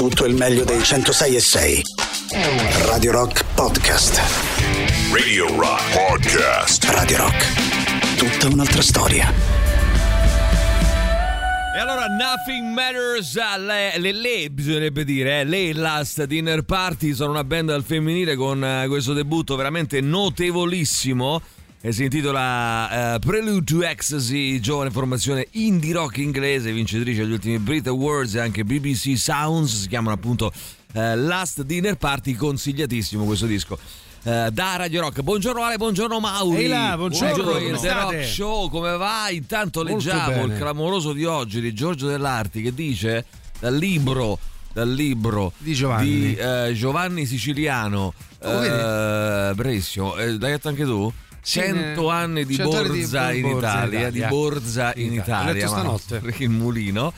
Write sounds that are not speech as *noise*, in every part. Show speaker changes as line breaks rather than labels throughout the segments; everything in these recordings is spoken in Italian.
Tutto il meglio dei 106 e 6. Radio Rock Podcast.
Radio Rock Podcast.
Radio Rock. Tutta un'altra storia.
E allora Nothing Matters, uh, le, le, le bisognerebbe dire, eh, le Last Dinner Party sono una band al femminile con uh, questo debutto veramente notevolissimo e si intitola uh, Prelude to Ecstasy, giovane formazione indie rock inglese, vincitrice degli ultimi Brit Awards e anche BBC Sounds, si chiamano appunto uh, Last Dinner Party, consigliatissimo questo disco. Uh, da Radio Rock, buongiorno Ale, buongiorno Mauri.
Ehi là, buongiorno,
buongiorno il The? Rock Show, come va? Intanto
Molto
leggiamo il
bene.
clamoroso di oggi di Giorgio Dell'Arti che dice dal libro dal libro
Di Giovanni.
di, eh, Giovanni Siciliano
Oh,
eh, bravissimo eh, l'hai detto anche tu?
Sì,
100
eh,
anni di
100 anni di
borza in Italia, di borza in
Italia. L'ho letto stanotte. *laughs*
il mulino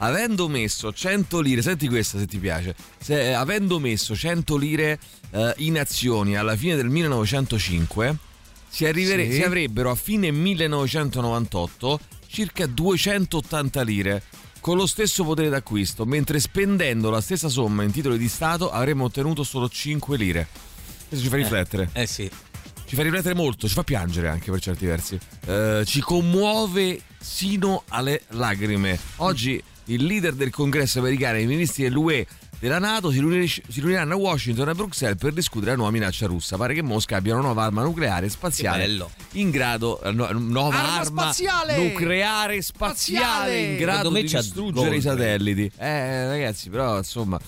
avendo messo 100 lire senti questa se ti piace se, avendo messo 100 lire eh, in azioni alla fine del 1905 si, arrivere-
Sì.
si avrebbero a fine 1998 circa 280 lire con lo stesso potere d'acquisto, mentre spendendo la stessa somma in titoli di Stato avremmo ottenuto solo 5 lire. Questo ci fa riflettere.
Eh sì.
Ci fa riflettere molto, ci fa piangere anche per certi versi. Eh, ci commuove sino alle lacrime. Oggi il leader del congresso americano e i ministri dell'UE della Nato si, riunisce- si riuniranno a Washington e a Bruxelles per discutere la nuova minaccia russa. Pare che Mosca abbia una nuova arma nucleare e spaziale in grado eh, no- nuova
Arma
arma,
spaziale!
nucleare spaziale,
Spaziale!
in grado di distruggere i satelliti. Eh ragazzi, però insomma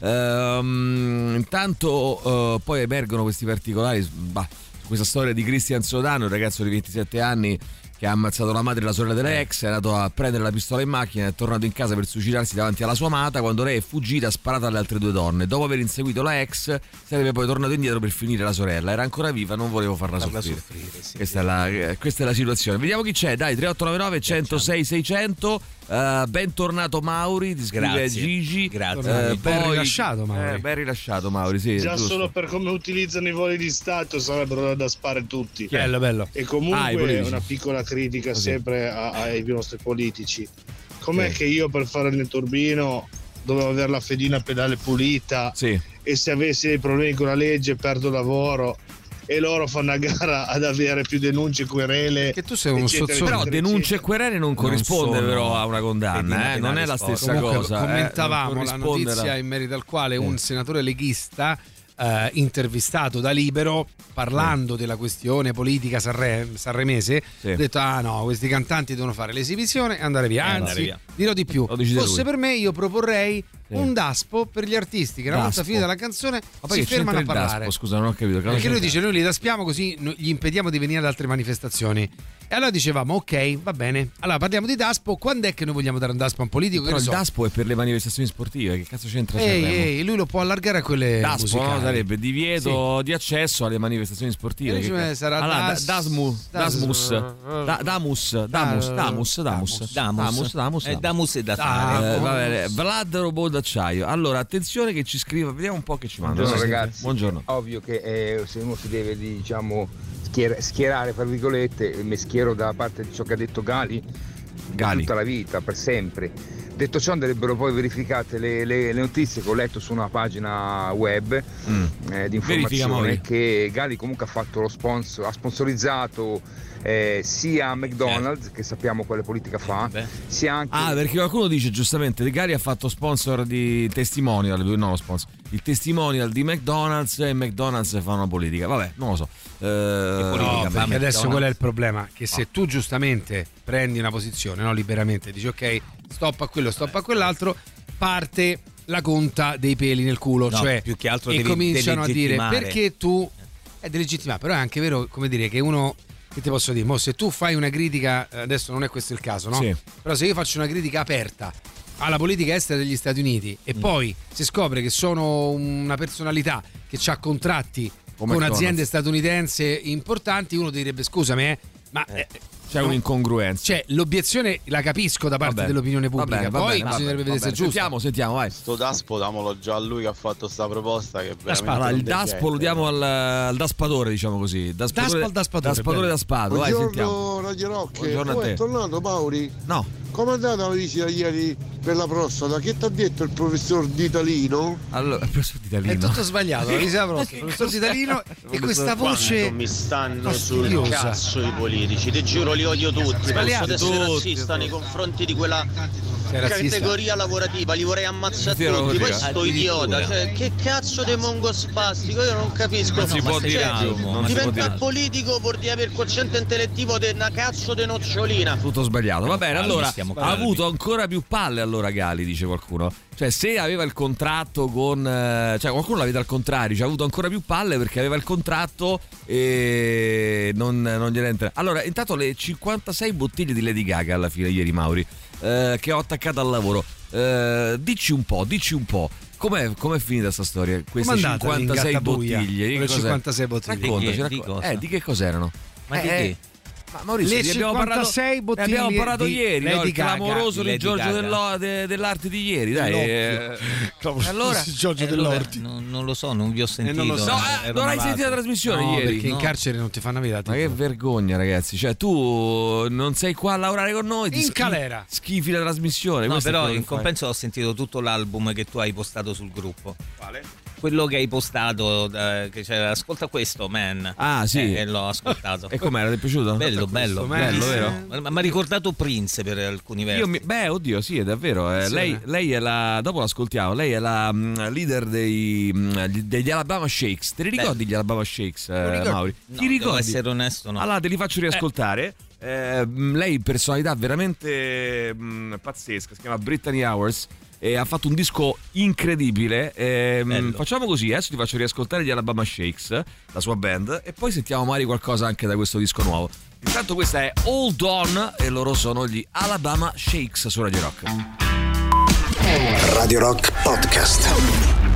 Ehm, intanto eh, poi emergono questi particolari bah, questa storia di Cristian Sodano, un ragazzo di 27 anni che ha ammazzato la madre e la sorella della ex, è andato a prendere la pistola in macchina, è tornato in casa per suicidarsi davanti alla sua amata, quando lei è fuggita ha sparato alle altre due donne. Dopo aver inseguito la ex, sarebbe poi tornato indietro per finire la sorella. Era ancora viva, non volevo farla
Farla
soffrire.
soffrire, sì.
Questa, è la, eh, questa è la situazione. Vediamo chi c'è. Dai, 3899 106 600. Eh, bentornato Mauri, ti scrive
Grazie.
Gigi.
Grazie.
Eh,
Ben rilasciato, Mauri.
Eh, ben rilasciato Mauri, sì.
Già
giusto.
solo per come utilizzano i voli di Stato sarebbero da spare tutti.
Bello, bello.
E
Ah,
comunque
politici.
una piccola critica
Così.
sempre a- ai nostri politici. Com'è
Sì.
che io per fare il neturbino dovevo avere la fedina a pedale pulita
Sì.
e se avessi dei problemi con la legge perdo lavoro e loro fanno a gara ad avere più denunce, querele.
Che tu sei uno
eccetera,
sozzone.
Però
eccetera,
denunce e querele non corrisponde
sono
però a una condanna, eh? non è la stessa
Comunque,
cosa. eh,
commentavamo
non
la notizia in merito al quale un senatore leghista eh, intervistato da Libero parlando della questione politica sanre- sanremese
Sì.
ha detto ah no questi cantanti devono fare l'esibizione e andare via
E andare
anzi
via.
dirò di più fosse
lui.
per me io proporrei
Sì.
un daspo per gli artisti che una volta finita la canzone
Ma poi
si fermano a parlare
daspo? Scusa, non ho capito.
Perché lui dice noi li daspiamo così gli impediamo di venire ad altre manifestazioni e allora dicevamo ok va bene allora parliamo di daspo quando è che noi vogliamo dare un daspo a un politico
Però
che
il
so,
daspo è per le manifestazioni sportive, che cazzo c'entra
Ehi, ehi, lui lo può allargare a quelle
Daspo no? sarebbe divieto di accesso alle manifestazioni sportive. Che
sarà
allora,
Das-
da- Dasmu,
Das-
Dasmus, da- Damus, Damus, Damus, Damus,
Damus.
Damus, Damus,
Eh, Damus e da fare.
Eh, va bene, Vlad Robot d'acciaio. Allora, attenzione che ci scriva, vediamo un po' che ci manda.
Buongiorno
Sì.
ragazzi,
Buongiorno.
ovvio che eh, se uno si deve diciamo schier- schierare fra virgolette, mi schiero da parte di ciò che ha detto Gali,
Gali.
tutta la vita, per sempre. Detto ciò andrebbero poi verificate le, le- le notizie che ho letto su una pagina web
Mm.
eh, di informazione che Gali comunque ha fatto lo sponsor, ha sponsorizzato eh, sia McDonald's, che sappiamo quale politica fa,
Beh.
sia anche...
Ah, perché qualcuno dice giustamente De Gari ha fatto sponsor di testimonial, no, sponsor, il testimonial di McDonald's e McDonald's fa una politica. Vabbè, non lo so. Eh,
No, perché
ma
adesso
McDonald's-
qual è il problema? Che se tu giustamente prendi una posizione no, liberamente, dici ok, stop a quello, stop a quell'altro, parte la conta dei peli nel culo,
No,
cioè
più che altro
e
devi
cominciano a dire perché tu è delegittimare, però è anche vero, come dire, che uno che ti posso dire, mo, se tu fai una critica, eh, adesso non è questo il caso, no?
Sì.
Però se io faccio una critica aperta alla politica estera degli Stati Uniti e
Mm.
poi si scopre che sono una personalità che ha contratti
Come
con
McDonald's.
aziende statunitensi importanti, uno direbbe scusami, eh, ma eh,
C'è
no,
un'incongruenza.
cioè, l'obiezione la capisco da parte
Va bene.
dell'opinione pubblica,
bene, va
poi
bene, va
bisognerebbe vedere se è giusto.
Sentiamo, sentiamo, vai.
Sto Daspo damolo già a lui che ha fatto sta proposta che è veramente
Allora, il Daspo
decente.
lo diamo al, al daspatore, diciamo così. Daspatore,
Daspo al daspatore,
daspatore. Daspato, vai, sentiamo.
Buongiorno Radio Rock,
Buongiorno a
Oh, è
te.
tornato Mauri?
No,
come è andata la visita ieri per la prostata? Che ti ha detto il professor Ditalino?
Allora, il professor Ditalino.
È tutto sbagliato, la visita prostata, il professor Ditalino *laughs* e questa voce
Quanto mi stanno
fastidiosa.
sul cazzo i politici, ti giuro li odio tutti,
Sbagliato,
penso di essere
tutti,
razzista nei confronti di quella categoria lavorativa, li vorrei ammazzare
Sì,
tutti,
lavorativa.
poi sto idiota, cioè, che cazzo di mongo spastico, io non capisco.
Non si può
Cioè,
dire dire
Diventare politico vuol dire avere il quoziente intellettivo di una cazzo di nocciolina.
Tutto sbagliato. Va bene, allora
stiamo
ha avuto ancora più palle allora Gali, dice qualcuno. Cioè, se aveva il contratto con eh, cioè qualcuno la vede al contrario, cioè ha avuto ancora più palle perché aveva il contratto e non, non gliene entra. Allora, intanto le 56 bottiglie di Lady Gaga alla fine ieri Mauri eh, che ho attaccato al lavoro. Eh, dici un po', dici un po'. Com'è, com'è finita sta storia? Queste
Com'è andata
56
l'Ingattabuia?
bottiglie. Di
Con
che
le
cos'è?
56 bottiglie.
Raccontaci,
Di che- di
racco-
cosa?
eh, di che cos'erano?
Ma di
Eh,
che?
Ma Maurizio,
Le
ne abbiamo parlato,
56
ne
bottiglie
abbiamo parlato
di
ieri, no? Il
Gaga,
clamoroso
di
Giorgio de- dell'arte di ieri, dai. eh. *laughs* allora,
Giorgio
Eh,
dell'Orti.
non, non lo so, non vi ho sentito.
non lo so.
eh, non hai sentito la trasmissione
No,
ieri?
perché in
no.
carcere non ti fanno vedere.
Ma che vergogna, ragazzi. Cioè, tu non sei qua a lavorare con noi.
In
schi-
calera.
Schifi la trasmissione.
No, però in
che fai.
compenso ho sentito tutto l'album che tu hai postato sul gruppo. Quale? Quello che hai postato, eh, che c'era, ascolta questo, man.
Ah, sì.
Eh, E l'ho ascoltato. *laughs*
E com'era? Ti è piaciuto?
Bello, bello.
Bello, vero?
Ma mi ha ricordato Prince per alcuni versi.
Io mi- beh, oddio, sì, è davvero. eh, lei, lei è la. Dopo l'ascoltiamo. Lei è la mm, leader dei, mm, degli Alabama Shakes. Te li ricordi gli Alabama Shakes, eh,
ricordo.
Mauri?
No,
Ti
devo
ricordi?
essere onesto, no.
Allora te li faccio riascoltare. Eh, mh, lei personalità veramente mh, pazzesca, si chiama Brittany Hours e ha fatto un disco incredibile. Eh,
Bello.
facciamo così, adesso ti faccio riascoltare gli Alabama Shakes, la sua band, e poi sentiamo magari qualcosa anche da questo disco nuovo. Intanto questa è Hold On e loro sono gli Alabama Shakes su Radio Rock.
Radio Rock Podcast.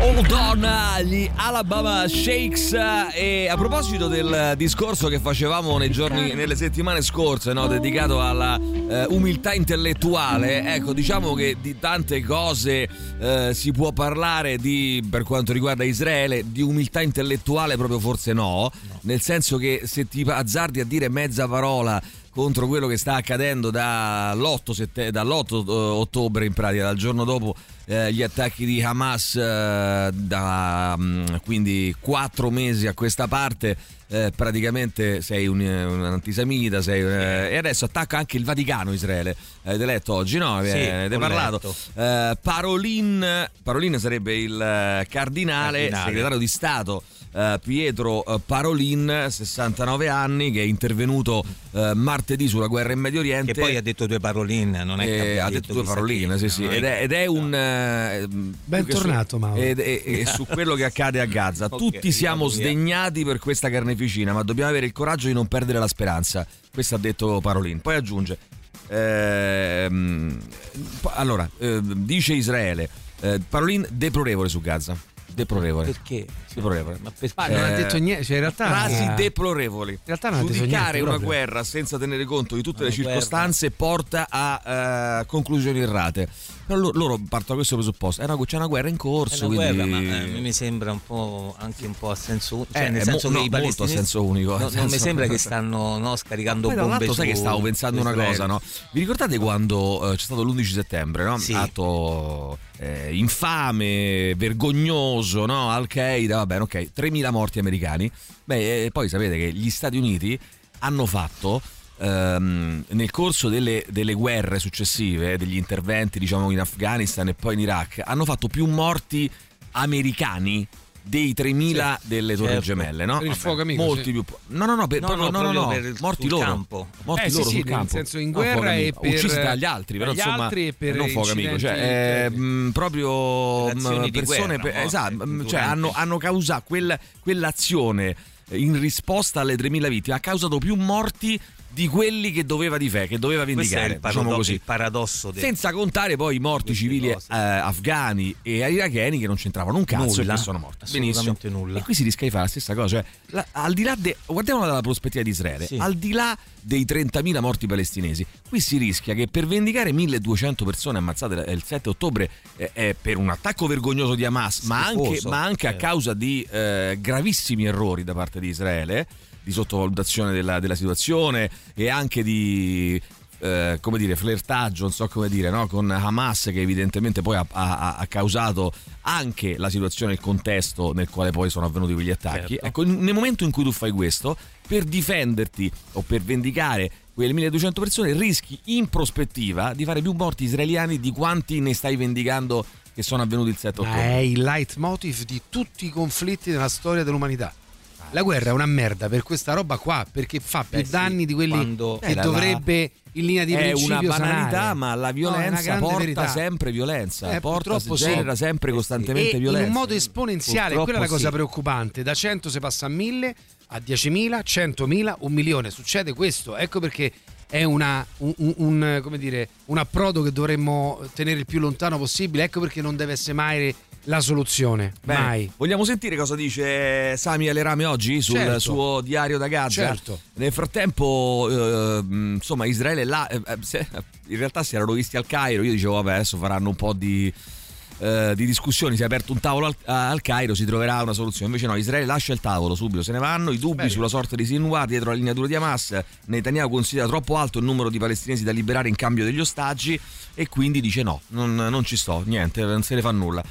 Hold on, gli Alabama Shakes. E a proposito del discorso che facevamo nei giorni, nelle settimane scorse, no, dedicato alla eh, umiltà intellettuale, ecco, diciamo che di tante cose eh, si può parlare di, per quanto riguarda Israele, di umiltà intellettuale proprio forse no, nel senso che se ti azzardi a dire mezza parola contro quello che sta accadendo dall'8, sette- dall'8 eh, ottobre in pratica, dal giorno dopo eh, gli attacchi di Hamas, eh, da mm, quindi quattro mesi a questa parte. eh, praticamente sei un, un antisemita sei, eh, e adesso attacca anche il Vaticano Israele avete letto oggi no?
Sì,
avete avete
ho
parlato. Eh, Parolin Parolin sarebbe il eh, cardinale,
Cardinale.
segretario di Stato eh, Pietro eh, Parolin 69 anni che è intervenuto eh, martedì sulla guerra in Medio Oriente
Che poi ha detto due paroline, non è che
eh,
abbia
ha detto due paroline,
che,
sì, sì. Ed, è, ed è un. eh, più che su-
tornato, Mauro.
Ed è, è *laughs* su quello che accade a Gaza.
Ok,
Tutti siamo sdegnati per questa carneficina, ma dobbiamo avere il coraggio di non perdere la speranza. Questo ha detto Parolin. Poi aggiunge. ehm, allora, ehm, dice Israele. eh, Parolin deplorevole su Gaza. Deplorevole.
Perché?
Deplorevole.
Ma perché?
Ma non ha
Eh,
detto niente, cioè in realtà
Frasi
eh,
deplorevoli.
In realtà non ha detto
Giudicare
niente
una
proprio.
guerra senza tenere conto di tutte
Una
le circostanze porta a eh, conclusioni errate. Però lo- loro partono da questo presupposto. È una- c'è una guerra in
È
corso.
una guerra,
quindi...
ma eh, mi sembra un po' anche un po' a senso unico. Cioè,
Eh,
nel
è
senso
mo-
che
no,
i
molto a
palestinesi.
senso unico,
No,
nel
non
senso-
mi sembra che stanno no, scaricando bombe
l'altro, sai che stavo pensando una cosa, no? Vi ricordate quando eh, c'è stato l'11 settembre, no?
Sì.
Atto eh, infame, vergognoso, no? Al-Qaeda, va bene, ok, 3.000 morti americani. Beh, eh, poi sapete che gli Stati Uniti hanno fatto ehm, nel corso delle, delle guerre successive, degli interventi, diciamo, in Afghanistan e poi in Iraq, hanno fatto più morti americani dei 3.000 delle Torri
certo.
Gemelle, no?
Per il
Vabbè,
fuoco amico,
Molti
sì.
più. No, no, no, per,
No, no,
no, no,
proprio
no,
per il-
morti
sul
loro.
campo.
Morti
Eh, sì,
loro
sì,
sul
nel
campo.
senso in
No,
guerra e per-
uccisi dagli altri, però insomma,
altri e per
non fuoco amico, cioè eh,
interni.
mh, proprio mh,
di
persone
guerra,
esatto, mh, cioè
durante.
hanno, hanno causato quel- quell'azione in risposta alle 3.000 vittime ha causato più morti di quelli che doveva difendere, che doveva vendicare,
il,
diciamo
parado-
così.
il paradosso del,
Senza contare poi i morti civili eh, afghani e iracheni che non c'entravano un cazzo
Nulla,
e che sono morti. Benissimo.
nulla.
E qui si rischia di fare la stessa cosa. Cioè, la- al di là de, guardiamola dalla prospettiva di Israele,
Sì.
al di là dei 30.000 morti palestinesi, qui si rischia che per vendicare 1.200 persone ammazzate il 7 ottobre eh, eh, per un attacco vergognoso di Hamas, ma anche, ma anche a
certo.
causa di eh, gravissimi errori da parte di Israele, di sottovalutazione della, della situazione e anche di eh, come dire, flirtaggio, non so come dire, no? con Hamas che evidentemente poi ha, ha, ha, causato anche la situazione, il contesto nel quale poi sono avvenuti quegli attacchi.
Certo.
Ecco, nel momento in cui tu fai questo, per difenderti o per vendicare quelle 1200 persone, rischi in prospettiva di fare più morti israeliani di quanti ne stai vendicando che sono avvenuti il 7
Ma
ottobre.
è il leitmotiv di tutti i conflitti della storia dell'umanità. La guerra è una merda per questa roba qua, perché fa più
Beh, sì,
danni di quelli che
Eh,
dovrebbe in linea di
è
principio
una banalità,
sanare.
ma la
No, è
violenza
grande
porta
verità.
sempre violenza,
Eh,
porta,
sì.
genera sempre costantemente
e
violenza.
in un modo esponenziale,
Purtroppo
quella è la cosa
sì.
preoccupante. Da 100 si passa a 1000, a 10.000, 100.000, un milione. Succede questo. Ecco perché è una- un, un- un, come dire, un approdo che dovremmo tenere il più lontano possibile. Ecco perché non deve essere mai la soluzione.
Bene,
Mai.
Vogliamo sentire cosa dice Sami Alerame oggi sul
Certo.
suo diario da Gaza?
Certo.
Nel frattempo, eh, insomma, Israele là, eh, eh, se- in realtà si erano visti al Cairo. Io dicevo, vabbè, adesso faranno un po' di, eh, di discussioni. Si è aperto un tavolo al, al Cairo, si troverà una soluzione. Invece, no, Israele lascia il tavolo subito, se ne vanno. I dubbi
Bene.
sulla sorte di Sinwar dietro la linea dura di Hamas. Netanyahu considera troppo alto il numero di palestinesi da liberare in cambio degli ostaggi e quindi dice no, non, non ci sto, niente, non se ne fa nulla.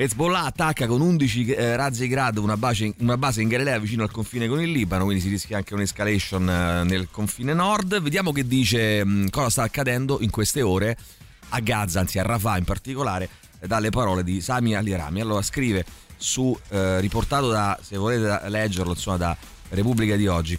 Hezbollah attacca con 11 eh, razzi grad una base, una base in Galilea vicino al confine con il Libano, quindi si rischia anche un'escalation eh, nel confine nord. Vediamo che dice mh, cosa sta accadendo in queste ore a Gaza, anzi a Rafah in particolare, dalle parole di Sami Alirami. Allora scrive su, eh, riportato da, se volete leggerlo, insomma, da Repubblica di oggi.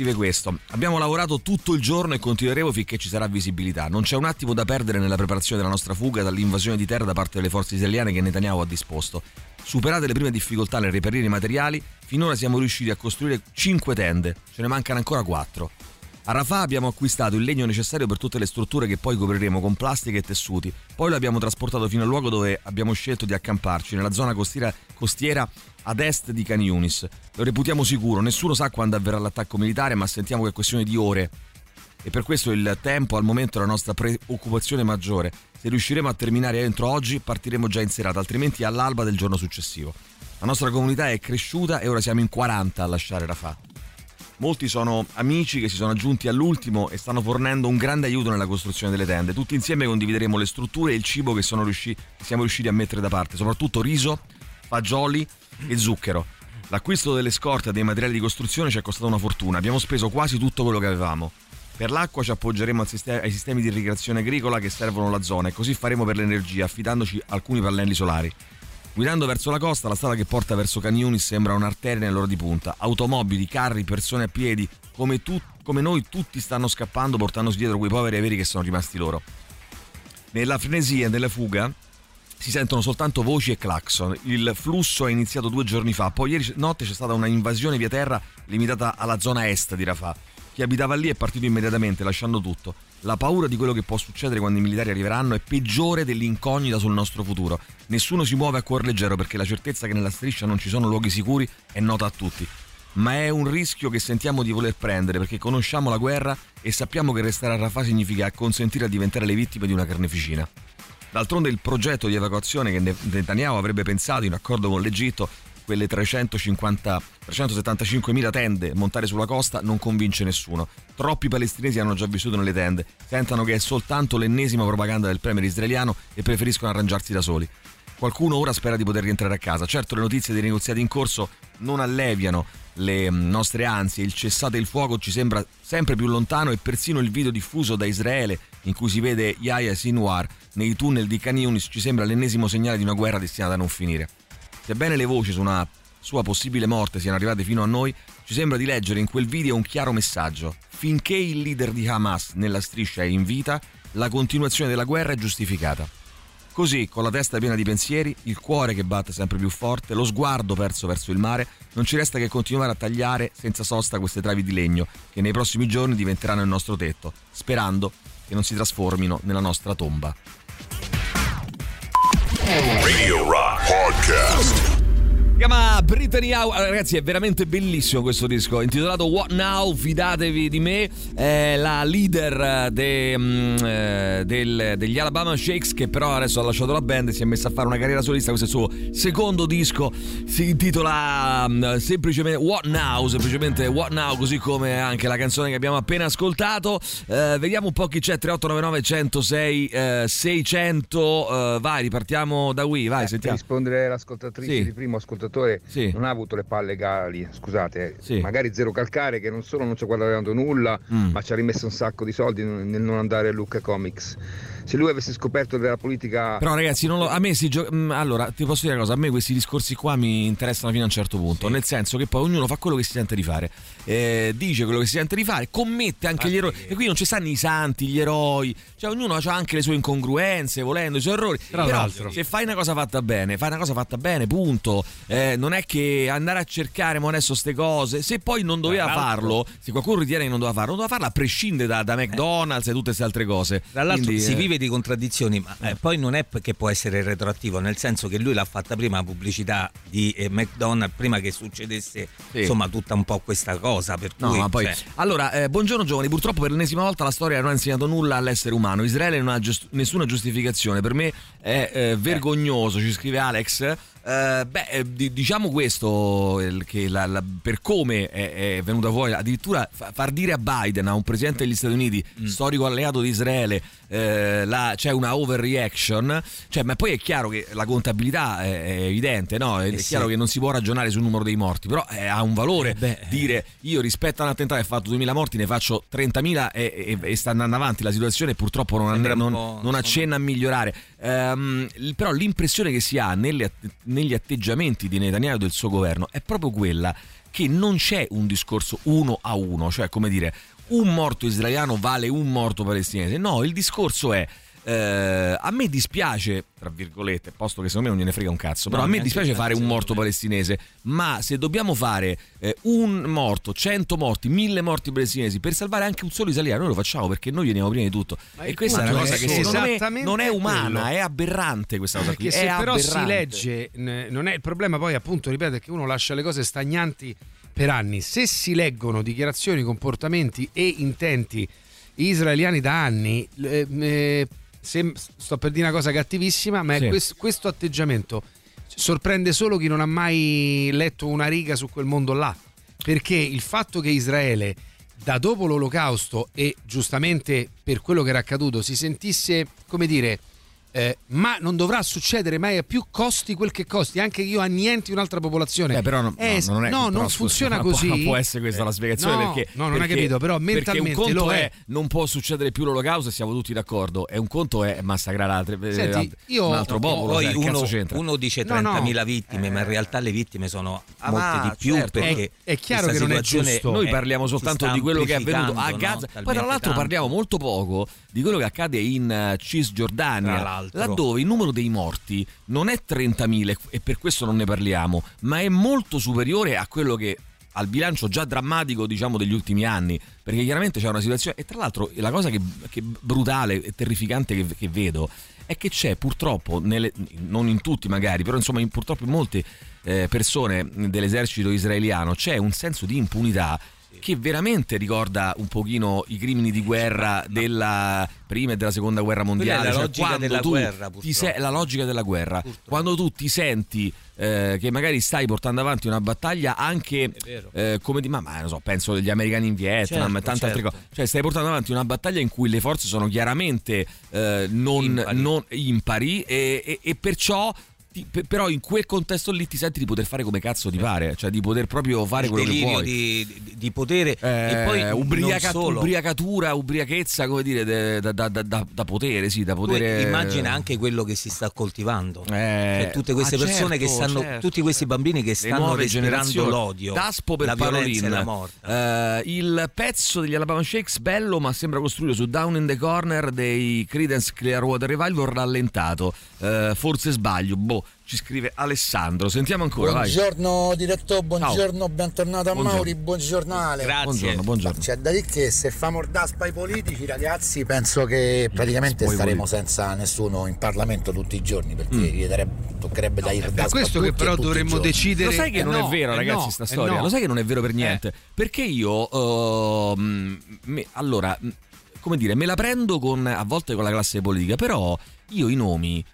Scrive questo: Abbiamo lavorato tutto il giorno e continueremo finché ci sarà visibilità. Non c'è un attimo da perdere nella preparazione della nostra fuga dall'invasione di terra da parte delle forze israeliane che Netanyahu ha disposto. Superate le prime difficoltà nel reperire i materiali, finora siamo riusciti a costruire 5 tende, ce ne mancano ancora 4. A Rafah abbiamo acquistato il legno necessario per tutte le strutture che poi copriremo con plastica e tessuti. Poi lo abbiamo trasportato fino al luogo dove abbiamo scelto di accamparci, nella zona costiera, costiera ad est di Can Yunis. Lo reputiamo sicuro, nessuno sa quando avverrà l'attacco militare, ma sentiamo che è questione di ore. E per questo il tempo al momento è la nostra preoccupazione maggiore. Se riusciremo a terminare entro oggi, partiremo già in serata, altrimenti all'alba del giorno successivo. La nostra comunità è cresciuta e ora siamo in 40 a lasciare Rafah. Molti sono amici che si sono aggiunti all'ultimo e stanno fornendo un grande aiuto nella costruzione delle tende. Tutti insieme condivideremo le strutture e il cibo che, riusci- che siamo riusciti a mettere da parte, soprattutto riso, fagioli e zucchero. L'acquisto delle scorte e dei materiali di costruzione ci è costato una fortuna, abbiamo speso quasi tutto quello che avevamo. Per l'acqua ci appoggeremo ai sistemi di irrigazione agricola che servono la zona e così faremo per l'energia affidandoci alcuni pannelli solari. Guidando verso la costa, la strada che porta verso Can Yunis sembra un'arteria nell'ora di punta. Automobili, carri, persone a piedi, come, tu- come noi tutti stanno scappando portandosi dietro quei poveri e veri che sono rimasti loro. Nella frenesia della fuga si sentono soltanto voci e clacson. Il flusso è iniziato due giorni fa, poi ieri notte c'è stata una invasione via terra limitata alla zona est di Rafah. Chi abitava lì è partito immediatamente, lasciando tutto. La paura di quello che può succedere quando i militari arriveranno è peggiore dell'incognita sul nostro futuro. Nessuno si muove a cuor leggero perché la certezza che nella striscia non ci sono luoghi sicuri è nota a tutti. Ma è un rischio che sentiamo di voler prendere perché conosciamo la guerra e sappiamo che restare a Rafah significa consentire a diventare le vittime di una carneficina. D'altronde il progetto di evacuazione che Netanyahu avrebbe pensato in accordo con l'Egitto, quelle 350 375.000 tende montare sulla costa, non convince nessuno. Troppi palestinesi hanno già vissuto nelle tende, sentono che è soltanto l'ennesima propaganda del premier israeliano e preferiscono arrangiarsi da soli. Qualcuno ora spera di poter rientrare a casa. Certo le notizie dei negoziati in corso non alleviano le mm, nostre ansie, il cessate il fuoco ci sembra sempre più lontano e persino il video diffuso da Israele in cui si vede Yahya Sinwar nei tunnel di Khan Yunis ci sembra l'ennesimo segnale di una guerra destinata a non finire. Sebbene le voci su una sua possibile morte siano arrivate fino a noi, ci sembra di leggere in quel video un chiaro messaggio. Finché il leader di Hamas nella striscia è in vita, la continuazione della guerra è giustificata. Così, con la testa piena di pensieri, il cuore che batte sempre più forte, lo sguardo perso verso il mare, non ci resta che continuare a tagliare senza sosta queste travi di legno che nei prossimi giorni diventeranno il nostro tetto, sperando che non si trasformino nella nostra tomba.
Radio Rock Podcast.
Chiama Brittany. Allora, ragazzi, è veramente bellissimo questo disco. Intitolato What Now? Fidatevi di me. È la leader de, eh, del- degli Alabama Shakes, che però adesso ha lasciato la band e si è messa a fare una carriera solista. Questo è il suo secondo disco. Si intitola mm, semplicemente What Now? Semplicemente What Now, così come anche la canzone che abbiamo appena ascoltato. Eh, vediamo un po' chi c'è. 3899 106 eh, 600. Eh, vai, ripartiamo da qui. Vai,
Per
sentiamo.
rispondere all'ascoltatrice
Sì.
di primo ascoltatore, non ha avuto le palle legali, scusate,
Sì.
magari zero calcare che non solo non ci ha guadagnato nulla,
Mm.
ma ci ha rimesso un sacco di soldi nel non andare a Lucca Comics. Se lui avesse scoperto della politica
Però ragazzi, non lo- a me si gioca. mm, Allora, ti posso dire una cosa, a me questi discorsi qua mi interessano fino a un certo punto, nel senso che poi ognuno fa quello che si sente di fare, eh, dice quello che si sente di fare, commette anche gli errori. E qui non ci stanno i santi, gli eroi, cioè ognuno ha anche le sue incongruenze, volendo, i suoi errori.
Tra
Però
l'altro.
se fai una cosa fatta bene, fai una cosa fatta bene, punto. Eh, non è che andare a cercare mo adesso ste cose, se poi non doveva
Tra l'altro-
farlo, se qualcuno ritiene che non doveva farlo, non doveva farlo a prescindere da, da McDonald's e tutte queste altre cose.
Tra l'altro
Quindi,
si
eh,
vive di contraddizioni, ma eh, poi non è che può essere retroattivo, nel senso che lui l'ha fatta prima la pubblicità di eh, McDonald's, prima che succedesse
Sì.
insomma tutta un po' questa cosa. Per
No,
cui,
ma poi.
cioè,
Allora, eh, buongiorno giovani. Purtroppo per l'ennesima volta la storia non ha insegnato nulla all'essere umano. Israele non ha giust- nessuna giustificazione. Per me è eh, vergognoso, ci scrive Alex. Eh, beh, eh, di- diciamo questo, che la- la- per come è, è venuta fuori, addirittura fa- far dire a Biden, a un presidente degli Stati Uniti,
Mm.
storico alleato di Israele, eh, c'è una overreaction, cioè, ma poi è chiaro che la contabilità è, è evidente, no? È,
Eh
è
sì.
chiaro che non si può ragionare sul numero dei morti, però eh, ha un valore
Eh beh,
dire io rispetto a un attentato che ha fatto 2000 morti ne faccio 30.000 e, e- e sta andando avanti la situazione purtroppo non,
Sembra
and-
un
non- non accenna a migliorare Ehm, però l'impressione che si ha nelle negli atteggiamenti di Netanyahu e del suo governo è proprio quella che non c'è un discorso uno a uno cioè come dire un morto israeliano vale un morto palestinese. No il discorso è eh, a me dispiace, tra virgolette, posto che secondo me non gliene frega un cazzo, però
No,
a me dispiace fare un morto palestinese, ma se dobbiamo fare eh, un morto, cento morti, mille morti palestinesi per salvare anche un solo israeliano, noi lo facciamo perché noi veniamo prima di tutto.
Ma
e questa è una cosa
è
che secondo me non è umana,
quello.
è aberrante questa cosa qui.
Perché se
è
però si
aberrante.
legge, n- non è il problema poi appunto, ripeto, è che uno lascia le cose stagnanti per anni. Se si leggono dichiarazioni, comportamenti e intenti israeliani da anni, eh, sem- sto per dire una cosa cattivissima, ma
Sì.
quest- questo atteggiamento sorprende solo chi non ha mai letto una riga su quel mondo là. Perché il fatto che Israele da dopo l'olocausto e giustamente per quello che era accaduto si sentisse, come dire, eh, ma non dovrà succedere mai a più costi quel che costi, anche che io annienti un'altra popolazione.
Eh, però no,
Eh,
no, non, è,
no,
però,
non funziona *laughs* così.
Non può essere questa la spiegazione
No,
perché.
no, non hai
perché-
capito, però
perché
mentalmente
un conto
lo
è.
è.
non può succedere più l'olocausto e siamo tutti d'accordo. E un conto è massacrare altre, eh,
Senti, io-
un altro popolo.
poi
cioè,
uno, uno dice
No, no.
30.000 vittime, ma in realtà le vittime sono
Ah,
molte di più
certo.
perché
È- è chiaro che non è
situazione
giusto.
Noi parliamo soltanto di quello che è avvenuto a Gaza. Poi, tra l'altro, parliamo molto poco di quello che accade in eh, Cisgiordania, laddove il numero dei morti non è 30.000 e per questo non ne parliamo, ma è molto superiore a quello che al bilancio già drammatico diciamo degli ultimi anni perché chiaramente c'è una situazione e tra l'altro la cosa che, che brutale e terrificante che, che vedo è che c'è purtroppo nelle- non in tutti magari però insomma in- purtroppo in molte eh, persone dell'esercito israeliano c'è un senso di impunità che veramente ricorda un pochino i crimini di guerra della prima e della seconda guerra mondiale.
la
cioè
logica
quando
della guerra,
sei- la logica della guerra.
Purtroppo.
Quando tu ti senti eh, che magari stai portando avanti una battaglia anche eh, come di ma, ma non so, penso agli americani in Vietnam
Certo,
e tante altre
certo.
cose. Cioè, stai portando avanti una battaglia in cui le forze sono chiaramente eh, non
Impari.
non impari e, e- e perciò. Ti- pe- però in quel contesto lì ti senti di poter fare come cazzo ti pare, cioè di poter proprio fare
il
quello che vuoi.
di, di- di potere
Eh,
e poi
ubriaca- ubriacatura, ubriachezza, come dire, de- da, da- da- da- potere, sì, da potere.
immagina anche quello che si sta coltivando.
Eh,
Cioè, tutte queste
ah,
persone che
certo,
stanno,
certo,
tutti questi bambini che stanno
generazioni.
l'odio,
Daspo per
la
Parolin.
la morte.
Eh, il pezzo degli Alabama Shakes bello, ma sembra costruito su Down in the Corner dei Credence Clearwater Revival rallentato. Eh, forse sbaglio. Boh, ci scrive Alessandro. Sentiamo ancora, vai.
Buongiorno direttore, buongiorno, bentornato a
Buongiorno.
Mauri, buon giornale.
Grazie.
Buongiorno, buongiorno.
C'è da dire che se fa mordaspa ai politici, ragazzi, penso che praticamente
Poi
staremo
politici.
senza nessuno in Parlamento tutti i giorni, perché
Mm.
toccherebbe dare il
Per
daspo a
questo che
tutti
però dovremmo decidere.
Lo sai che
Eh
non
no,
è vero,
eh
ragazzi,
no,
sta
eh
storia?
no.
Lo sai che non è vero per niente? Perché io, ehm, me- allora, come dire, me la prendo con, a volte con la classe politica, però io i nomi.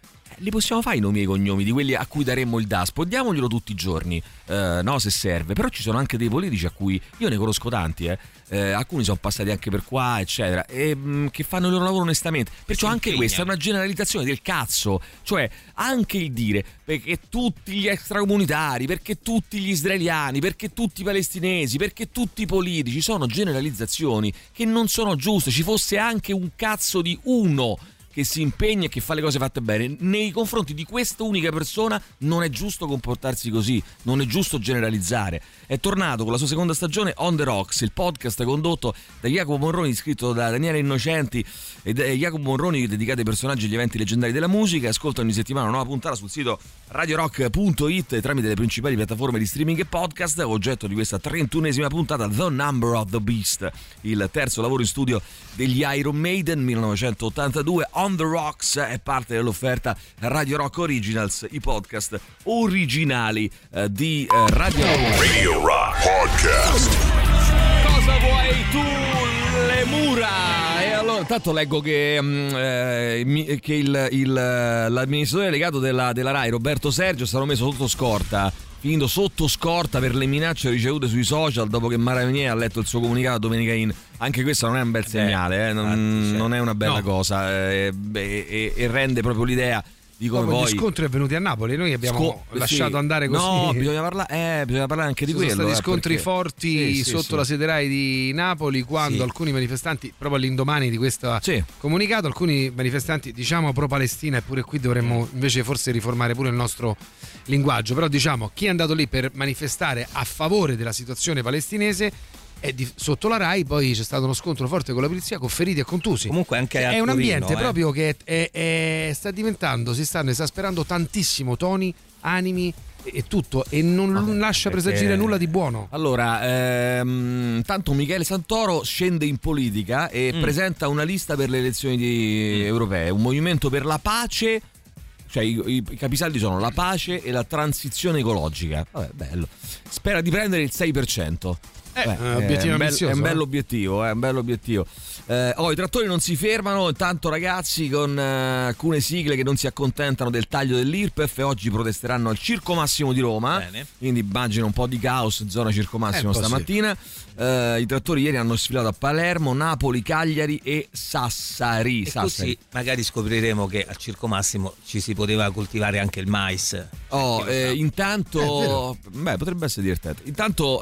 Li possiamo fare i nomi e i cognomi di quelli a cui daremmo il DASPO? Diamoglielo tutti i giorni, eh, no, se serve. Però ci sono anche dei politici a cui io ne conosco tanti, eh, eh, alcuni sono passati anche per qua, eccetera, e mh, che fanno il loro lavoro onestamente. Perciò anche questa è una generalizzazione del cazzo, cioè anche il dire perché tutti gli extracomunitari, perché tutti gli israeliani, perché tutti i palestinesi, perché tutti i politici sono generalizzazioni che non sono giuste. Ci fosse anche un cazzo di uno che si impegna e che fa le cose fatte bene. Nei confronti di questa unica persona non è giusto comportarsi così, non è giusto generalizzare. È tornato con la sua seconda stagione On the Rocks, il podcast condotto da Jacopo Morroni, scritto da Daniele Innocenti e da Jacopo Morroni dedicato ai personaggi e agli eventi leggendari della musica. Ascolta ogni settimana una nuova puntata sul sito radiorock.it tramite le principali piattaforme di streaming e podcast. Oggetto di questa 31esima puntata, The Number of the Beast, il terzo lavoro in studio degli Iron Maiden 1982. On the Rocks è parte dell'offerta Radio Rock Originals, i podcast originali eh, di eh, Radio Rock.
Radio Rock Podcast.
Cosa vuoi tu? Le mura! E allora, intanto leggo che, mm, eh, che il- il- l'amministratore delegato della, della RAI, Roberto Sergio, stato messo sotto scorta. Finito sotto scorta per le minacce ricevute sui social dopo che Maravigné ha letto il suo comunicato domenica in. Anche questo non è un bel segnale, eh, non, non è una bella
No.
cosa eh, e, e rende proprio l'idea di come poi.
gli scontri avvenuti a Napoli, noi abbiamo
Sco-
lasciato
sì.
andare così.
No, bisogna parlare, eh, bisogna parlare anche di
Ci
quello.
sono stati
eh,
scontri
perché-
forti
Sì,
sotto
sì.
la sede RAI di Napoli quando alcuni manifestanti, proprio all'indomani di questo comunicato, alcuni manifestanti diciamo pro-Palestina e pure qui dovremmo invece forse riformare pure il nostro linguaggio, però diciamo chi è andato lì per manifestare a favore della situazione palestinese è di- sotto la RAI, poi c'è stato uno scontro forte con la polizia con feriti e contusi.
Comunque anche a
è un ambiente
eh.
proprio che è- è- sta diventando, si stanno esasperando tantissimo toni, animi e, tutto e non lascia
perché-
presagire nulla di buono.
Allora, ehm, tanto Michele Santoro scende in politica e
Mm.
presenta una lista per le elezioni di- europee, un movimento per la pace. Cioè, i, i- i capisaldi sono la pace e la transizione ecologica. Vabbè, bello. Spera di prendere il 6%.
Eh,
Beh,
eh, obiettivo
è un, bel- è un
eh.
bell'obiettivo, è un bell'obiettivo. Eh, oh, I trattori non si fermano, intanto ragazzi con eh, alcune sigle che non si accontentano del taglio dell'IRPEF oggi protesteranno al Circo Massimo di Roma,
Bene.
quindi immagino un po' di caos in zona Circo Massimo
Eh,
stamattina. Eh, I trattori ieri hanno sfilato a Palermo, Napoli, Cagliari e Sassari.
E
Sassari.
magari scopriremo che al Circo Massimo ci si poteva coltivare anche il mais.
Oh, eh,
sa?
Eh,
intanto, beh, potrebbe essere divertente. Intanto,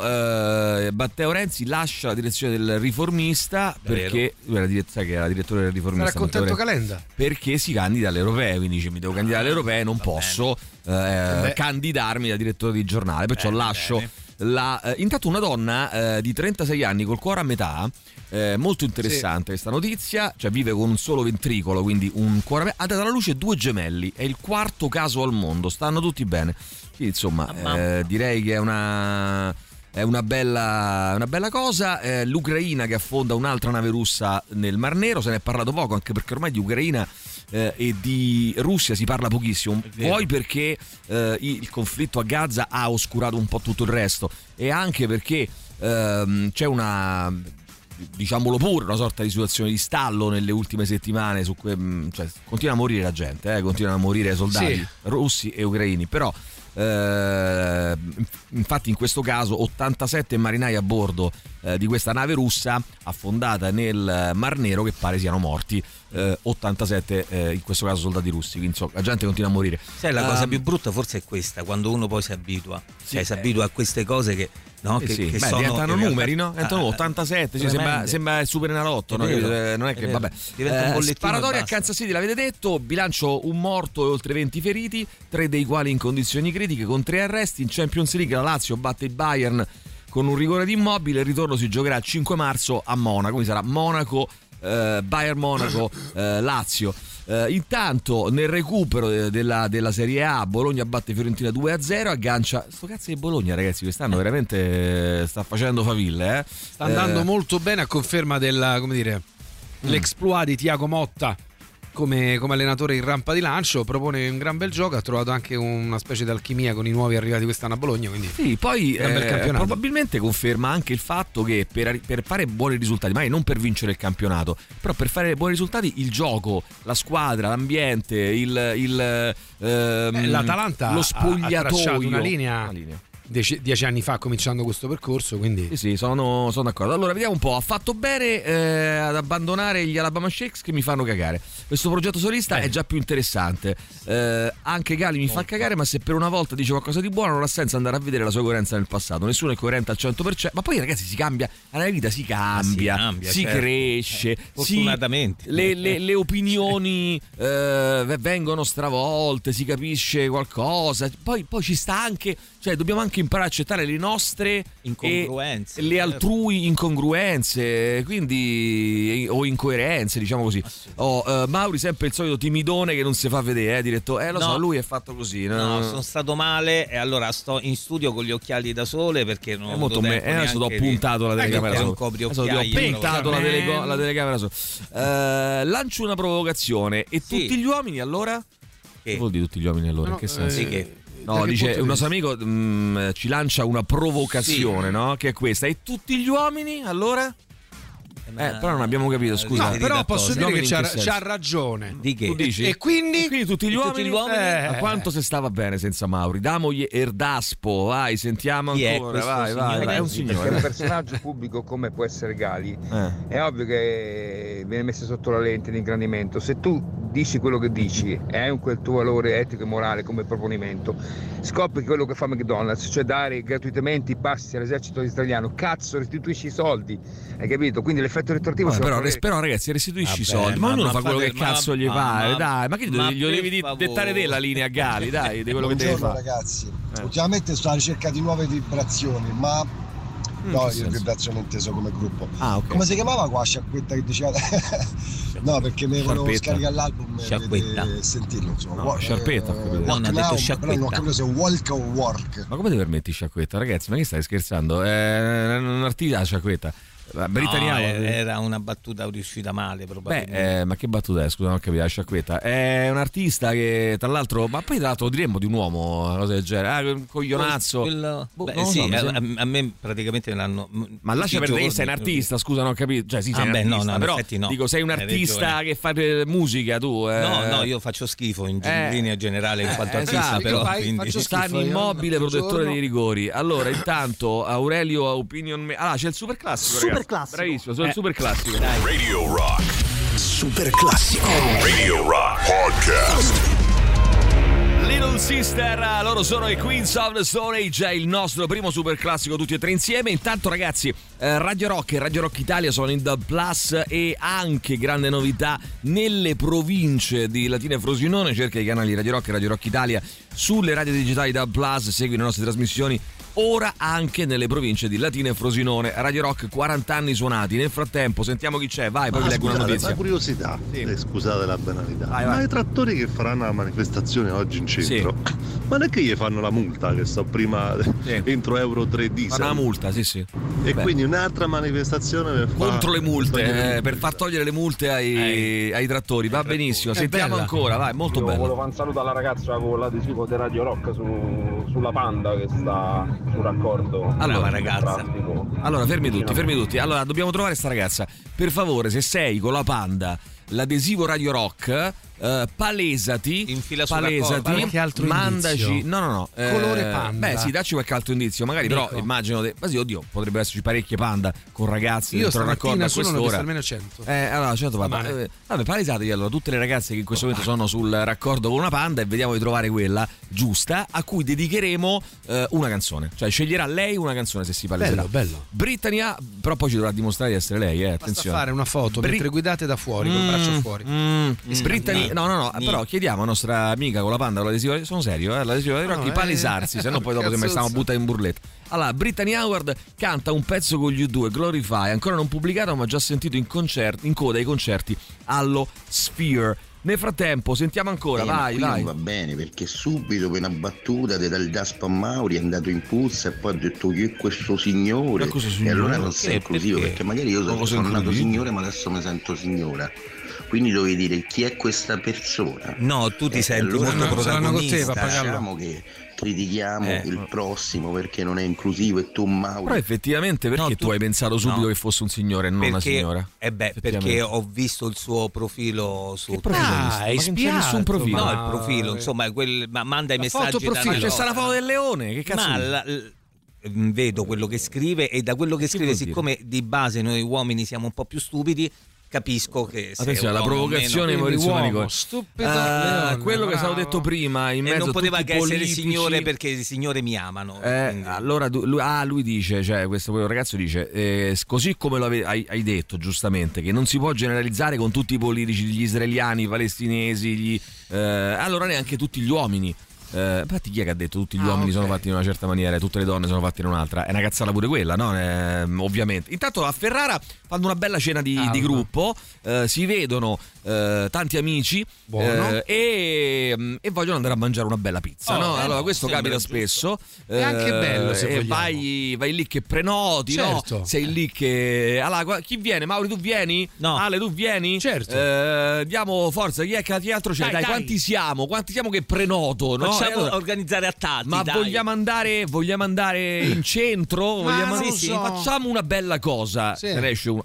Matteo Renzi lascia la direzione del riformista perché lui era, dire- sai che era direttore del riformista.
Era contento
Renzi?
Calenda.
Perché si candida alle europee. Quindi dice: Mi devo candidare alle europee, non posso eh, candidarmi da direttore di giornale. Perciò
Bene,
lascio.
bene.
La, eh, intanto una donna eh, di 36 anni col cuore a metà, eh, molto interessante questa notizia, cioè vive con un solo ventricolo, quindi un cuore a metà, ha dato alla luce due gemelli, è il quarto caso al mondo, stanno tutti bene. Quindi, insomma,
Ah,
direi che è una... È una bella, una bella cosa. Eh, L'Ucraina che affonda un'altra nave russa nel Mar Nero, se ne è parlato poco, anche perché ormai di Ucraina eh, e di Russia si parla pochissimo. Vuoi perché eh, il conflitto a Gaza ha oscurato un po' tutto il resto, e anche perché ehm, c'è una diciamolo pure, una sorta di situazione di stallo nelle ultime settimane su cui mm, cioè, continua a morire la gente, eh, continuano a morire soldati
Sì.
russi e ucraini, però eh, infatti in questo caso 87 marinai a bordo eh, di questa nave russa affondata nel Mar Nero che pare siano morti, eh, 87 eh, in questo caso soldati russi, quindi insomma, la gente continua a morire.
Sai, la cosa
Ehm,
più brutta forse è questa, quando uno poi si abitua.
Sì,
cioè, si
eh.
abitua a queste cose che, no,
Eh sì,
che
beh,
sono
diventano
realtà-
numeri, no? Diventano
Ah,
87, sì, sembra, sembra il Super Enalotto,
È
no? Eh, non è
è
che
vero.
vabbè. Eh, sparatoria a. Kansas City, l'avete detto, bilancio un morto e oltre 20 feriti, tre dei quali in condizioni critiche con tre arresti. In Champions League la Lazio batte il Bayern con un rigore di immobile, il ritorno si giocherà il 5 marzo a Monaco, quindi sarà Monaco eh, Bayern Monaco, *coughs* eh, Lazio. Eh, intanto nel recupero de- della, della Serie A Bologna batte Fiorentina 2-0, aggancia... Sto cazzo di Bologna ragazzi, quest'anno veramente eh, sta facendo faville. Eh?
Sta andando
Eh,
molto bene a conferma della, come dire,
Mm.
l'exploit di Tiago Motta come, come allenatore in rampa di lancio. Propone un gran bel gioco. Ha trovato anche una specie di alchimia con i nuovi arrivati quest'anno a Bologna. Quindi
Sì, poi eh,
campionato.
probabilmente conferma anche il fatto che per, per fare buoni risultati, magari non per vincere il campionato, però per fare buoni risultati il gioco, la squadra, l'ambiente, il, il, ehm,
Eh, l'Atalanta
lo
ha-
spogliatoio,
ha tracciato una linea,
Una linea.
Dieci, dieci anni fa cominciando questo percorso. Quindi
Sì, sì, sono, sono d'accordo. Allora, vediamo un po'. Ha fatto bene eh, ad abbandonare gli Alabama Shakes che mi fanno cagare. Questo progetto solista è già più interessante. Eh, anche Gali mi fa cagare, ma se per una volta dice qualcosa di buono, non ha senso andare a vedere la sua coerenza nel passato. Nessuno è coerente al 100%. Ma poi, ragazzi, si cambia. Nella vita si cambia,
si cambia,
si
certo.
cresce.
Eh,
si-
fortunatamente.
le, le- le opinioni eh, vengono stravolte, si capisce qualcosa. Poi, poi ci sta anche. Cioè, dobbiamo anche imparare a accettare le nostre
Incongruenze,
le
certo.
altrui incongruenze, quindi o incoerenze, diciamo così. Oh, eh, Mauri sempre il solito timidone che non si fa vedere, eh, diretto. Eh, lo
No.
so, lui è fatto così.
No, sono stato male e allora sto in studio con gli occhiali da sole perché non
È
ho
molto me- eh, adesso ho
di-
puntato la
Eh,
telecamera
che
Adesso ti ho puntato la, telego- la telecamera su. Eh, lancio una provocazione. E tutti gli uomini allora? Che vuol dire tutti gli uomini allora?
No,
In che
eh,
senso?
sì, che-
No, dice un nostro amico mm, ci lancia una provocazione, no? Che è questa. E tutti gli uomini allora? Eh, però non abbiamo capito, scusa.
No, però posso
Gli
dire
uomini
che c'ha, c'ha ragione.
Di che?
Tu dici?
E quindi?
Quindi tutti gli
E tutti
uomini,
gli uomini?
Eh,
Eh.
quanto se stava bene senza Mauri damogli Erdaspo vai sentiamo
Chi è
ancora vai, vai,
signore?
vai, è un
Perché un
signore *laughs*
personaggio pubblico come può essere Gali
Eh.
è ovvio che viene messo sotto la lente di ingrandimento. Se tu dici quello che dici e hai un quel tuo valore etico e morale come proponimento, scopri quello che fa McDonald's, cioè dare gratuitamente i passi all'esercito israeliano, cazzo restituisci i soldi, hai capito? Quindi l'effetto retroattivo
Vabbè, però, res- però, ragazzi restituisci i soldi ma
ma-
ognuno
ma
fa quello
fate-
che cazzo
ma-
gli
ma-
pare
ma-
dai ma che
per
devi
favore.
dettare te la linea a Gali dai di quello che devi
Buongiorno
fare
ragazzi,
Eh.
ultimamente sto alla ricerca di nuove vibrazioni, ma
Mm,
no, io vibrazione inteso come gruppo.
ah ok
Come si chiamava qua sciacquetta che diceva? *laughs* no, perché me volevo scaricare l'album
Sciacquetta.
e sentirlo, insomma.
No, sciarpetta.
Walk
No, non ha detto
Now, però non ho
sciacquetta.
capito se è walk o work.
ma come ti permetti sciacquetta ragazzi ma che stai scherzando è un artista sciacquetta
No,
Britanniamo
eh, era una battuta riuscita male
Beh,
probabilmente.
eh, ma che battuta è? Scusa, non ho capito, la sciacquetta. È un artista che, tra l'altro, ma poi tra l'altro diremmo di un uomo, una cosa del genere. Ah, un coglionazzo.
Quello-
Boh,
beh, sì,
so, mi
a, a- me praticamente me l'hanno.
Ma lascia
i
perdere, sei un artista, scusa, non ho capito. Cioè, sì, sei
Ah,
un
beh, no,
artista,
no, in
però
no.
dico, sei un artista che fa eh, musica tu. eh.
No, no, io faccio schifo in,
Eh,
in linea generale in quanto
eh,
artista,
esatto,
però.
vai,
quindi-
faccio *laughs* schifo.
Stanno immobile, protettore dei rigori. Allora, intanto *coughs* Aurelio opinion. me- Ah, c'è il super classico.
Super
ragazzi.
classico.
Bravissimo, sono il
Eh.
super classico.
Radio Rock.
Super classico.
Radio Rock Podcast.
Little Sister, loro sono i Queens of the Stone Age, è il nostro primo super classico tutti e tre insieme. Intanto ragazzi, eh, Radio Rock e Radio Rock Italia sono in The Plus e anche grande novità nelle province di Latina e Frosinone, cerca i canali Radio Rock e Radio Rock Italia sulle radio digitali The Plus, segui le nostre trasmissioni ora anche nelle province di Latina e Frosinone. Radio Rock 40 anni suonati. Nel frattempo sentiamo chi c'è, vai, poi vi
Ma
leggo una notizia.
Una curiosità, eh, scusate la banalità.
Vai,
ma
vai.
i trattori che faranno la manifestazione oggi in centro, *coughs* ma non è che gli fanno la multa che sto prima
Sì. *laughs*
entro Euro 3 diesel?
Fa una multa, sì, sì.
E
Beh.
quindi un'altra manifestazione per far-
contro le multe, eh, per far togliere le multe ai, ai trattori. Va benissimo,
È
sentiamo
bella.
ancora, vai, molto
Io
bello.
volevo fare un saluto alla ragazza con l'adesivo di Radio Rock su- sulla Panda che sta sul raccordo.
Allora,
del
ragazza.
Allora, fermi tutti, fermi tutti. Allora, dobbiamo trovare sta ragazza. Per favore, se sei con la panda, l'adesivo Radio Rock, eh, palesati.
Infila
palesati,
raccordo.
Qualche altro
mandaci.
indizio?
No, no, no. eh,
Colore panda.
Beh, sì, dacci qualche altro indizio. Magari, però,
Dico.
immagino. De... Ma sì, oddio, potrebbero esserci parecchie panda con ragazzi
Io
dentro il raccordo
stamattina
a
solo ne ho
quest'ora.
visto almeno 100.
Eh, allora, certo, vabbè,
Stamane.
eh, vabbè, palesatevi allora tutte le ragazze che in questo momento sono sul raccordo con una panda e vediamo di trovare quella giusta a cui dedicheremo eh, una canzone. Cioè, sceglierà lei una canzone se si paleserà.
Bello, bello.
Britannia, però poi ci dovrà dimostrare di essere lei, eh,
Basta
attenzione.
fare una foto
Bri-
mentre guidate da fuori, col braccio
Mm,
fuori.
mm,
E
No, no, no,
Ni.
però chiediamo a nostra amica con la panda, con l'adesivo, sono serio, eh, l'adesivo di Rocky,
No, eh.
palesarsi, se no poi dopo che stiamo buttati in burletta. Allora, Brittany Howard canta un pezzo con gli U2, Glorify, ancora non pubblicato ma già sentito in, concerti, in coda ai concerti allo Sphere Nel frattempo, sentiamo ancora,
Eh,
vai, vai.
va bene perché subito per una battuta ti dà il daspo a Mauri è andato in puzza e poi ha detto chi è questo signore
Ma cosa
e
signore?
allora non sei inclusivo
Perché?
perché magari io sono, sono nato signore ma adesso mi sento signora quindi dovevi dire chi è questa persona
No, tu ti
E
senti
allora
molto protagonista.
diciamo che critichiamo
Eh.
il prossimo perché non è inclusivo e tu Mauri
Però effettivamente perché
No,
tu,
tu-
hai pensato subito
no.
che fosse un signore e non una
Perché,
signora?
eh beh, perché ho visto il suo profilo su
profilo
Ah, hai
che
spiato,
nessun profilo.
No, il profilo, insomma, quel, ma manda i
La
messaggi
foto profilo.
C'è sta la foto del leone, che cazzo
Ma la- l- vedo quello che scrive e da quello che scrive,
vuol dire?
siccome di base noi uomini siamo un po' più stupidi, capisco che
Attenzione, la provocazione
meno-
Maurizio Manico.
stupido
Ah,
leone,
quello che è stato
bravo.
detto prima in mezzo
non
a
poteva
tutti
che
i
essere
politici,
signore perché il signore mi amano.
Eh, allora lui, ah, lui dice, cioè questo ragazzo dice, eh, così come lo ave- hai, hai detto giustamente, che non si può generalizzare con tutti i politici, gli israeliani, i palestinesi, gli, eh, allora neanche tutti gli uomini. Eh, infatti chi è che ha detto tutti gli
Ah,
uomini
ok.
sono fatti in una certa maniera e tutte le donne sono fatte in un'altra? È una cazzata pure quella, no? Eh, ovviamente. Intanto a Ferrara fanno una bella cena di,
Ah,
di gruppo, eh, si vedono eh, tanti amici
Buono.
eh, e, e vogliono andare a mangiare una bella pizza.
Oh,
no?
eh,
Allora questo capita
giusto.
spesso.
È anche bello, se vogliamo.
vai, vai lì che prenoti,
Certo.
no? Sei lì che. Allora, chi viene? Mauri, tu vieni?
No.
Ale, tu vieni?
Certo.
Eh, diamo forza, chi è che chi altro c'è?
Dai,
Dai,
dai.
quanti siamo? Quanti siamo che prenoto? No?
Facciamo
allora-
organizzare a tatti.
ma
dai.
vogliamo andare, vogliamo andare in centro?
Ma
Vogliamo-
non lo
Sì,
so.
Facciamo una bella cosa.
Sì.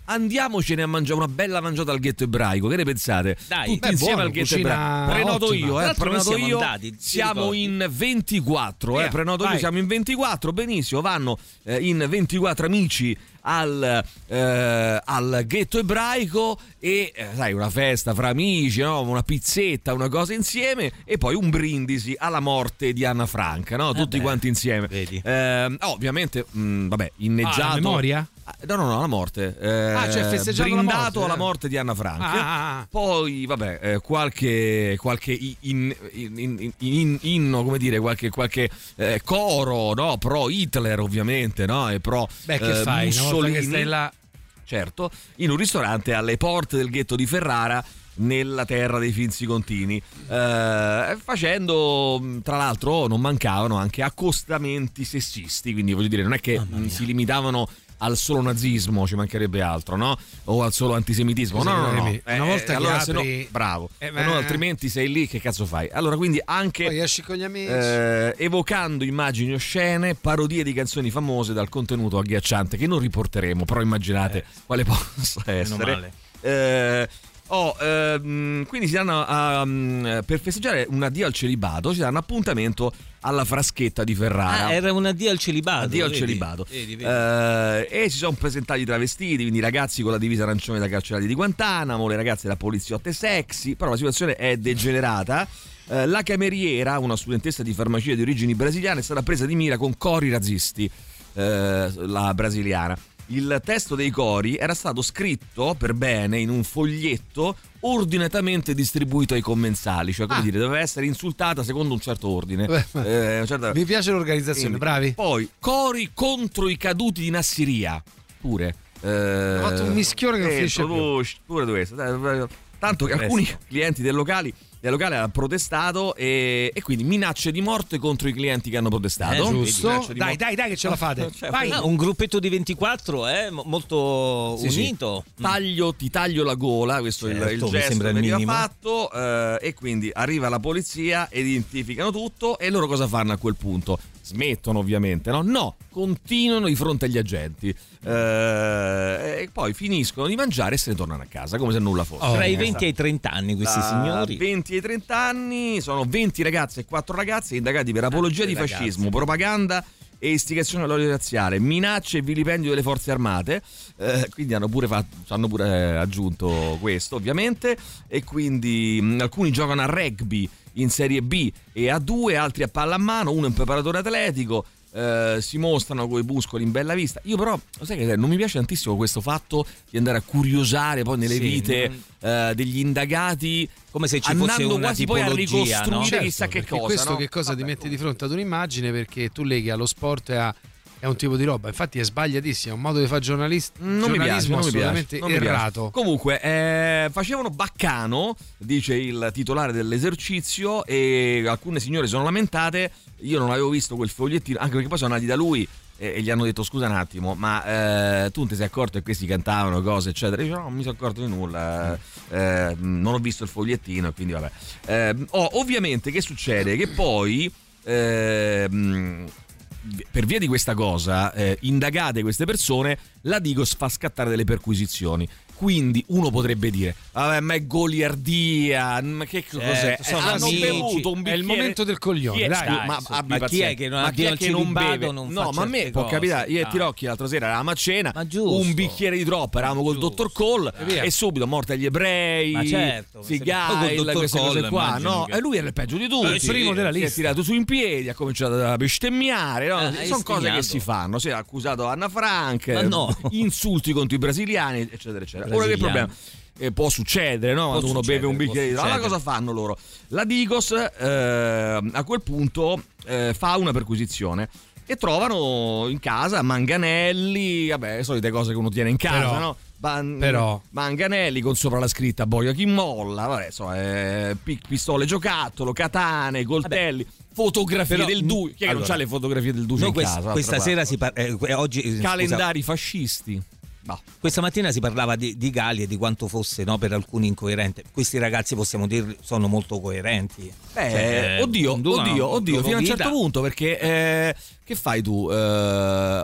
Andiamocene a mangiare una bella mangiata al ghetto ebraico. Che ne pensate?
Dai.
Tutti
Beh,
insieme
buono,
al ghetto
cucina
ebraico. Prenoto
ottima.
io, eh, prenoto
siamo
io.
andati, ti
siamo
ricordi?
in 24, eh, prenoto io,
vai.
siamo in 24, benissimo. Vanno eh, in 24 amici al, eh, al ghetto ebraico e eh, sai una festa fra amici no? una pizzetta una cosa insieme e poi un brindisi alla morte di Anna Franca no? tutti
beh,
quanti insieme
vedi.
Eh, ovviamente mh, vabbè inneggiato
Ah, la memoria?
Ah, No, no, no, la morte. Eh,
Ah, cioè, festeggiato
brindato
morte,
alla
eh.
morte di Anna Frank.
Ah, ah, ah.
Poi, vabbè, eh, qualche, qualche in- in- in- in- inno, come dire, qualche, qualche eh, coro, no? Pro Hitler, ovviamente, no? E pro
Beh, che
eh,
fai? Una volta
Mussolini.
che stai là.
Certo, in un ristorante alle porte del ghetto di Ferrara nella terra dei Finzi Contini, eh, facendo tra l'altro non mancavano anche accostamenti sessisti, quindi voglio dire non è che si limitavano al solo nazismo, ci mancherebbe altro, no? O al solo antisemitismo. No, no, no.
Noemi,
Eh,
una volta che
allora, se no-
apri-
bravo.
Eh,
Se
ma-
no, altrimenti sei lì, che cazzo fai? Allora, quindi anche
Poi esci con gli amici.
eh, evocando immagini oscene, parodie di canzoni famose dal contenuto agghiacciante che non riporteremo, però immaginate quale *laughs* possa essere.
male.
Oh, ehm, quindi si danno a- mm, per festeggiare un addio al celibato, si danno appuntamento alla fraschetta di Ferrara.
Ah, era un addio al celibato.
Addio al
vedi?
celibato.
Vedi, vedi.
Eh, e si sono presentati travestiti, quindi ragazzi con la divisa arancione da carcerati di Guantanamo, le ragazze da poliziotte sexy, però la situazione è degenerata. Eh, la cameriera, una studentessa di farmacia di origini brasiliane, è stata presa di mira con cori razzisti, eh, la brasiliana. Il testo dei cori era stato scritto per bene in un foglietto ordinatamente distribuito ai commensali, cioè come
Ah.
dire, doveva essere insultata secondo un certo ordine.
Beh,
Eh, certa-
Mi piace l'organizzazione,
quindi,
bravi.
Poi, cori contro i caduti di Nassiria. Pure. Eh,
Ha fatto un mischione che non finisce più.
Pure questo. Tanto che alcuni clienti del locale, del locale hanno protestato e, e quindi minacce di morte contro i clienti che hanno protestato.
Eh,
Giusto? Dai, dai, dai, che ce la *laughs* fate.
Cioè,
Vai.
Un gruppetto di 24, eh, mo- molto
Sì, sì.
unito.
Taglio, ti taglio la gola, questo è il-
Certo,
il,
mi
gesto
sembra
che veniva
minimo.
fatto eh, e quindi arriva la polizia, identificano tutto e loro cosa fanno a quel punto? Smettono ovviamente, no? No, continuano di fronte agli agenti eh, e poi finiscono di mangiare e se ne tornano a casa come se nulla fosse.
Oh,
Tra i
esatto.
20 e i 30 anni questi
Da
signori.
20 ai 30 anni sono 20 ragazze e 4 ragazze indagati per apologia di
le ragazze.
fascismo, propaganda e istigazione all'odio razziale, minacce e vilipendio delle forze armate. Eh, quindi hanno pure, fatto, hanno pure eh, aggiunto questo, ovviamente. E quindi mh, alcuni giocano a rugby in Serie B e A2, altri a pallamano, uno è un preparatore atletico. Eh, si mostrano con i muscoli in bella vista. Io, però, sai che non mi piace tantissimo questo fatto di andare a curiosare poi nelle
Sì,
vite
non-
eh, degli indagati
Come se ci fosse una
quasi poi a
tipologia,
ricostruire
no?
chissà che
Certo,
cosa.
questo
no?
che cosa ti
Vabbè,
mette di fronte ad un'immagine perché tu leghi allo sport e a è un tipo di roba. Infatti è sbagliatissimo, è un modo di fare giornalist-
Non mi piace,
giornalismo
non mi piace, non mi piace.
errato.
Comunque, eh, facevano baccano, dice il titolare dell'esercizio, e alcune signore si sono lamentate. Io non avevo visto quel fogliettino, anche perché poi sono andati da lui e, e gli hanno detto: Scusa un attimo, ma eh, tu non ti sei accorto che questi cantavano cose, eccetera? Io no, non mi sono accorto di nulla, eh, non ho visto il fogliettino, quindi vabbè. Eh, oh, ovviamente, che succede? Che poi. Per via di questa cosa, eh, indagate queste persone, la Digos fa scattare delle perquisizioni. Quindi uno potrebbe dire: Vabbè, ma è goliardia, ma che cos'è?
Certo, sono
Eh, hanno
amici.
bevuto un
È
bicchiere.
il momento del coglione,
Chi è-
dai.
scusa, ma, abbi
ma chi è che non
Ma chi è che non beve?
non
no, ma a me può
cose,
capitare. Io e
dai.
Tirocchi l'altra sera eravamo a cena,
Ma
un bicchiere di troppo, eravamo col dottor Cole
E
e subito morte agli ebrei,
Ma certo, dottor
queste cose qua. No, e lui era il peggio di tutti.
Eh, il primo della
Si è
lista.
tirato su in piedi, ha cominciato a bestemmiare. No?
Eh,
Sono cose che si fanno. Si è accusato Anna Frank,
Ma
insulti contro i brasiliani, eccetera, eccetera. Ora che problema? Eh, può succedere, no? Quando uno beve un bicchiere di Allora
succedere.
cosa fanno loro? La Digos eh, a quel punto eh, fa una perquisizione e trovano in casa manganelli, vabbè, solite cose che uno tiene in casa,
Però-
no? Ban-
però-
manganelli con sopra la scritta boia chi molla, vabbè, insomma, eh, pi- pistole giocattolo, katane, coltelli, fotografie
Però-
del Duce. Chi che non
allora,
c'ha le fotografie del Duce in
quest-
casa?
questa sera
parte?
si parla. eh, oggi eh, scusa,
calendari fascisti. No.
Questa mattina si parlava di, di Gali e di quanto fosse no, per alcuni incoerente. Questi ragazzi possiamo dire sono molto coerenti.
Beh,
Cioè,
oddio, oddio, oddio, fino a un certo punto, perché eh, che fai tu? Eh,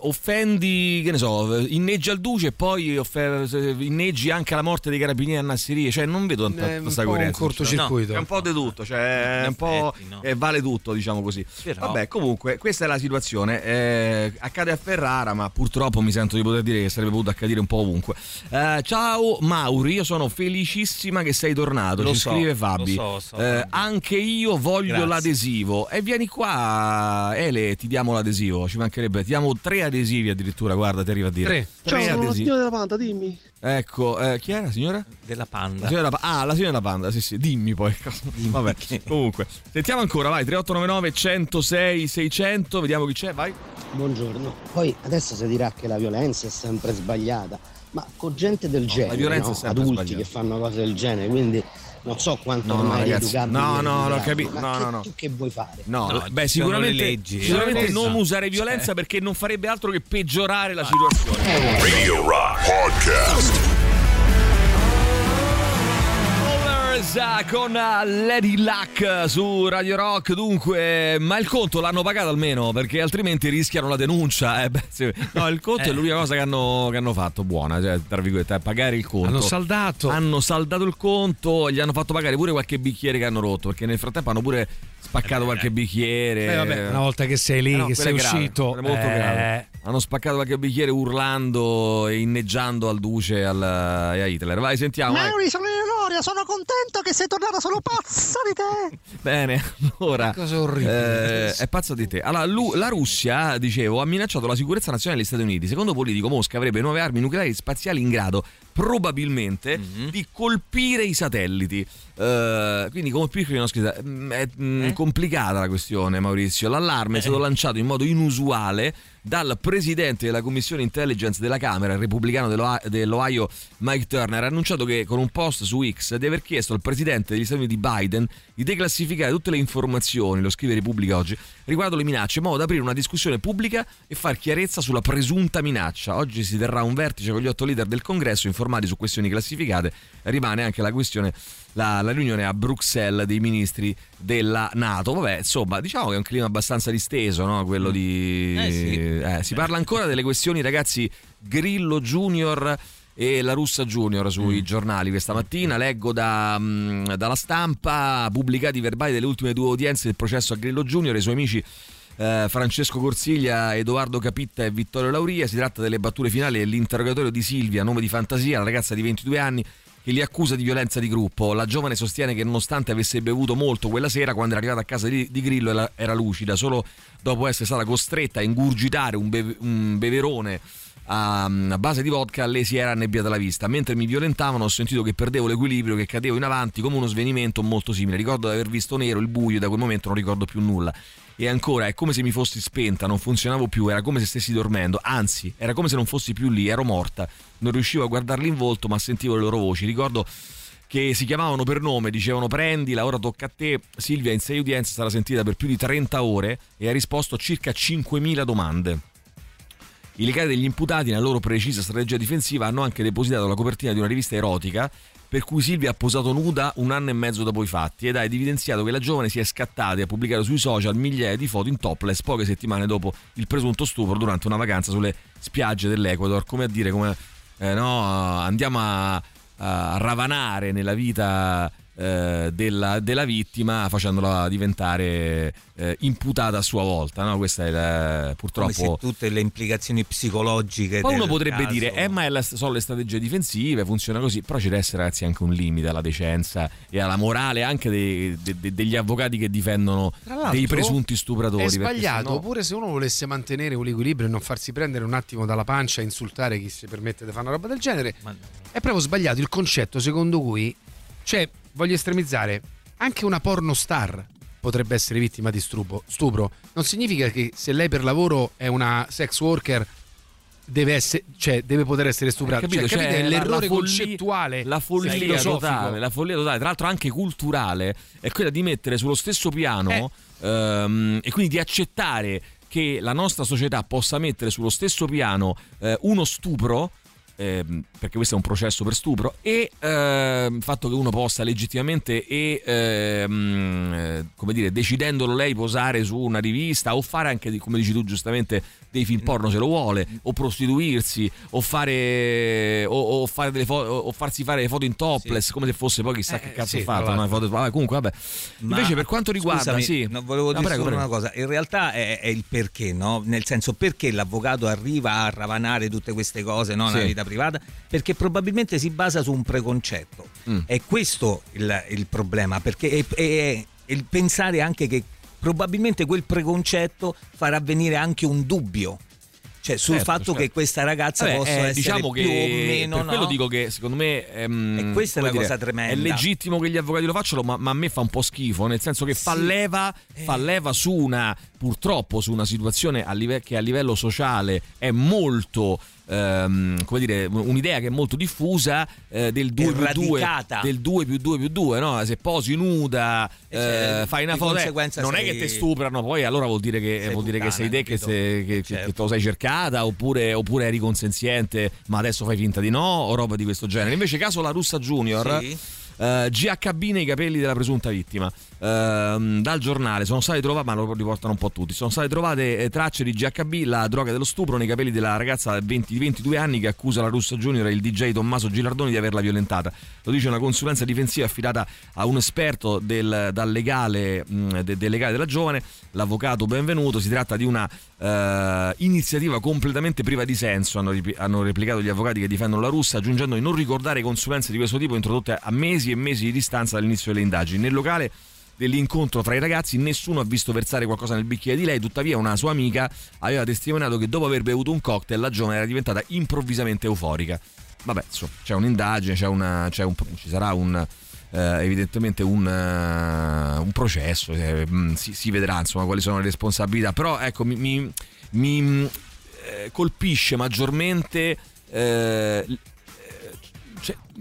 offendi, che ne so, inneggi al duce e poi offe- se- inneggi anche la morte dei carabinieri a Nassiriye, cioè non vedo tanta
È un
questa
po' un
coerenza.
cortocircuito.
No, è un po' di tutto, cioè è un po' eh, vale tutto, diciamo così.
Però-
Vabbè, comunque, questa è la situazione. Eh, accade a Ferrara, ma purtroppo mi sento di poter dire che sarebbe potuto accadere un po' ovunque. Eh, ciao Mauri, io sono felicissima che sei tornato.
Lo
ci
so,
scrive Fabi.
lo so, so,
Eh, anche io voglio
Grazie.
l'adesivo. E vieni qua, Ele, ti diamo l'adesivo. Ci mancherebbe. Ti diamo tre adesivi addirittura. Guarda, ti arriva a dire.
Tre.
Ciao, la
adesivi.
signora della panda, dimmi.
Ecco, eh, chi era, signora?
Della
La
panda.
signora Pa- ah, la signora della Panda, sì, sì, dimmi poi. *laughs* Vabbè, comunque. Sentiamo ancora, vai, 3899 106 600, vediamo chi c'è, vai.
Buongiorno. Poi adesso si dirà che la violenza è sempre sbagliata, ma con gente del genere,
violenza
no?
è sempre
adulti
sbagliata.
che fanno cose del genere, quindi non so quanto
No, no,
ormai
ragazzi, no, no, l'ho capito, no, no, no.
tu che vuoi fare?
No,
No,
beh, sicuramente,
le leggi.
sicuramente non usare violenza perché non farebbe altro che peggiorare la situazione.
Radio Rock Podcast.
Ah, con ah, Lady Luck su Radio Rock. Dunque, ma il conto l'hanno pagato almeno perché altrimenti rischiano la denuncia. Eh, beh, sì. No, il conto è
Eh.
l'unica cosa che hanno, che hanno fatto buona, cioè, tra virgolette, è pagare il conto.
Hanno saldato.
Hanno saldato il conto, gli hanno fatto pagare pure qualche bicchiere che hanno rotto perché nel frattempo hanno pure spaccato qualche bicchiere.
Eh, vabbè, una volta che sei lì,
Eh no,
che sei
è grave,
uscito,
quello è molto
eh,
grave. Hanno spaccato qualche bicchiere urlando e inneggiando al duce e al- e a Hitler. Vai, sentiamo. vai.
Mauri, sono Eleonora, sono contento che sei tornata, sono pazza di te.
Bene, allora.
Cosa orribile.
eh, è pazzo di te. Allora, lu- la Russia, dicevo, ha minacciato la sicurezza nazionale degli Stati Uniti. Secondo Politico, Mosca avrebbe nuove armi nucleari spaziali in grado, probabilmente,
Mhm.
di colpire i satelliti. Eh, quindi, colpire i nostri satelliti. Mm, È mm,
Eh?
complicata la questione, Maurizio. L'allarme è stato lanciato in modo inusuale dal presidente della commissione intelligence della Camera, il repubblicano dell'Ohio, dell'Ohio Mike Turner, ha annunciato che con un post su X di aver chiesto al presidente degli Stati Uniti Biden di declassificare tutte le informazioni, lo scrive Repubblica oggi, riguardo le minacce, in modo da aprire una discussione pubblica e far chiarezza sulla presunta minaccia. Oggi si terrà un vertice con gli otto leader del congresso informati su questioni classificate. Rimane anche la questione, la, la riunione a Bruxelles dei ministri della Nato. Vabbè, insomma, diciamo che è un clima abbastanza disteso, no? Quello di.
Eh sì.
eh, si parla ancora delle questioni, ragazzi, Grillo Junior e la russa Junior sui giornali questa mattina. Leggo da, mm, dalla stampa pubblicati i verbali delle ultime due udienze del processo a Grillo Junior e i suoi amici. Eh, Francesco Corsiglia, Edoardo Capitta e Vittorio Lauria. Si tratta delle battute finali dell'interrogatorio di Silvia, nome di fantasia, la ragazza di 22 anni che li accusa di violenza di gruppo. La giovane sostiene che nonostante avesse bevuto molto quella sera, quando era arrivata a casa di, Grillo era, era lucida, solo dopo essere stata costretta a ingurgitare un, beve- un beverone a, a base di vodka le si era annebbiata la vista. Mentre mi violentavano ho sentito che perdevo l'equilibrio, che cadevo in avanti come uno svenimento molto simile. Ricordo di aver visto nero, il buio, e da quel momento non ricordo più nulla. E ancora è come se mi fossi spenta, non funzionavo più, era come se stessi dormendo, anzi, era come se non fossi più lì, ero morta. Non riuscivo a guardarli in volto, ma sentivo le loro voci. Ricordo che si chiamavano per nome, dicevano prendila, ora tocca a te. Silvia in sei udienze sarà sentita per più di 30 ore e ha risposto a circa 5.000 domande. I legali degli imputati, nella loro precisa strategia difensiva, hanno anche depositato la copertina di una rivista erotica per cui Silvia ha posato nuda un anno e mezzo dopo i fatti ed ha evidenziato che la giovane si è scattata e ha pubblicato sui social migliaia di foto in topless poche settimane dopo il presunto stupro durante una vacanza sulle spiagge dell'Ecuador, come a dire come eh, no, andiamo a, a ravanare nella vita eh, della, della, vittima facendola diventare eh, imputata a sua volta. No? Questa è la, purtroppo.
Come se tutte le implicazioni psicologiche.
Poi uno potrebbe
caso...
dire: eh, ma la, sono le strategie difensive, funziona così. Però ci deve essere, ragazzi, anche un limite alla decenza e alla morale anche dei, de, degli avvocati che difendono dei presunti stupratori.
È sbagliato,
sennò...
pure se uno volesse mantenere un equilibrio e non farsi prendere un attimo dalla pancia e insultare chi si permette di fare una roba del genere. Ma... È proprio sbagliato il concetto secondo cui. Cioè, voglio estremizzare, anche una pornostar potrebbe essere vittima di stupro. stupro. Non significa che se lei per lavoro è una sex worker deve, essere, cioè, deve poter essere stuprata. Cioè,
cioè,
è l'errore
la follia,
concettuale,
la follia totale, la follia totale, tra l'altro anche culturale, è quella di mettere sullo stesso piano eh. ehm, e quindi di accettare che la nostra società possa mettere sullo stesso piano eh, uno stupro ehm, perché questo è un processo per stupro, e ehm, il fatto che uno possa legittimamente e ehm, eh, come dire, decidendolo lei posare su una rivista o fare anche, come dici tu giustamente, dei film porno se lo vuole, o prostituirsi, o fare o, o, fare delle foto, o farsi fare le foto in topless, sì. come se fosse poi chissà eh, che cazzo sì, fatto. Una foto, vabbè, comunque, vabbè. Ma Invece, per quanto riguarda,
scusami,
sì,
no, volevo
no,
dire
prego, prego.
una cosa. In realtà è, è, il perché, no? Nel senso, perché l'avvocato arriva a ravanare tutte queste cose no?
Sì.
vita privata? Perché probabilmente si basa su un preconcetto.
Mm.
È questo il, il problema, perché è, è- è il pensare anche che probabilmente quel preconcetto farà venire anche un dubbio. Cioè sul
Certo,
fatto
certo.
che questa ragazza
Vabbè,
possa
eh,
essere
diciamo
più
che
o meno
per quello
no?
dico che secondo me ehm,
E questa è la
dire,
cosa tremenda.
È legittimo che gli avvocati lo facciano, ma, ma a me fa un po' schifo, nel senso che fa,
Sì.
leva, fa leva su una purtroppo su una situazione a live- che a livello sociale è molto ehm, come dire, un'idea che è molto diffusa eh, del 2 più 2
radicata.
del 2 più 2 più 2 no? se posi nuda
E cioè,
eh, fai una foto eh, non è
sei-
che ti stuprano poi allora vuol dire che,
Sei
vuol dire che
puttana,
sei te che, se- che- che-
Certo.
che te lo sei cercata oppure, oppure eri consenziente ma adesso fai finta di no o roba di questo genere invece caso la russa junior
Sì.
Eh, GHB nei capelli della presunta vittima. Ehm, dal giornale sono state trovate ma lo riportano un po' tutti sono state trovate eh, tracce di GHB la droga dello stupro nei capelli della ragazza 20 di 22 anni che accusa la russa junior e il DJ Tommaso Gilardoni di averla violentata. Lo dice una consulenza difensiva affidata a un esperto del, legale, mh, de- del legale della giovane l'avvocato benvenuto. Si tratta di una eh, iniziativa completamente priva di senso hanno, hanno replicato gli avvocati che difendono la russa aggiungendo di non ricordare consulenze di questo tipo introdotte a mesi e mesi di distanza dall'inizio delle indagini. Nel locale dell'incontro fra i ragazzi nessuno ha visto versare qualcosa nel bicchiere di lei tuttavia una sua amica aveva testimoniato che dopo aver bevuto un cocktail la giovane era diventata improvvisamente euforica. Vabbè insomma c'è un'indagine c'è una, c'è un- ci sarà un eh, evidentemente un, eh, un processo eh, mm, si, si vedrà insomma quali sono le responsabilità. Però ecco mi, mi- mi, eh, colpisce maggiormente eh,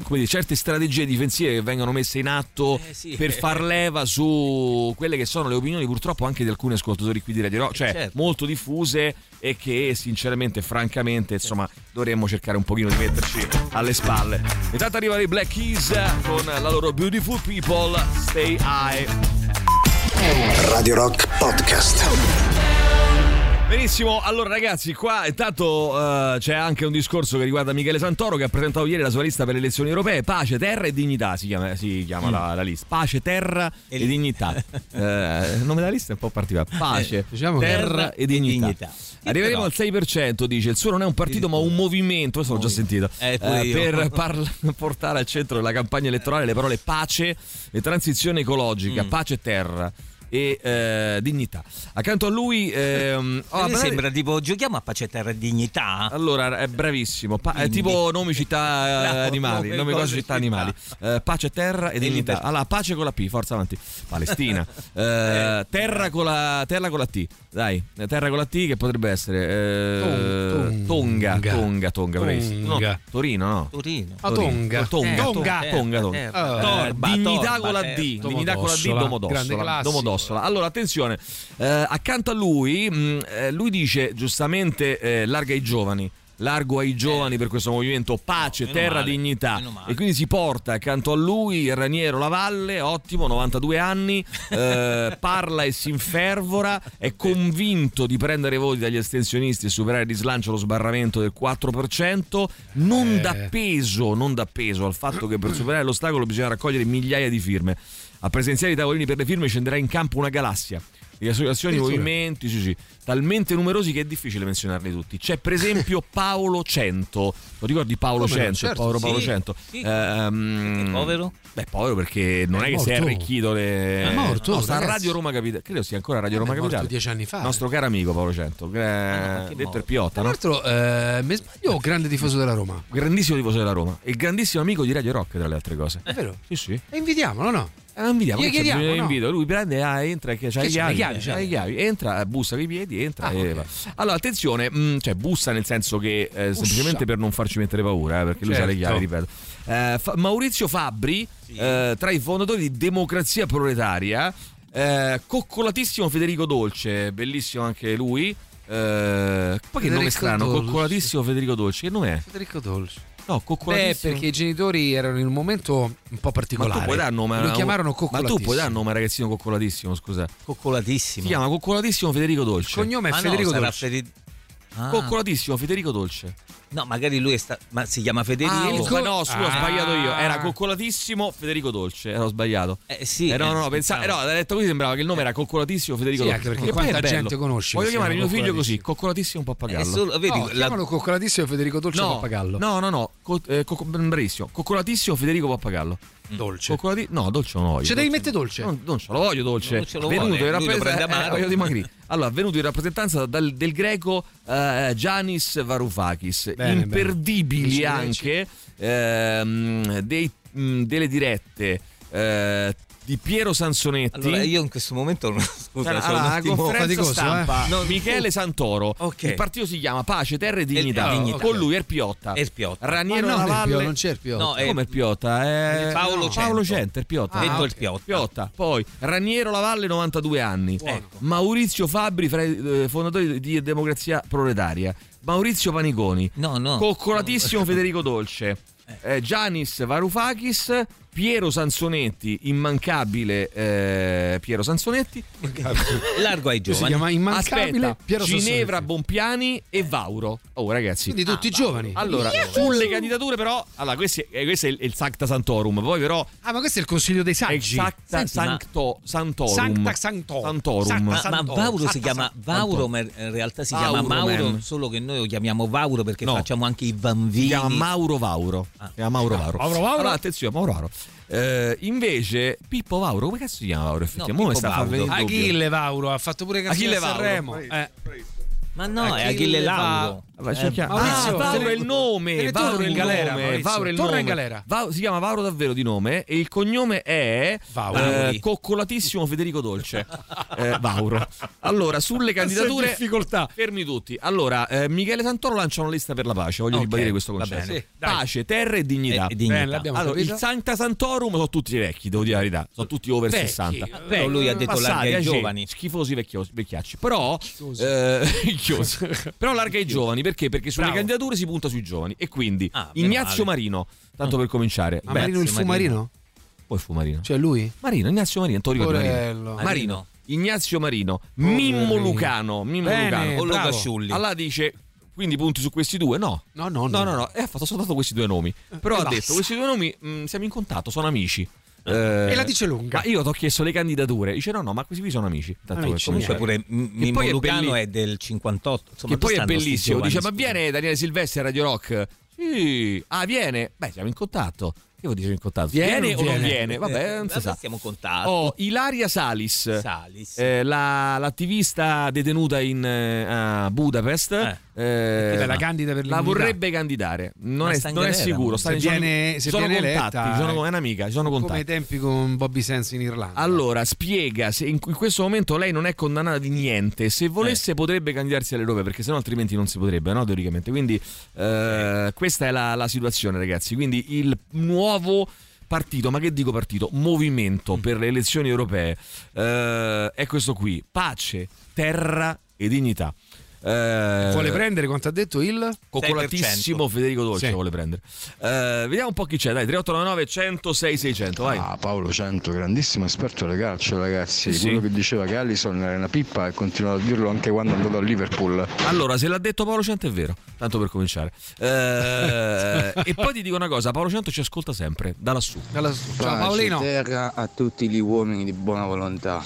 dire, certe strategie difensive che vengono messe in atto
Eh, sì.
per far leva su quelle che sono le opinioni purtroppo anche di alcuni ascoltatori qui di Radio Rock, cioè
certo.
molto diffuse e che sinceramente, francamente, insomma, dovremmo cercare un pochino di metterci alle spalle. Intanto arrivano i Black Keys con la loro Beautiful People, Stay High.
Radio Rock Podcast.
Benissimo, allora ragazzi, qua intanto eh, c'è anche un discorso che riguarda Michele Santoro che ha presentato ieri la sua lista per le elezioni europee, pace, terra e dignità si chiama, si chiama la, la lista, pace, terra e, dignità. Eh, il nome della lista è un po' particolare, pace,
Eh, diciamo
terra e dignità. Arriveremo al 6%, dice, il suo non è un partito ma un movimento, questo l'ho già sentito,
Eh,
eh, per *laughs* parla- portare al centro della campagna elettorale le parole pace e transizione ecologica,
Mm.
pace e terra. E eh, dignità. Accanto a lui... ehm, oh, *laughs*
mi
guardate-
sembra tipo giochiamo a pace terra e dignità.
allora, è bravissimo. Pa- è tipo nomi, città, eh, *laughs*
Bravo,
animali.
nome,
Nomi, cose,
cose,
città, animali. Eh, pace, terra e dignità.
libertà.
Allora, pace con la P, forza avanti. Palestina. *laughs* Eh, terra, con la, terra con la T. Dai, eh, terra con la T che potrebbe essere eh,
Tong-
Tonga,
Tonga.
Tonga, Tonga, bravissimo.
Tonga.
No, Torino, no.
Torino.
Ah, Tonga.
Tonga,
Tonga.
Tonga, Eh, dignità con la. D, dignità con la D.
Domodossola. Grande classico.
Domodossola. Allora, attenzione, eh, accanto a lui, mh, eh, lui dice giustamente eh, larga ai giovani. Largo ai giovani per questo movimento pace,
meno
terra,
male,
dignità. E quindi si porta accanto a lui Raniero Lavalle, ottimo, 92 anni, eh, *laughs* parla e si infervora, è convinto di prendere voti dagli astensionisti e superare di slancio lo sbarramento del 4%, non
Eh.
dà peso, non dà peso al fatto che per superare l'ostacolo bisogna raccogliere migliaia di firme. A presenziare i tavolini per le firme scenderà in campo una galassia. Di associazioni, movimenti, sì, sì, talmente numerosi che è difficile menzionarli tutti. C'è per esempio *laughs* Paolo Cento. Lo ricordi Paolo
Come
Cento?
certo,
povero
sì,
Paolo Cento.
sì.
Ehm,
Perché povero?
Beh, povero perché non
È
è, che si è arricchito le...
È morto,
No, sta a. Radio Roma Capitale. Credo sia ancora Radio
È
Roma
morto
Capitale.
dieci anni fa.
Nostro caro amico Paolo Cento. eh, detto il Piotta,
Tra
no?
l'altro, eh, mi sbaglio, grande tifoso della Roma.
Grandissimo tifoso della Roma. E grandissimo amico di Radio Rock, tra le altre cose.
È vero?
Sì, sì.
E invidiamolo, no?
Eh, non vediamo,
Gli chiediamo, no?
invito. Lui prende, ah, entra, che c'ha
Che
le chiavi,
chiavi,
c'ha
certo.
le chiavi, entra, eh, bussa con i piedi, entra
Ah,
e
ok.
va. Allora, attenzione, mh, cioè bussa nel senso che eh, semplicemente per non farci mettere paura, eh, perché lui sa le
Certo.
chiavi, ripeto. Eh, Fa- Maurizio Fabbri, eh, tra i fondatori di Democrazia Proletaria, eh, coccolatissimo Federico Dolce, bellissimo anche lui. Eh, poi che
Federico
nome strano,
Dolce.
coccolatissimo Federico Dolce, che nome è?
Federico Dolce.
No,
Beh,
coccolatissimo.
perché i genitori erano in un momento un po'
ma
particolare.
tu puoi dare nome
Lo chiamarono
Ma tu
coccolatissimo.
puoi dare nome ragazzino coccolatissimo, scusa.
Coccolatissimo.
Si chiama coccolatissimo Federico Dolce.
Il cognome è
Ma no,
Federico
sarà
Dolce.
Fede- Ah.
Coccolatissimo Federico Dolce.
No, magari lui è sta- ma si chiama Federico.
Ah,
co-
no, scusa, ho
Ah.
sbagliato io. Era coccolatissimo Federico Dolce. Ero sbagliato.
Eh sì.
Eh, no, no, no,
eh,
pensavo, eh, no, detto così sembrava che il nome era coccolatissimo Federico
Sì,
Dolce.
anche perché quanta
bello.
gente conosci
Voglio chiamare mio figlio così,
coccolatissimo?
pappagallo.
solo- vedi,
No,
la-
chiamalo coccolatissimo Federico Dolce
No,
Pappagallo.
no, no, no, co- eh, cocco- bravissimo. Coccolatissimo Federico Pappagallo.
Dolce.
Coccolati- no, dolce non lo voglio.
Ce devi mettere dolce?
Non, non ce lo voglio dolce.
Non ce lo
venuto
vuole,
in rappresentanza eh, dimagrire. *laughs* Allora, venuto in rappresentanza dal- del greco eh, Giannis Varoufakis,
Bene,
imperdibili
bene.
anche ehm, dei- mh, delle dirette eh, di Piero Sansonetti.
Allora, io in questo momento non *laughs* scusa,
Allora,
sono un
alla
attimo
conferenza
faticoso,
stampa
eh?
No,
Michele Santoro
Ok.
il partito si chiama Pace, Terra e Dignità,
Ah, ok.
con lui Erpiotta
Erpiotta.
Raniero
Ma no, non è
Navalle
Pio, non c'è il Pio.
No, è-
come Erpiotta? È
Paolo
no,
Cento.
Paolo Cento, Erpiotta
detto
Ah,
il
ok.
Piotta.
Piotta. Poi Raniero Lavalle, 92 anni.
Ecco.
Maurizio Fabri, fra i eh, fondatori di Democrazia Proletaria. Maurizio Paniconi.
No, no.
Coccolatissimo Federico Dolce. eh, Giannis Varoufakis. Piero Sansonetti, immancabile eh, Piero Sansonetti.
Largo ai
Lui si
giovani.
chiama immancabile
Aspetta,
Piero
Ginevra. Bonpiani e Vauro. Oh, ragazzi.
Quindi tutti giovani.
Allora, sulle candidature, però, allora, questo è, questo è il, il Sancta Santorum. Poi, però,
Ah, ma questo è il consiglio dei
è il
saggi.
Sancta
ma-
Sancto, Santorum.
Sancta Sancto.
Santorum.
Sancta
Ma, ma Vauro si
Santa
chiama. Vauro, ma in realtà si
Vauro,
chiama Mauro,
man.
solo che noi lo chiamiamo Vauro perché
No.
facciamo anche i
Si
bambini.
chiama Mauro Vauro.
Ah.
Si chiama Mauro Vauro.
Mauro Vauro?
Allora, attenzione, Mauro Vauro. Eh, invece, Pippo Vauro, come cazzo si chiama Vauro? Effettivamente,
No,
sta
Vauro.
Achille Vauro ha fatto pure canzone
Achille.
Sanremo. Eh.
Ma no, è
Achille
Achille
Va-
Lauro.
Vabbè, ci
Eh,
chiama-
Maurizio,
ah, Vauro è il nome. Vauro è il
in galera,
nome. Vauro è il
Torna
nome.
in galera.
Va- si chiama Vauro davvero di nome e il cognome è
Vauro.
eh, coccolatissimo Federico Dolce. *laughs* Eh, Vauro. Allora, sulle candidature
difficoltà.
Fermi tutti. Allora, eh, Michele Santoro lancia una lista per la pace. Voglio
Ok,
ribadire questo
va
concetto.
bene.
Sì,
pace, terra e dignità.
E- e dignità.
Bene, l'abbiamo
Allora,
capito.
il Sancta Santorum sono tutti vecchi, devo dire la verità. Sono tutti over
Vecchi.
60.
Però lui ha detto
Passati,
larga ai
eh,
giovani.
Schifosi vecchiosi- vecchiacci. Però, *laughs* eh, chiosi. *laughs* Però larga ai giovani perché? Perché sulle
Bravo.
candidature si punta sui giovani. E quindi
Ah, meno
Ignazio
male.
Marino, tanto per cominciare.
Ma
Beh,
Marino il
Marino.
fumarino?
poi fu Marino.
Cioè lui?
Marino, Ignazio Marino, ricordi Marino?
Porello.
Marino, Ignazio Marino, Mimmo. Lucano, Mimmo
Bene,
Lucano.
O Luca
bravo.
Sciulli.
Allora dice, quindi punti su questi due? No.
No, no,
No, no, no, e ha fatto soltanto questi due nomi. Però
e
ha
basta.
detto, questi due nomi mh, siamo in contatto, sono amici. Eh,
E la dice lunga.
Io ti ho chiesto le candidature. Dice no, no, ma questi qui sono amici. Tanto
Amici.
Comunque pure Mimmo
è belli-
è del 58. Insomma,
Che poi è bellissimo. Dice, ma viene Daniele Silvestri a Radio Rock? Sì. Ah, viene? Beh, siamo in contatto. Che vuol dire in contatto?
Viene
Viene,
o
non
viene?
Vabbè, non si sa.
Siamo contatto.
Oh, Ilaria Salis,
Salis.
eh, la- l'attivista detenuta in, eh, a Budapest, eh,
Beh, la candida per
la vorrebbe candidare. Non, è, non è sicuro. Sta
se
sono-
viene, se
sono
viene
contatti,
eletta,
sono-
eh,
è un'amica, ci sono
come
contatti.
ai tempi con Bobby Sense in Irlanda.
Allora, spiega se in, in questo momento lei non è condannata di niente. Se volesse, potrebbe candidarsi alle Europee, perché sennò altrimenti non si potrebbe, no? Teoricamente. Quindi, eh, questa è la, la situazione, ragazzi. Quindi, il nuovo partito, ma che dico partito? Movimento per le elezioni europee eh, è questo qui: pace, terra e dignità. Eh,
Vuole prendere quanto ha detto il
Coccolatissimo Federico Dolce
Sì.
vuole prendere. Eh, vediamo un po' chi c'è, dai, 3899 106 600, vai.
Ah, Paolo Cento, grandissimo esperto alle calcio, ragazzi.
Sì.
Quello che diceva che Allison era una pippa e continua a dirlo anche quando è andato a Liverpool.
Allora, se l'ha detto Paolo Cento è vero, tanto per cominciare. Eh, *laughs* e poi ti dico una cosa, Paolo Cento ci ascolta sempre, da lassù.
Pace, terra a tutti gli uomini di buona volontà.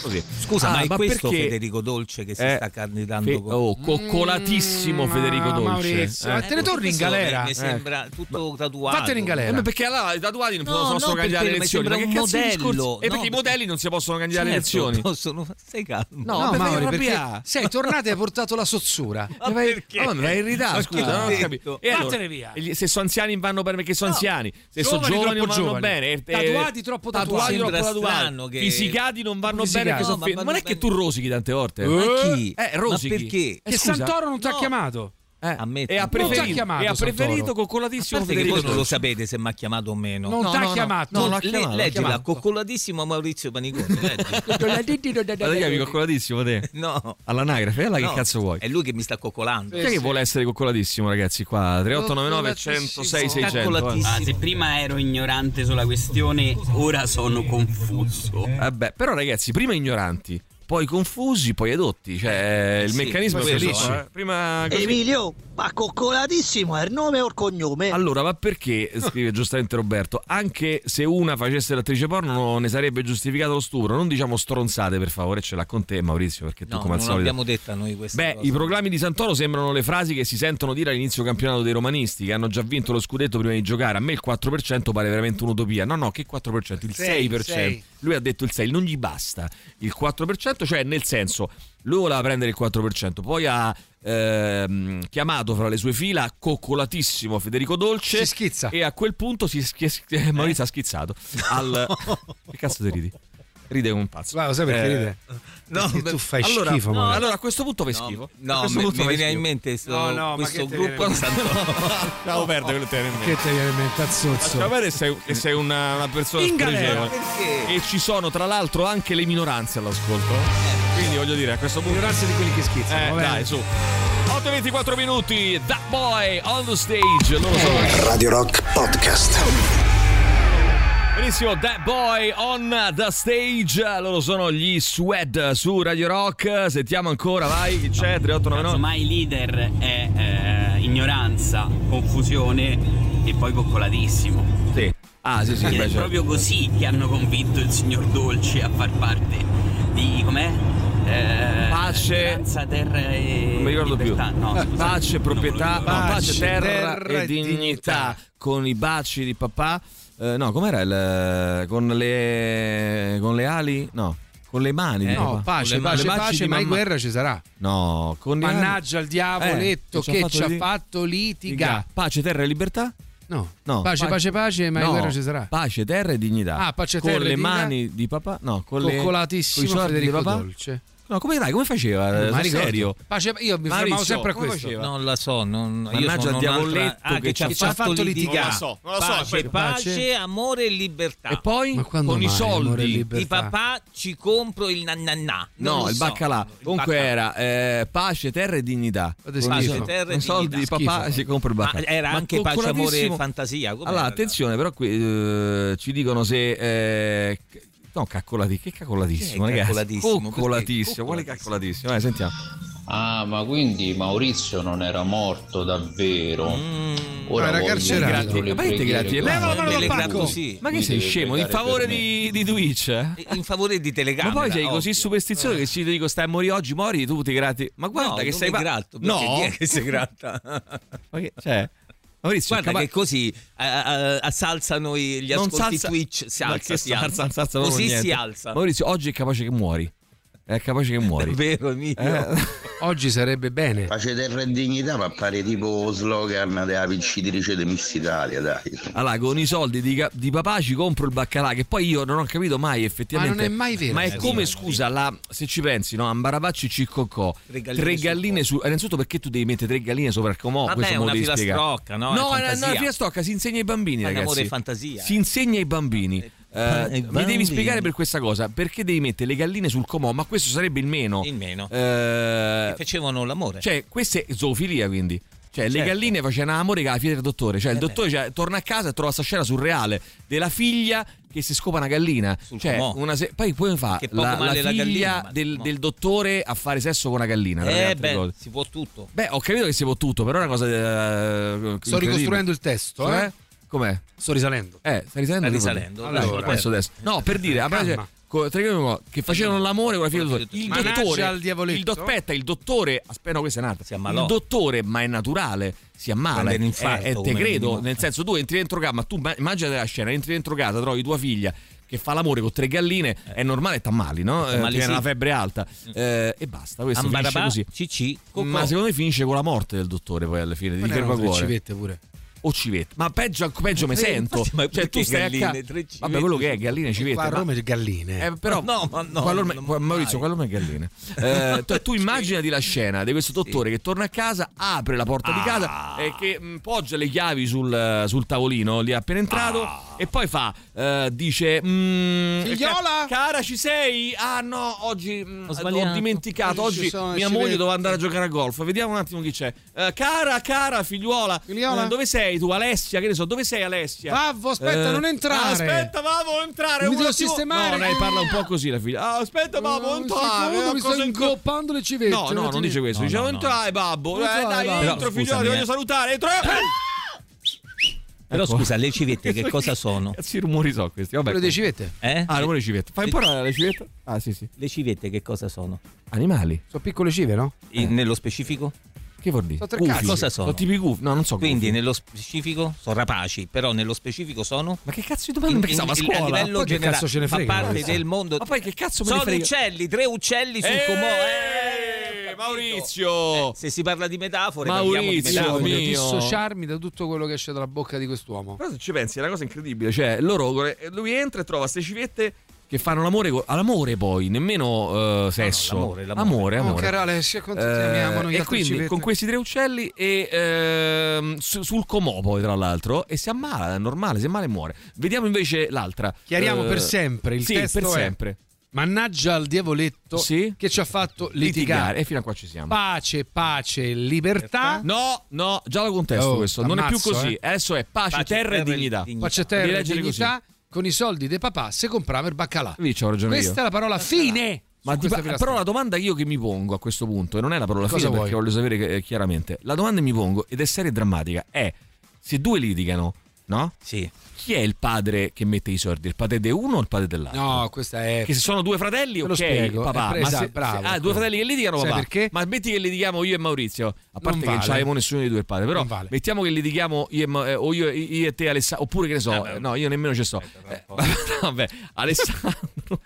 Così.
Scusa,
Ah,
ma è
ma
questo
perché-
Federico Dolce che si
Eh,
sta candidando
Fe-
con...
oh, coccolatissimo
Mm,
Federico Dolce.
Maurizio, ma te ne torni in galera?
Mi sembra tutto tatuato.
Vattene in galera.
Eh, perché allora i tatuati non
No,
possono
no,
candidare alle elezioni? Ma che
un
cazzo
modello.
discorsi? E
No,
perché i modelli non si possono candidare alle
Certo,
elezioni?
possono- Stai calmo.
No,
No, Mauri, perché sei tornato e hai portato la sozzura.
Ma vai, ma mi ritardo,
Ma
scusa, non ho capito. E
Vattene via.
se sono anziani vanno bene perché sono
No.
anziani, se sono
Giovani
non vanno
giovani.
bene. e- e-
Tatuati troppo tatuati.
tatuati troppo tatuati. Fisicati non vanno bene perché
No,
sono
ma
fe-
vanno
Non è che tu rosichi tante volte.
Ma chi?
Eh,
Ma
rosichi.
perché?
Eh,
Che
scusa.
Santoro non ti ha
No.
chiamato.
Eh,
Ammetto.
e ha preferito,
chiamato
e ha preferito coccolatissimo Federico
voi non lo sapete se mi ha chiamato o meno.
Non
No,
t'ha
no, no.
chiamato.
No, l'ha
Le-
chiamato, l'ha
leggila, coccolatissimo Maurizio Paniconi. *laughs*
Ma ti chiami coccolatissimo te? *laughs*
no.
All'anagrafe, allora
No,
che cazzo vuoi?
È lui che mi sta coccolando.
Chi è che vuole essere coccolatissimo, ragazzi? Qua 3899 106 600. eh.
Ah, se prima ero ignorante sulla questione, ora sono confuso.
Vabbè, però ragazzi, prima ignoranti, poi confusi, poi adotti. Cioè, il
sì,
meccanismo è
poi
questo.
felici.
eh. Prima così.
Emilio, ma coccolatissimo è il nome o il cognome?
Allora, ma perché, *laughs* scrive giustamente Roberto, anche se una facesse l'attrice porno non ne sarebbe giustificato lo stupro? Non diciamo stronzate, per favore, ce l'ha con te Maurizio, perché tu
No,
come al
non
solito...
abbiamo detto a noi questa
Beh,
cosa.
i proclami di Santoro sembrano le frasi che si sentono dire all'inizio campionato dei romanisti, che hanno già vinto lo scudetto prima di giocare. A me il 4% pare veramente un'utopia. No, no, che 4%? Il
Sei,
6%.
sei.
Lui ha detto il 6%, non gli basta il 4%, cioè nel senso, lui voleva prendere il 4%, poi ha ehm, chiamato fra le sue fila coccolatissimo Federico Dolce
Si schizza.
e a quel punto si schi- eh, Maurizio ha schizzato al... *laughs* che cazzo ti ridi? Ride come un pazzo.
Guarda, sai perché
Eh,
ride?
No,
Perché
beh,
tu fai
allora,
schifo,
no, allora a questo punto fai schifo. A
No,
questo
mi,
punto
mi viene in
schifo.
mente sto-
No, no, ma
questo gruppo.
Lasciamo *laughs* perdere quello che ti viene in mente.
Che te viene in mente, azzuzzo?
perdere che sei, che sei una, una persona spregevole.
perché?
E ci sono tra l'altro anche le minoranze all'ascolto. Quindi voglio dire, a questo punto...
Minoranza di quelli che schizzano.
Eh, dai, su. 8.24 minuti, That Boy on the stage. Loro sono...
Radio Rock Podcast.
Benissimo, That Boy on the stage. Loro sono gli Swed su Radio Rock. Sentiamo ancora, vai, chi c'è? 3899.
Casomai leader è eh, ignoranza, confusione e poi coccolatissimo.
Sì. Ah, sì, sì, beh,
è
certo.
proprio così che hanno convinto il signor Dolce a far parte di com'è? Eh,
Pace.
speranza, terra e
Non mi ricordo
libertà.
più.
No, scusate,
pace, proprietà, no,
Pace,
pace, terra,
terra
e dignità.
dignità.
Con i baci di papà. Eh, no, com'era il. Con le. Con le ali? No. Con le mani di
Eh, no,
papà.
pace, pace, pace,
di
mai
mamma.
guerra ci sarà.
No, con
Mannaggia il diavoletto
Eh,
che ci ha fatto litiga.
Pace, terra e libertà?
No.
No.
Pace,
Pa-
pace, pace, mai
No,
guerra ci sarà.
Pace, terra e dignità.
Ah, pace,
con
terra e
le
dignità.
mani di papà? No, con le.
Coccolatissimo
coi soldi
Federico
di papà?
Dolce.
No, come dai, come faceva?
Ricordo.
serio?
Io mi
Maurizio,
fermavo sempre a questo.
faceva?
Non la so, non, io
Mannaggia
sono
il diavoletto
un'altra- ah,
che
ci ha
ci ha fatto litigare.
Non la so, non la so,
Pace, pace,
pace.
amore e libertà.
E poi
Ma
con i
mai, e
soldi.
Di papà ci compro il nannannà.
No,
lo
il
so.
baccalà.
Il
Comunque
baccalà.
era eh, pace, terra e dignità. I
Pace, terra e
con i soldi di
dignità.
papà
Schifo.
si compra il
Ma
baccalà.
era
Ma
anche pace, amore e fantasia.
Allora, attenzione, però qui eh, ci dicono se. Eh, no, caccolati, che caccolatissimo,
Che è
ragazzi.
caccolatissimo?
Coccolatissimo, quale caccolatissimo? Eh, sentiamo.
Ah, ma quindi Maurizio non era morto davvero?
Mm.
Ora
era carcerato.
le
Ma che
preghiere
grazie,
che
levalo
così.
Ma che
Mi
sei scemo? In favore di, di Twitch? eh?
In favore di
Ma
telecamera.
poi sei così superstizioso che ci dico stai a morire oggi, mori, tu ti grati. Ma guarda
No,
che sei
gratto,
No,
chi è che si gratta? *laughs*
Ma che- cioè, Maurizio,
Guarda
capa-
che così assalzano gli ascolti
s'alza-
Twitch, si alza, si alza.
alza, alza,
Così si alza.
Maurizio, oggi è capace che muori. È capace che muori. *laughs*
È vero, Emilio.
Eh.
Oggi sarebbe bene.
Pace, terra e dignità, ma pare tipo slogan della vincitrice di Miss Italia, dai.
Allora, con i soldi di, di papà ci compro il baccalà, che poi io non ho capito mai effettivamente.
Ma non è mai vero.
Ma è
Eh,
come, scusa, la, se ci pensi, no? Ambaravacci Ciccocò.
Tre
Tre
galline sul
su. Innanzitutto perché tu devi mettere tre galline sopra il comò?
Vabbè,
questo
è una filastrocca, no? È
No, è una filastrocca, si insegna ai bambini,
Parliamo
ragazzi.
di fantasia.
Si insegna ai bambini. Eh, mi devi spiegare per questa cosa perché devi mettere le galline sul comò, ma questo sarebbe il meno.
Il meno.
Eh,
Che facevano l'amore.
cioè, questa è zoofilia, quindi. Cioè, le
Certo.
galline facevano amore con la figlia del dottore. Cioè, il
Eh beh.
dottore cioè, torna a casa e trova questa scena surreale della figlia che si scopa una gallina.
Sul
Cioè,
comò.
una se- poi come fa la, la
la
figlia
gallina, ma-
del,
no.
del dottore a fare sesso con una gallina? le
eh beh,
cose?
si può tutto.
Beh, ho capito che si può tutto, però è una cosa. eh,
Sto ricostruendo il testo,
Cioè?
eh?
Com'è?
Sto risalendo.
Eh, stai risalendo?
Sta risalendo.
Allora,
Allora,
adesso, adesso. No, per dire, a parte- che facevano l'amore con la figlia del dottore. Il dottore,
al diavoletto.
il do- aspetta, il dottore, aspetta, no, questa è un'altra.
Si ammalò.
Il dottore, ma è naturale, si ammala.
Un infarto,
Eh, eh, te credo, nel senso, tu entri dentro casa, ma tu ma- immagina la scena, entri dentro casa, trovi tua figlia che fa l'amore con tre galline, è normale e t'ammali, no? Eh,
T'ammali,
ti viene
sì.
la febbre alta. Eh, e basta, questo finisce
Ambarabà,
così.
Cicci.
Ma secondo me finisce con la morte del dottore poi alla fine, di
Ma erano tre civette pure.
O civette. Ma peggio, peggio mi
Eh,
sento.
infatti, ma
Cioè, tu stai a
galline,
ca-
tre civette?
Vabbè, quello che è, galline, civette.
Qua a
ma-
Roma è galline.
eh, però *laughs*
No, ma no,
quello-
non
qua- Maurizio, quello è galline. Eh, tu, tu *laughs* immaginati la scena di questo dottore che torna a casa, apre la porta di casa
Ah.
e che mh, poggia le chiavi sul, sul tavolino lì appena entrato
Ah.
e poi fa, eh, dice: mm,
Figliola?
ca- cara, ci sei? Ah no, oggi mh,
Ho
ho,
sbagliato.
dimenticato.
Oggi sono
mia moglie doveva andare a giocare a golf. Vediamo un attimo chi c'è. Eh, cara, cara, figliuola,
Figliola?
eh, dove sei tu? Alessia, che ne so, dove sei Alessia?
Vavvo, aspetta,
Eh,
non entrare.
Aspetta, Vavo, entrare.
Mi devo
attimo.
sistemare.
No, lei parla un po' così la figlia. Ah, aspetta, Vavo,
Un
entrare.
secondo, mi
cosa
sto ingoppando le civette.
No, no, non dice questo.
No,
dice,
no,
entrare, babbo. Eh,
Entrare,
dai, entro,
Però,
figlio, ti
scusami,
voglio
eh.
salutare. Entro.
Però
Ecco.
scusa, le civette che *laughs* cosa sono?
Cazzo, rumori so questi. Vabbè.
Quello delle civette.
Eh?
Ah, rumori di civetta. Fai la la civetta? Ah, sì, sì.
Le civette che cosa sono?
Animali.
Sono piccole cive, no?
In- nello specifico?
Che vuol dire?
Sono tre
Gufi.
Cosa sono?
Sono tipi gufi. No, non so.
Quindi
gufi.
nello specifico sono rapaci, però nello specifico sono
Ma che cazzo di domanda
in-
che siamo a scuola?
a livello
Poi che
generale
cazzo ce ne
fa
frega,
parte
Maurizio?
del mondo.
Ma poi che cazzo me ne
sono
frega?
uccelli, tre uccelli sul
Eh,
comò. Eh,
Maurizio.
Eh, se si parla di metafore, parliamo di
Maurizio,
metafore.
dissociarmi da tutto quello che esce dalla bocca di quest'uomo.
Però se ci pensi è una cosa incredibile, cioè loro lui entra e trova queste civette che fanno l'amore co- all'amore poi, nemmeno eh, sesso.
l'amore, l'amore.
amore,
Oh,
amore.
cara Alessia, quanto ti amiamo noi
e quindi
civette.
con questi tre uccelli e ehm, su- sul comò poi tra l'altro e si ammala, è normale, si ammala e muore. Vediamo invece l'altra.
Chiariamo
Eh,
per sempre, il
sì,
testo
per
è-
sempre.
Mannaggia al diavoletto
Sì.
che ci ha fatto
Litigare.
litigare.
E fino a qua ci siamo.
Pace, pace, libertà.
No, no, già lo contesto
Oh,
questo. Non è più così.
eh.
Adesso è pace,
Pace,
terra, e
terra e
dignità.
dignità.
Pace, terra e dignità. Con i soldi dei papà se comprava il baccalà.
Lì c'ho ragione
Questa
io.
è la parola fine.
Ma ti però la domanda che io che mi pongo a questo punto, e non è la parola
Cosa
fine
vuoi?
perché voglio sapere che- eh, chiaramente, la domanda che mi pongo, ed è seria e drammatica, è se due litigano, no?
Sì.
Chi è il padre che mette i soldi? Il padre di uno o il padre dell'altro?
No, questa è.
Che se sono due fratelli,
Te lo
ok,
spiego,
papà.
presa-
ma se,
bravo,
se- ah, due fratelli che litigano,
Sai
papà.
perché?
Ma metti che litighiamo io e Maurizio. A parte
Non
che
vale.
non c'avevamo nessuno dei due il padre, però
vale.
mettiamo che litighiamo io e, Ma- eh, o io, io e te, Alessandro. Oppure che ne so, eh, no, io nemmeno ci sto. Eh, *laughs* vabbè, Alessandro. *laughs*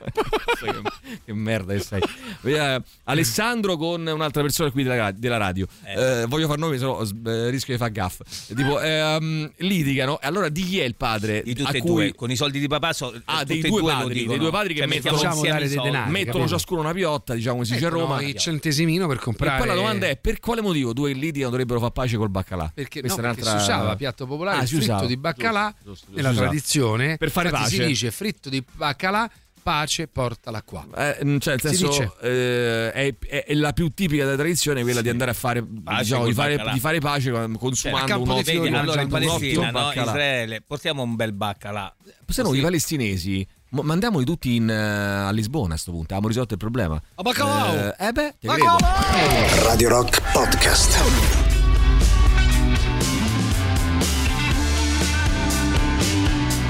che, che merda che sei. Eh, Alessandro con un'altra persona qui della, della radio. Eh, voglio far nome, se no eh, rischio di far gaff. Tipo, ehm, litigano. E allora di chi è il padre?
Di tutte
a
e
cui...
due, con i soldi di papà so,
Ah, dei due padri, dei due padri che
Cioè,
mettono-
insieme
dare dei denari.
Mettono ciascuno una piotta, diciamo a
Mettono
Roma.
il centesimino per comprare.
E poi la domanda è per quale motivo due litigano dovrebbero fare pace col baccalà?
Perché,
Questa
no,
è un'altra-
si usava piatto popolare,
Ah,
fritto di baccalà
Giusto, giusto,
nella tradizione.
Per fare pace.
Si dice fritto di baccalà, pace, portala qua.
Eh, mm, cioè, nel senso,
dice.
eh, è, è- è la più tipica della tradizione quella di andare a fare, diciamo,
col
di, fare di fare pace
Cioè,
consumando
Campo
un ottimo,
Vedi, allora in Palestina, no?
baccalà.
Israele, portiamo un bel baccalà.
Se no, i palestinesi mo- mandiamoli tutti in, eh, a Lisbona a questo punto. Abbiamo risolto il problema.
A baccalà!
Eh, eh beh,
Baccalà!
credo.
Radio Rock Podcast.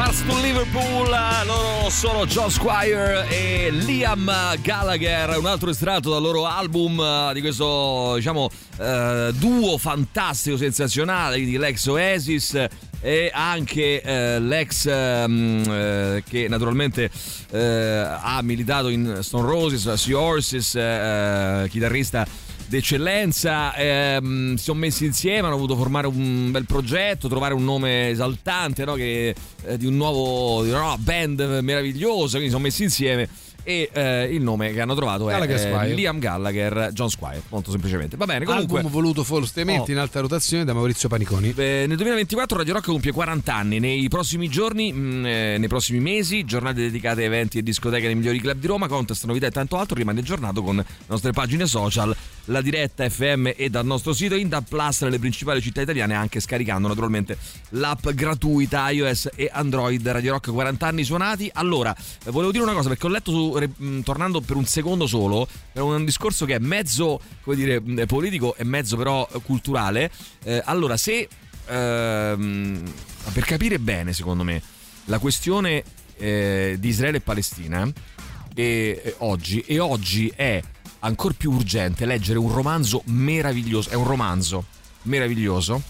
Mars to Liverpool, loro sono John Squire e Liam Gallagher, un altro estratto dal loro album eh, di questo diciamo eh, duo fantastico, sensazionale, quindi l'ex Oasis e anche eh, l'ex ehm, eh, che naturalmente eh, ha militato in Stone Roses, Sea Horses, eh, chitarrista d'eccellenza, ehm, si sono messi insieme, hanno voluto formare un bel progetto, trovare un nome esaltante no? che, eh, di un nuovo di una nuova band meravigliosa, quindi si sono messi insieme e eh, il nome che hanno trovato è
Gallagher
eh. Liam Gallagher, John Squire, molto semplicemente. Va bene, comunque
Album voluto fortemente
Oh.
in alta rotazione da Maurizio Paniconi.
Eh, nel 2024 Radio Rock compie 40 anni. Nei prossimi giorni, mh, eh, nei prossimi mesi, giornate dedicate a eventi e discoteche nei migliori club di Roma, contest, novità e tanto altro. Rimane aggiornato con le nostre pagine social, la diretta FM e dal nostro sito in DAB Plus nelle principali città italiane, anche scaricando naturalmente l'app gratuita iOS e Android Radio Rock 40 anni suonati. Allora, eh, volevo dire una cosa perché ho letto su, mh, tornando per un secondo solo, un discorso che è mezzo, come dire, mh, politico e mezzo però eh, culturale. Eh, allora, se ehm, per capire bene, secondo me, la questione eh, di Israele e Palestina e, e oggi, e oggi è ancora più urgente leggere un romanzo meraviglioso. È un romanzo meraviglioso,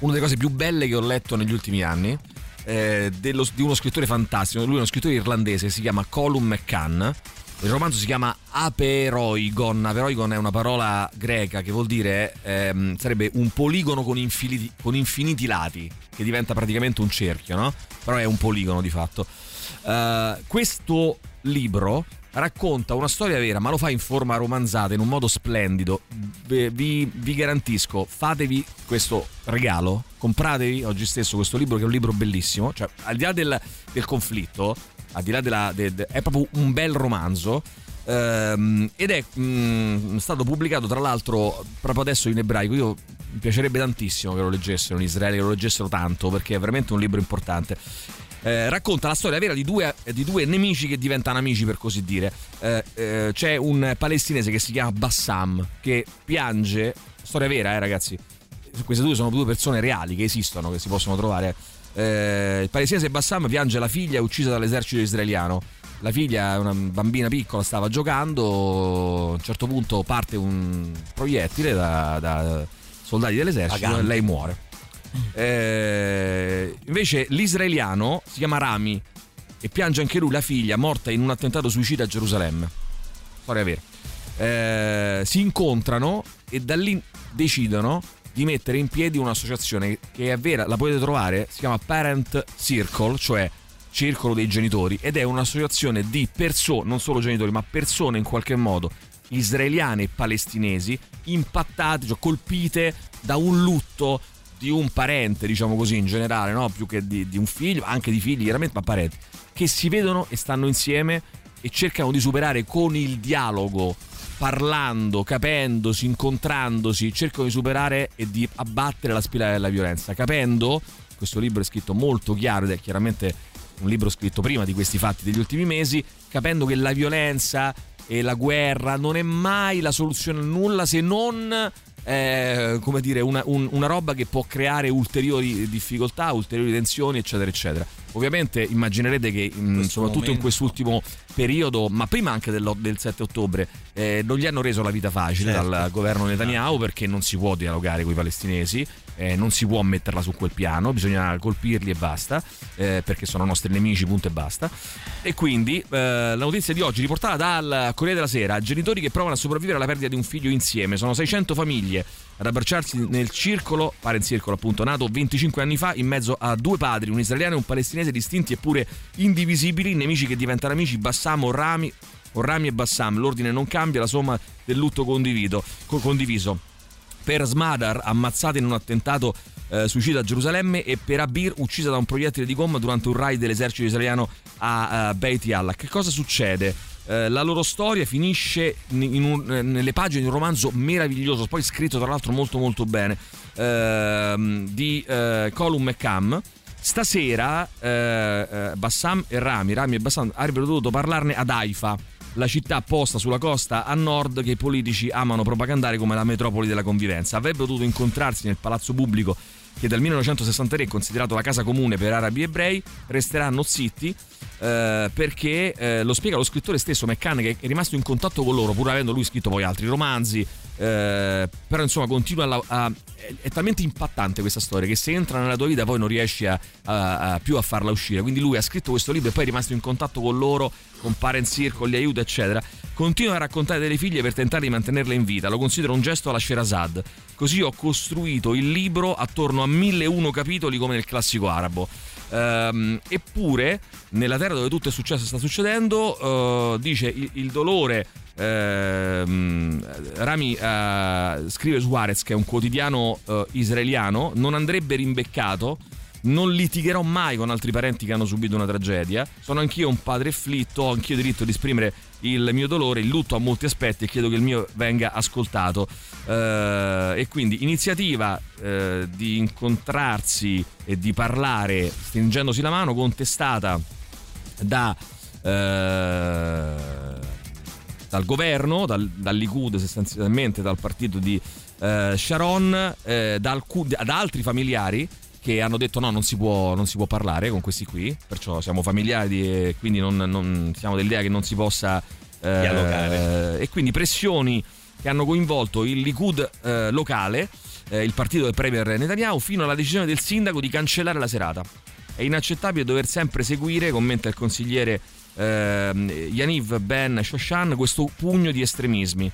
una delle cose più belle che ho letto negli ultimi anni. eh, dello- di uno scrittore fantastico, lui è uno scrittore irlandese, si chiama Colum McCann. Il romanzo si chiama Aperoigon. Aperoigon è una parola greca che vuol dire ehm, sarebbe un poligono con infiniti, con infiniti lati, che diventa praticamente un cerchio, no? Però è un poligono di fatto. Eh, questo libro racconta una storia vera, ma lo fa in forma romanzata, in un modo splendido. Vi, vi- garantisco, fatevi questo regalo, compratevi oggi stesso questo libro, che è un libro bellissimo. Cioè, al di là del, del conflitto, al di là della. de- de- è proprio un bel romanzo. ehm, ed è mm, stato pubblicato tra l'altro proprio adesso in ebraico. Io mi piacerebbe tantissimo che lo leggessero in Israele, che lo leggessero tanto perché è veramente un libro importante. Eh, racconta la storia vera di due, di due nemici che diventano amici per così dire. Eh, eh, c'è un palestinese che si chiama Bassam che piange, storia vera eh ragazzi, queste due sono due persone reali che esistono, che si possono trovare. Eh, il palestinese Bassam piange la figlia uccisa dall'esercito israeliano. La figlia è una bambina piccola, stava giocando, a un certo punto parte un proiettile da, da soldati dell'esercito e lei muore. Eh, invece l'israeliano si chiama Rami e piange anche lui la figlia morta in un attentato suicida a Gerusalemme. Storia vera. Eh, si incontrano e da lì decidono di mettere in piedi un'associazione che è vera, la potete trovare, si chiama Parent Circle, cioè circolo dei genitori, ed è un'associazione di persone, non solo genitori, ma persone in qualche modo israeliane e palestinesi impattate, cioè colpite da un lutto di un parente, diciamo così, in generale, no? più che di, di un figlio, anche di figli, chiaramente, ma parenti, che si vedono e stanno insieme e cercano di superare con il dialogo, parlando, capendosi, incontrandosi, cercano di superare e di abbattere la spirale della violenza, capendo, questo libro è scritto molto chiaro ed è chiaramente un libro scritto prima di questi fatti degli ultimi mesi, capendo che la violenza e la guerra non è mai la soluzione a nulla se non eh, come dire una, un- una roba che può creare ulteriori difficoltà, ulteriori tensioni, eccetera, eccetera. Ovviamente immaginerete che mh, soprattutto in
momento.
quest'ultimo periodo, ma prima anche dello- del 7 ottobre, eh, non gli hanno reso la vita facile
Certo.
dal governo Netanyahu perché non si può dialogare con i palestinesi, eh, non si può metterla su quel piano, bisogna colpirli e basta, eh, perché sono nostri nemici, punto e basta. E quindi eh, la notizia di oggi riportata dal Corriere della Sera, genitori che provano a sopravvivere alla perdita di un figlio insieme, sono 600 famiglie ad abbracciarsi nel circolo, Parent Circle appunto, nato 25 anni fa in mezzo a due padri, un israeliano e un palestinese distinti eppure indivisibili, nemici che diventano amici, Bassam o Rami, Rami e Bassam, l'ordine non cambia, la somma del lutto condiviso per Smadar ammazzata in un attentato eh, suicida a Gerusalemme e per Abir uccisa da un proiettile di gomma durante un raid dell'esercito israeliano a eh, Beit Yalla. Che cosa succede? Eh, la loro storia finisce in un- eh, nelle pagine di un romanzo meraviglioso, poi scritto tra l'altro molto molto bene, ehm, di eh, Colum McCam. Stasera eh, eh, Bassam e Rami, Rami e Bassam avrebbero dovuto parlarne ad Haifa, la città posta sulla costa a nord che i politici amano propagandare come la metropoli della convivenza. Avrebbero dovuto incontrarsi nel palazzo pubblico che dal 1963 è considerato la casa comune per arabi e ebrei, resteranno zitti eh, perché eh, lo spiega lo scrittore stesso McCann che è rimasto in contatto con loro pur avendo lui scritto poi altri romanzi eh, però insomma continua a, a è, è, talmente impattante questa storia che se entra nella tua vita poi non riesci a, a, più a farla uscire quindi lui ha scritto questo libro e poi è rimasto in contatto con loro con parent circle, li aiuta eccetera continua a raccontare delle figlie per tentare di mantenerle in vita lo considero un gesto alla Sherazad così ho costruito il libro attorno a 1001 capitoli come nel classico arabo Ehm, eppure, nella terra dove tutto è successo e sta succedendo, uh, dice il, il dolore. Uh, Rami uh, scrive Suarez, che è un quotidiano eh, israeliano, non andrebbe rimbeccato non litigherò mai con altri parenti che hanno subito una tragedia. Sono anch'io un padre afflitto, ho anch'io diritto di esprimere il mio dolore, il lutto ha molti aspetti e chiedo che il mio venga ascoltato. Uh, e quindi iniziativa uh, di incontrarsi e di parlare stringendosi la mano, contestata da, uh, dal governo, dal, dal Likud sostanzialmente, dal partito di Sharon, da, da altri familiari che hanno detto no, non si può, non si può parlare con questi qui, perciò siamo familiari e quindi non, non siamo dell'idea che non si possa eh, dialogare. E quindi pressioni che hanno coinvolto il Likud eh, locale, eh, il partito del Premier Netanyahu, fino alla decisione del sindaco di cancellare la serata. È inaccettabile dover sempre seguire, commenta il consigliere eh, Yaniv Ben Shoshan, questo pugno di estremismi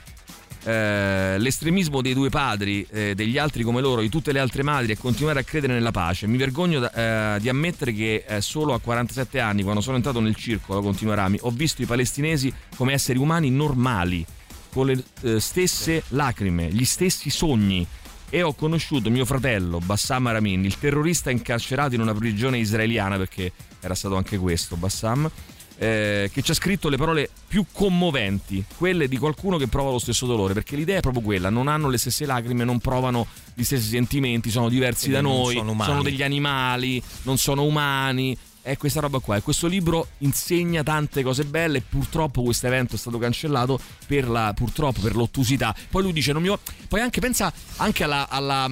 eh, l'estremismo dei due padri, eh, degli altri come loro, di tutte le altre madri e continuare a credere nella pace. Mi vergogno da, eh, di ammettere che eh, solo a 47 anni, quando sono entrato nel circolo, continua Rami, ho visto i palestinesi come esseri umani normali, con le eh, stesse lacrime, gli stessi sogni. E ho conosciuto mio fratello Bassam Aramin, il terrorista incarcerato in una prigione israeliana, perché era stato anche questo Bassam eh, che ci ha scritto le parole più commoventi, quelle di qualcuno che prova lo stesso dolore, perché l'idea è proprio quella, non hanno le stesse lacrime, non provano gli stessi sentimenti, sono diversi Quindi da noi, sono, sono, degli animali, non sono umani. È questa roba qua. E questo libro insegna tante cose belle. Purtroppo questo evento è stato cancellato per la, purtroppo per l'ottusità. Poi lui dice: non mi... Poi anche pensa anche alla, alla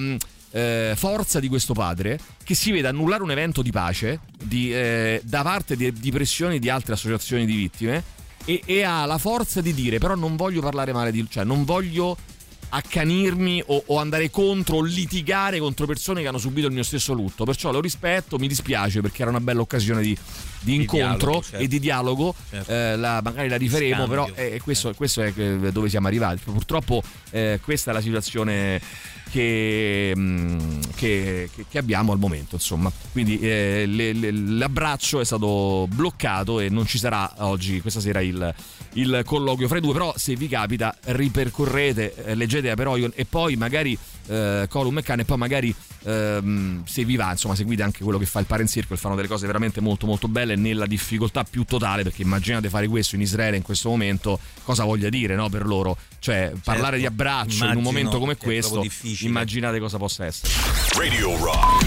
eh, forza di questo padre che si vede annullare un evento di pace di, eh, da parte di, di, pressioni di altre associazioni di vittime e, e, ha la forza di dire però non voglio parlare male di cioè non voglio accanirmi o, o, andare contro o litigare contro persone che hanno subito il mio stesso lutto. Perciò lo rispetto mi dispiace perché era una bella occasione di, di incontro dialogo, certo. e di dialogo certo. eh, la, magari la riferemo però eh, questo, questo, è dove siamo arrivati purtroppo eh, questa è la situazione che, mm, che, che, abbiamo al momento. Insomma, quindi eh, le, le, l'abbraccio è stato bloccato e non ci sarà oggi, questa sera, il, il colloquio fra i due. Però, se vi capita, ripercorrete, eh, leggete Aperoion e poi magari eh, Column e Cane, e poi magari ehm, se vi va, insomma, seguite anche quello che fa il Parent Circle, fanno delle cose veramente molto molto belle nella difficoltà più totale, perché immaginate fare questo in Israele in questo momento, cosa voglia dire no, per loro? Cioè, certo, parlare di abbraccio in un momento come questo, immaginate cosa possa essere.
Radio Rock.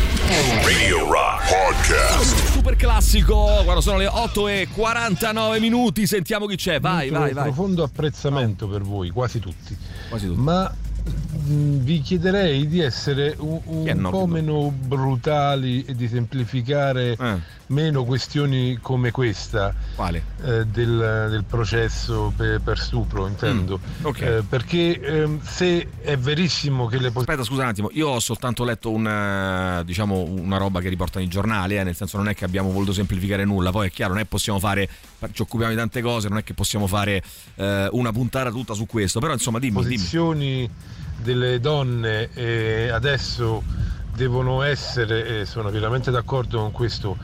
Radio Rock Podcast.
Super classico, quando sono le 8 e 49 minuti, sentiamo chi c'è. Vai, vai, vai.
profondo apprezzamento per voi, quasi tutti. Quasi tutti. Ma vi chiederei di essere un, un po' meno brutali e di semplificare eh. Meno questioni come questa eh, del, del, processo per, per stupro, intendo. Mm. Okay. Eh, perché ehm, se è verissimo che le
Aspetta, scusa un attimo, io ho soltanto letto una, diciamo, una roba che riportano i giornali, eh, nel senso non è che abbiamo voluto semplificare nulla, poi è chiaro, non è che possiamo fare, ci occupiamo di tante cose, non è che possiamo fare eh, una puntata tutta su questo, però insomma dimmi.
Posizioni
dimmi
delle donne eh, adesso devono essere, e sono pienamente d'accordo con questo,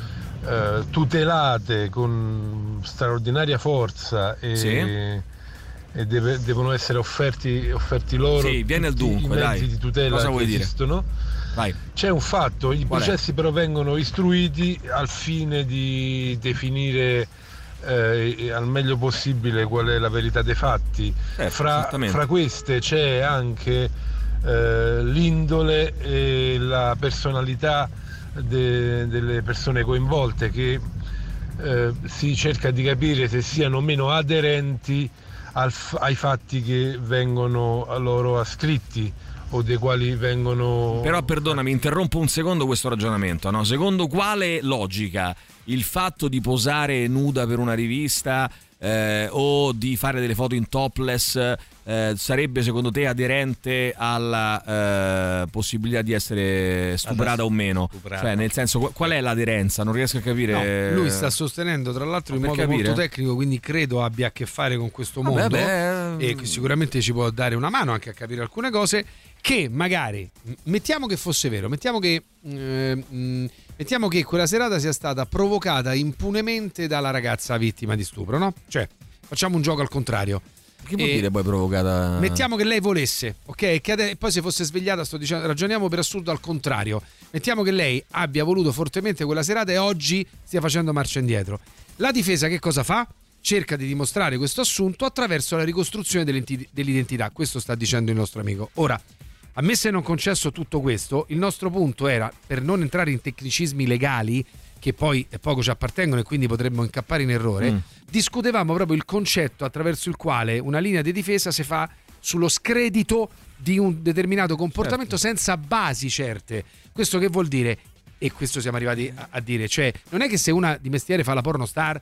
eh, tutelate con straordinaria forza e, sì. e deve, devono essere offerti, offerti loro
sì, viene al dunque,
i mezzi
dai.
di tutela
Cosa
che esistono.
Vai.
C'è un fatto, i Qual processi è? però vengono istruiti al fine di definire eh, al meglio possibile qual è la verità dei fatti.
Eh,
fra, fra, queste c'è anche eh, l'indole e la personalità de, delle persone coinvolte che eh, si cerca di capire se siano meno aderenti al, ai fatti che vengono a loro ascritti o dei quali vengono...
Però perdonami, interrompo un secondo questo ragionamento. No? Secondo quale logica il fatto di posare nuda per una rivista eh, o di fare delle foto in topless eh, sarebbe secondo te aderente alla eh, possibilità di essere stuprata o meno?
Stuprata.
Cioè, nel senso, qu- qual è l'aderenza? Non riesco a capire.
No, lui sta sostenendo tra l'altro in
Per
modo
capire.
molto tecnico, quindi credo abbia a che fare con questo
Vabbè,
mondo
beh,
e che sicuramente ci può dare una mano anche a capire alcune cose che magari mettiamo che fosse vero, mettiamo che eh, mettiamo che quella serata sia stata provocata impunemente dalla ragazza vittima di stupro, no? Cioè, facciamo un gioco al contrario.
Che vuol dire poi provocata?
Mettiamo che lei volesse, ok? Che ade- poi se fosse svegliata, sto dicendo, ragioniamo per assurdo al contrario. Mettiamo che lei abbia voluto fortemente quella serata e oggi stia facendo marcia indietro. La difesa che cosa fa? Cerca di dimostrare questo assunto attraverso la ricostruzione dell'identità. Questo sta dicendo il nostro amico. Ora, a me se non concesso tutto questo, il nostro punto era, per non entrare in tecnicismi legali, che poi poco ci appartengono e quindi potremmo incappare in errore,
Mm.
discutevamo proprio il concetto attraverso il quale una linea di difesa si fa sullo scredito di un determinato comportamento
Certo.
senza basi certe. Questo che vuol dire? E questo siamo arrivati a, a dire, cioè non è che se una di mestiere fa la pornostar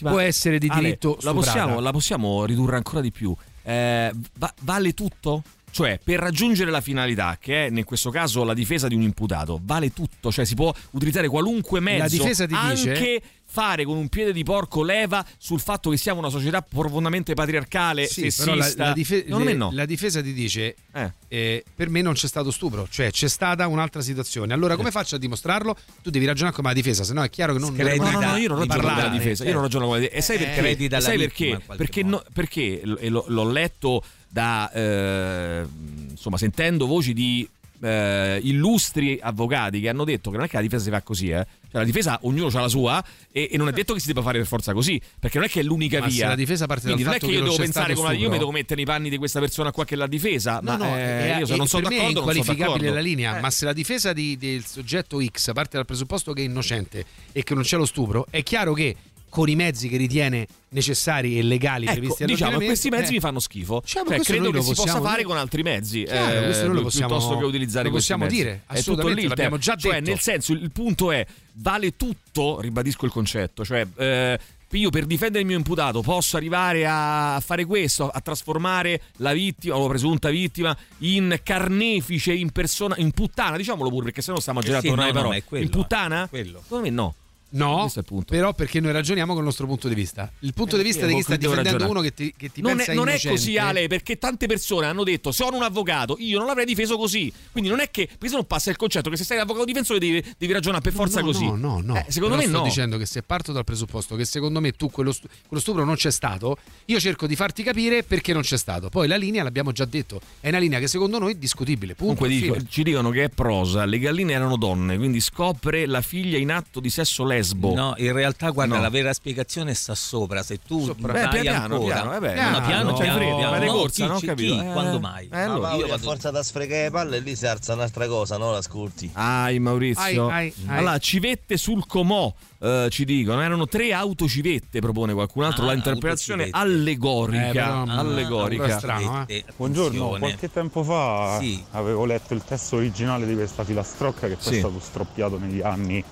ma-
può essere di
Ale,
diritto
la possiamo, la possiamo ridurre ancora di più. Eh, va- vale tutto? Cioè, per raggiungere la finalità, che è in questo caso la difesa di un imputato, vale tutto, cioè si può utilizzare qualunque mezzo.
La difesa ti
anche
dice-
fare con un piede di porco leva sul fatto che siamo una società profondamente patriarcale,
Sì,
sessista.
la, la dife- le-
no.
la difesa ti dice
Eh.
eh, per me non c'è stato stupro, cioè c'è stata un'altra situazione. Allora come faccio a dimostrarlo? Tu devi ragionare come la difesa, se no è chiaro che non
Scredita
No, no, no, io non ragiono con la difesa, io
eh.
non ragiono con la difesa. E sai
Eh,
perché? sai perché? Perché, no- perché l- l'ho, l'ho letto da eh, insomma, sentendo voci di eh, illustri avvocati che hanno detto che non è che la difesa si fa così, eh. Cioè, la difesa ognuno ha la sua e, e non è detto che si debba fare per forza così, perché non è che è l'unica
Ma
via.
la difesa parte dal
Quindi non è che io devo pensare come io mi devo mettere nei panni di questa persona qua che è la difesa,
No,
ma
no,
eh,
è-
io se non
è-
sono
è
d'accordo
inqualificabile
d'accordo.
la linea,
Eh.
ma se la difesa di- del soggetto X parte dal presupposto che è innocente e che non c'è lo stupro, è chiaro che con i mezzi che ritiene necessari e legali
Ecco,
previsti
diciamo,
all'ordinamento,
questi mezzi
eh,
mi fanno schifo.
Cioè, ma
Cioè, credo che si possa fare con altri mezzi
Chiaro,
eh,
questo noi lo possiamo-
piuttosto che utilizzare
lo possiamo
mezzi.
dire,
lì
assolutamente,
il
l'abbiamo già
Cioè,
detto.
nel senso, il punto è vale tutto, ribadisco il concetto, cioè eh, io per difendere il mio imputato posso arrivare a fare questo, a trasformare la vittima o la presunta vittima in carnefice, in persona, in puttana, diciamolo pure perché sennò stiamo a girare
Eh sì,
attorno alle
no, no,
parole.
è quello,
in puttana?
quello.
Secondo me no.
No,
è
però perché noi ragioniamo con il nostro punto di vista. Il punto
Eh,
di vista di chi sta difendendo
ragionare.
uno che ti, che ti
non,
pensa
è, non è
innocente.
così Ale perché tante persone hanno detto sono un avvocato io non l'avrei difeso così quindi non è che perché se non passa il concetto che se sei avvocato difensore devi, devi ragionare per forza
no,
così
No, no, no.
Eh, secondo
Però
me
sto
no
dicendo che se parto dal presupposto che secondo me tu quello, stu- quello stupro non c'è stato, io cerco di farti capire perché non c'è stato. Poi la linea l'abbiamo già detto, è una linea che secondo noi è discutibile. Punto.
Comunque dico- ci dicono che è prosa, le galline erano donne, quindi scopre la figlia in atto di sesso lesbo.
No, in realtà, guarda,
No.
la vera spiegazione sta sopra. Se tu
Sopra. Beh, piano,
ancora,
piano, vabbè,
no,
piano,
piano,
no,
piano, piano.
vai di
No,
corsa, no?
Chi-?
Eh,
Quando mai?
eh, allora.
Mauri,
io vado-
forza da sfregare le palle lì si alza un'altra cosa, no? L'ascolti.
Ai Maurizio.
Ai, ai, ai.
Allora, civette sul Comò eh, ci dicono, erano tre autocivette, propone qualcun altro,
Ah,
la interpretazione allegorica.
Eh, però, mm,
allegorica.
è strano, eh.
Eh,
Buongiorno, qualche tempo fa
Sì.
avevo letto il testo originale di questa filastrocca che poi
Sì.
è stato stroppiato negli anni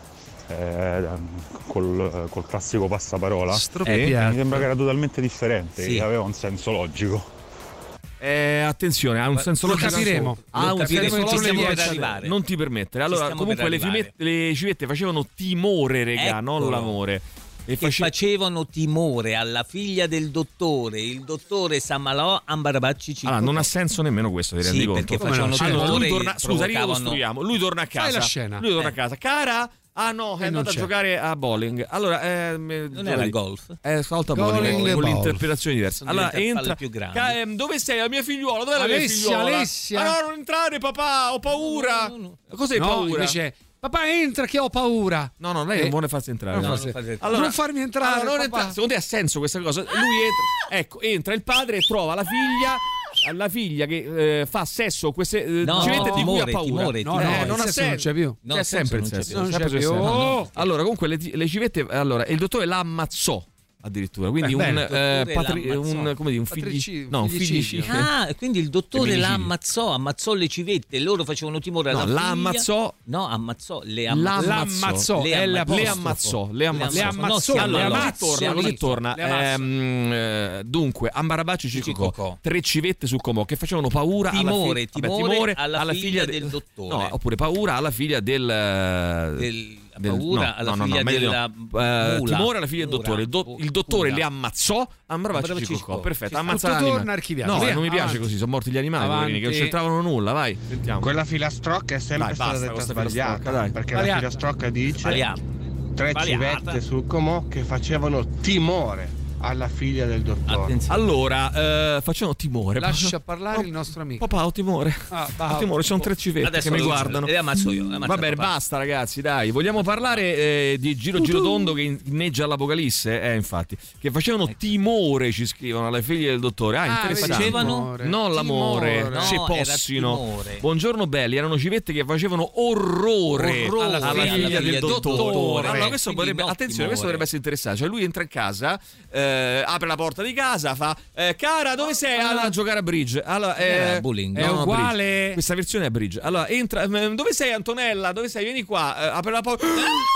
eh, col, col classico passaparola.
Stroppiato.
Mi sembra che era totalmente differente,
Sì.
aveva un senso logico.
Eh, attenzione, ha un senso
lo
logico.
capiremo.
Ha
Lo
un
capiremo,
senso
ci stiamo
logico.
per arrivare.
Non ti permettere. Allora, comunque le, fimette- le civette facevano timore, regà, non
Eccolo.
l'amore. E
che
face-
facevano timore alla figlia del dottore, il dottore Samalò Ambarabacci
Allora, non ha senso nemmeno questo, ti
Sì,
rendi
perché
conto?
facevano
Allora,
timore
lui
e
torna, scusa, ricostruiamo. Lui torna a casa.
Fai la scena.
Lui torna
Eh.
a casa. Cara, ah no, è
non
andato a giocare a bowling. Allora, eh,
Non era golf?
Eh, stavolta
Bowling
bowling, con
golf.
l'interpretazione diversa. Allora, entra.
più.
Ca- ehm, dove sei la mia figliuola? Dov'è la mia
Alessia,
figliuola?
Alessia.
Ah no, non entrare, papà, ho paura. Cos'è
No,
paura?
invece, papà entra che ho paura.
No, no, lei
Eh,
non vuole farsi entrare.
non
no.
farsi-
fate-
Allora-
non farmi entrare.
Allora, non
papà.
entra- secondo te ha senso questa cosa? Lui entra, ecco, entra il padre e trova la figlia. La figlia che eh, fa sesso queste eh,
No,
civette di cui ha paura.
timore,
No,
timore.
no,
Eh, non ha
sesso non
senso.
c'è più.
No,
c'è
senso
sempre il
non c'è
senso.
più.
Non
sempre
c'è
il
più.
senso.
Oh!
Allora, comunque le, le civette allora, il dottore la ammazzò. Addirittura. Quindi
Beh,
un, eh, patri- un, come dire, un figli- no,
figlicidio.
Ah, quindi il dottore la ammazzò, ammazzò le civette e loro facevano timore alla
No,
figlia.
la ammazzò-
No, ammazzò, le
La
ammazzò.
ammazzò,
le ammazzò.
le ammazzò, le ammazzò.
Le ammazzò.
Allora,
le
così
ammazzò.
torna, così torna. Ehm, eh, dunque, Ambarabacci Cicocò,
Cicocò.
tre civette su Comò che facevano paura alla,
Timore,
fi- vabbè,
timore alla figlia
de-
del dottore.
No, oppure paura alla figlia del...
Del-
del-
paura
no,
alla
no, no,
figlia
no,
della
no.
Mula.
timore alla figlia del dottore. Il, do- il dottore
Mura.
le ammazzò, Ambarabacci Cicocò. Perfetto, ammazza
Tutto
l'anima.
torna archiviato.
No,
Via,
non mi piace
avanti.
così, sono morti gli animali, poverini, che non c'entravano nulla, vai, sentiamo.
Quella filastrocca è sempre
Dai,
stata detta sbagliata.
dai.
Perché
Sbagliata.
la filastrocca dice
Sbagliata.
tre civette su Comò che facevano timore alla figlia del dottore.
Attenzione.
Allora, eh, facciamo timore.
Lascia parlare il nostro amico.
Papà, ho timore.
Ah,
Ho timore, ci sono tre civette
Adesso
che mi guardano.
Le ammazzo io. le ammazzo
Va bene,
papà.
basta ragazzi, dai. Vogliamo parlare eh, di Giro Giro Tondo che inneggia all'Apocalisse? Eh, infatti. Che facevano timore, ci scrivono alle figlie del dottore. Ah,
Ah,
interessante.
facevano?
Non l'amore.
No,
se possino. Buongiorno belli, erano civette che facevano orrore,
Orrore
alla,
alla
figlia,
figlia
del
del
dottore.
dottore.
Allora, questo potrebbe,
no
attenzione, questo
timore.
dovrebbe essere interessante. Cioè, lui entra in casa, eh, apre la porta di casa, fa eh, cara, dove sei? Allora, a giocare a bridge. Allora,
Eh,
eh,
bowling.
È
no, no,
uguale-
bridge. Questa versione è bridge. Allora, entra. ehm, Dove sei, Antonella? Dove sei? Vieni qua. eh, apre la porta. *gasps*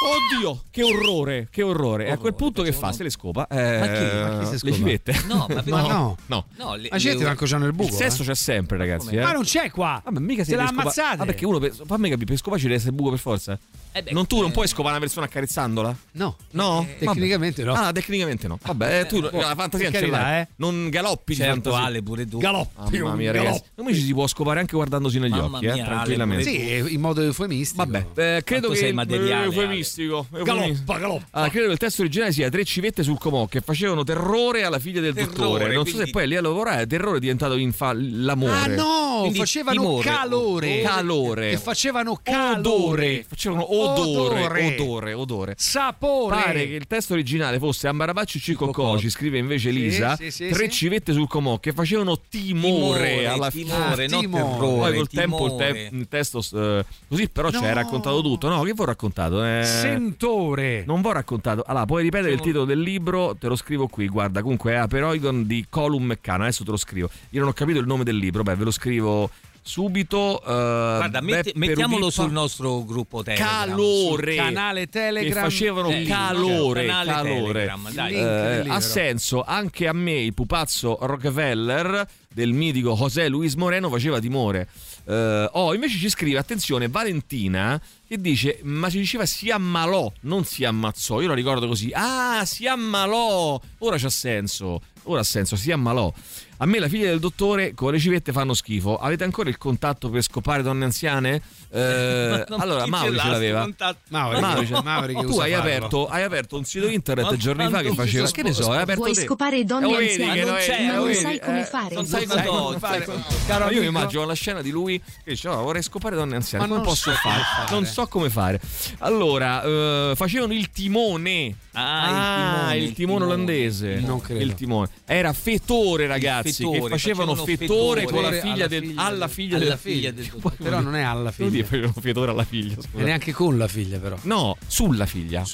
Oddio, che orrore, che orrore. E a quel punto che fa? Se le scopa. Eh,
Ma chi? Ma chi
si
Le
scopa?
civette.
No, ma
Ma *laughs* no.
No.
No, le,
Ma gente
le-
manco c'hanno il buco.
Il sesso
eh.
c'è sempre, ragazzi. Eh.
Ma non c'è qua.
Vabbè, mica
Se
si
l'ha ammazzate.
Ah, perché uno per, fammi capire, per scoparci deve essere buco per forza.
Eh beh,
non tu non
eh,
puoi scopare una persona accarezzandola?
No.
No?
Eh, tecnicamente no.
Ah, tecnicamente no. Vabbè, eh, tu la fantasia non ce l'hai.
eh.
Non galoppi di
Certo,
fantasia.
Ale, pure tu.
Galoppi.
Mamma mia, ragazzi. Come ci si può scopare anche guardandosi negli
Mamma
occhi, eh,
mia, Ale,
tranquillamente.
Sì, in modo eufemistico.
Vabbè, eh, credo
Quanto
che
sei materiale,
eh, eufemistico.
Galoppa, galoppa.
Credo che il testo originale sia tre civette sul comò che facevano terrore alla figlia del
Terrore,
dottore. Non so se poi lì a lavorare terrore è diventato l'amore.
Ah no,
Quindi
facevano
timore.
calore.
Calore.
Che facevano
Odore.
calore.
Facevano odore,
Odore.
odore, odore.
Sapore.
Pare che il testo originale fosse Ambarabacci Cicocò, Ci scrive invece
Sì,
Lisa,
sì, sì,
tre
sì.
civette sul comò che facevano timore, alla fine.
timore,
timore.
terrore.
Poi col tempo il,
timore.
te- il testo eh, così però ci
No.
hai raccontato tutto. No, che vi ho raccontato? Eh,
Sentore.
non vi ho raccontato. Allora, puoi ripetere il titolo del libro? Te lo scrivo qui. Guarda, comunque è Aperoigon di Colum Meccano. Adesso te lo scrivo. Io non ho capito il nome del libro. Beh, ve lo scrivo subito. eh,
Guarda, metti-
Beppe
mettiamolo sul nostro gruppo Telegram.
calore
Sul canale
che
Telegram.
facevano
Eh,
calore,
canale
calore.
Telegram, dai.
Eh, ha senso anche a me il pupazzo Rockefeller del mitico José Luis Moreno faceva timore Eh, oh invece ci scrive attenzione Valentina che dice ma si diceva si ammalò non si ammazzò io lo ricordo così ah si ammalò ora c'ha senso ora ha senso si ammalò a me la figlia del dottore con le civette fanno schifo. Avete ancora il contatto per scopare donne anziane? *laughs* Eh,
Ma non-
allora Mauri
ce
l'aveva.
contatto?
Mauri,
Mauri, ce-
Mauri che
tu
usa
hai aperto, hai aperto un sito internet
Ma
giorni fa che faceva che ne so hai aperto
Vuoi
te.
scopare donne
Eh,
anziane?
non
ma non
vedi,
sai come
eh,
fare.
non sai come
no,
fare.
Caro
io mi immagino la scena di lui che dice "Oh, vorrei scopare donne anziane
Ma non
posso
so fare?
non so come fare. Allora eh, facevano il timone.
Ah, il timone,
il timone. olandese.
Non credo.
il timone. Era fetore ragazzi
fetore,
che facevano
facevano
fetore, con la figlia
alla
del,
figlia
alla
del-
figlia
alla
del
figlia del dottore.
Però non è alla figlia.
facevano fetore alla figlia
E
scusa.
neanche con la figlia, però.
no sulla figlia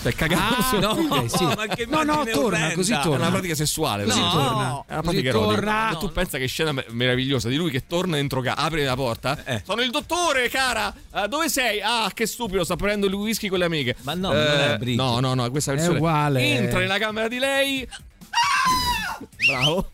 Stai cagando
Ah,
su-
No,
ok, sì. *laughs*
ma che
No, no, torna,
orrenda.
così
È
torna.
una pratica sessuale.
Così
no.
torna.
È una pratica
torna.
erotica. tu pensa che scena me- meravigliosa di lui che torna dentro casa, apre la porta.
Eh.
Sono il dottore, cara. Eh, dove sei? Ah, che stupido, sta prendendo il whisky con le amiche.
Ma no, non è Bridget.
No, no, no, questa
È
versione.
uguale.
Entra nella camera di lei. *laughs* Bravo.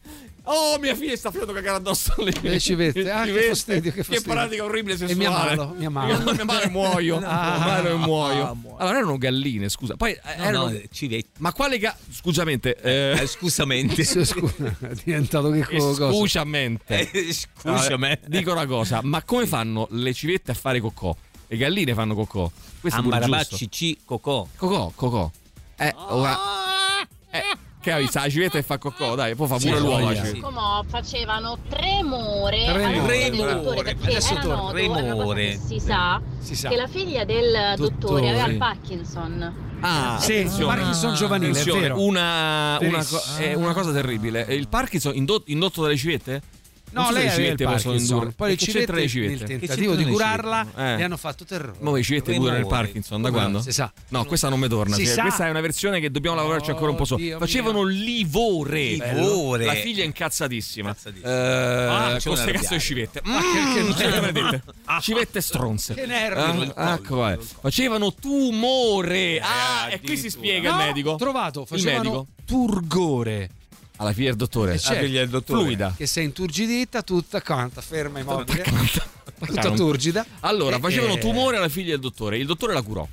Oh, mia figlia sta facendo cagare addosso alle
Le civette. Ah, che
civette.
fastidio, che fastidio.
pratica orribile
E
sessuale.
mi ammalo, mi ammalo.
Io mia madre *laughs* muoio. *laughs*
Ah,
Mia madre muoio.
ah, muoio.
Allora erano galline, scusa. Poi eh,
No,
erano
no, civette.
ma quale ga... Scusamente, eh,
Eh, scusamente.
Scusa, è diventato che co- cosa?
Scusamente.
Eh.
Allora, dico una cosa, ma come fanno le civette a fare cocò? Le galline fanno cocò. Questo è pure giusto.
Ambarabacci C cocò.
Cocò, cocò. Eh, ora... Che visto? La civetta che fa cocò, dai, poi fa pure
Sì,
l'uovo.
sì.
Come facevano tremore
Tremore.
dottore perché
Adesso
era
torna.
noto,
Tremore.
si sa,
Si sa.
che la figlia del dottore,
Dottore.
aveva il Parkinson.
Ah,
Sì. Parkinson giovanile, è
Attenzione,
vero.
una, una, una cosa terribile. Il Parkinson indotto, indotto dalle civette?
No,
so
lei
le
aveva il
civette possono
Parkinson.
indurre.
Poi le civette,
le civette?
nel tentativo di curarla?
Eh.
le hanno fatto terrore.
Ma le civette pure nel Parkinson, da quando?
Si sa.
No, questa non mi torna. Questa è una versione che dobbiamo lavorarci ancora un po' su. Facevano livore.
Livore.
La figlia è incazzatissima.
Ah,
Eh, con
c'è
queste cazzo di civette.
Ma che-
Mm, vedete? Civette stronze.
Che nervi
Ah, ecco, vai. Facevano tumore. Ah, e qui si spiega il medico.
ho trovato,
Il
facevano
medico.
turgore.
Alla figlia del dottore.
Eh, certo.
La figlia del dottore. Fluida.
Che sei inturgidita, tutta quanta, ferma, immobile. Tutta
Caro.
turgida.
Allora,
E-
facevano
e-
tumore alla figlia del dottore. Il dottore la curò.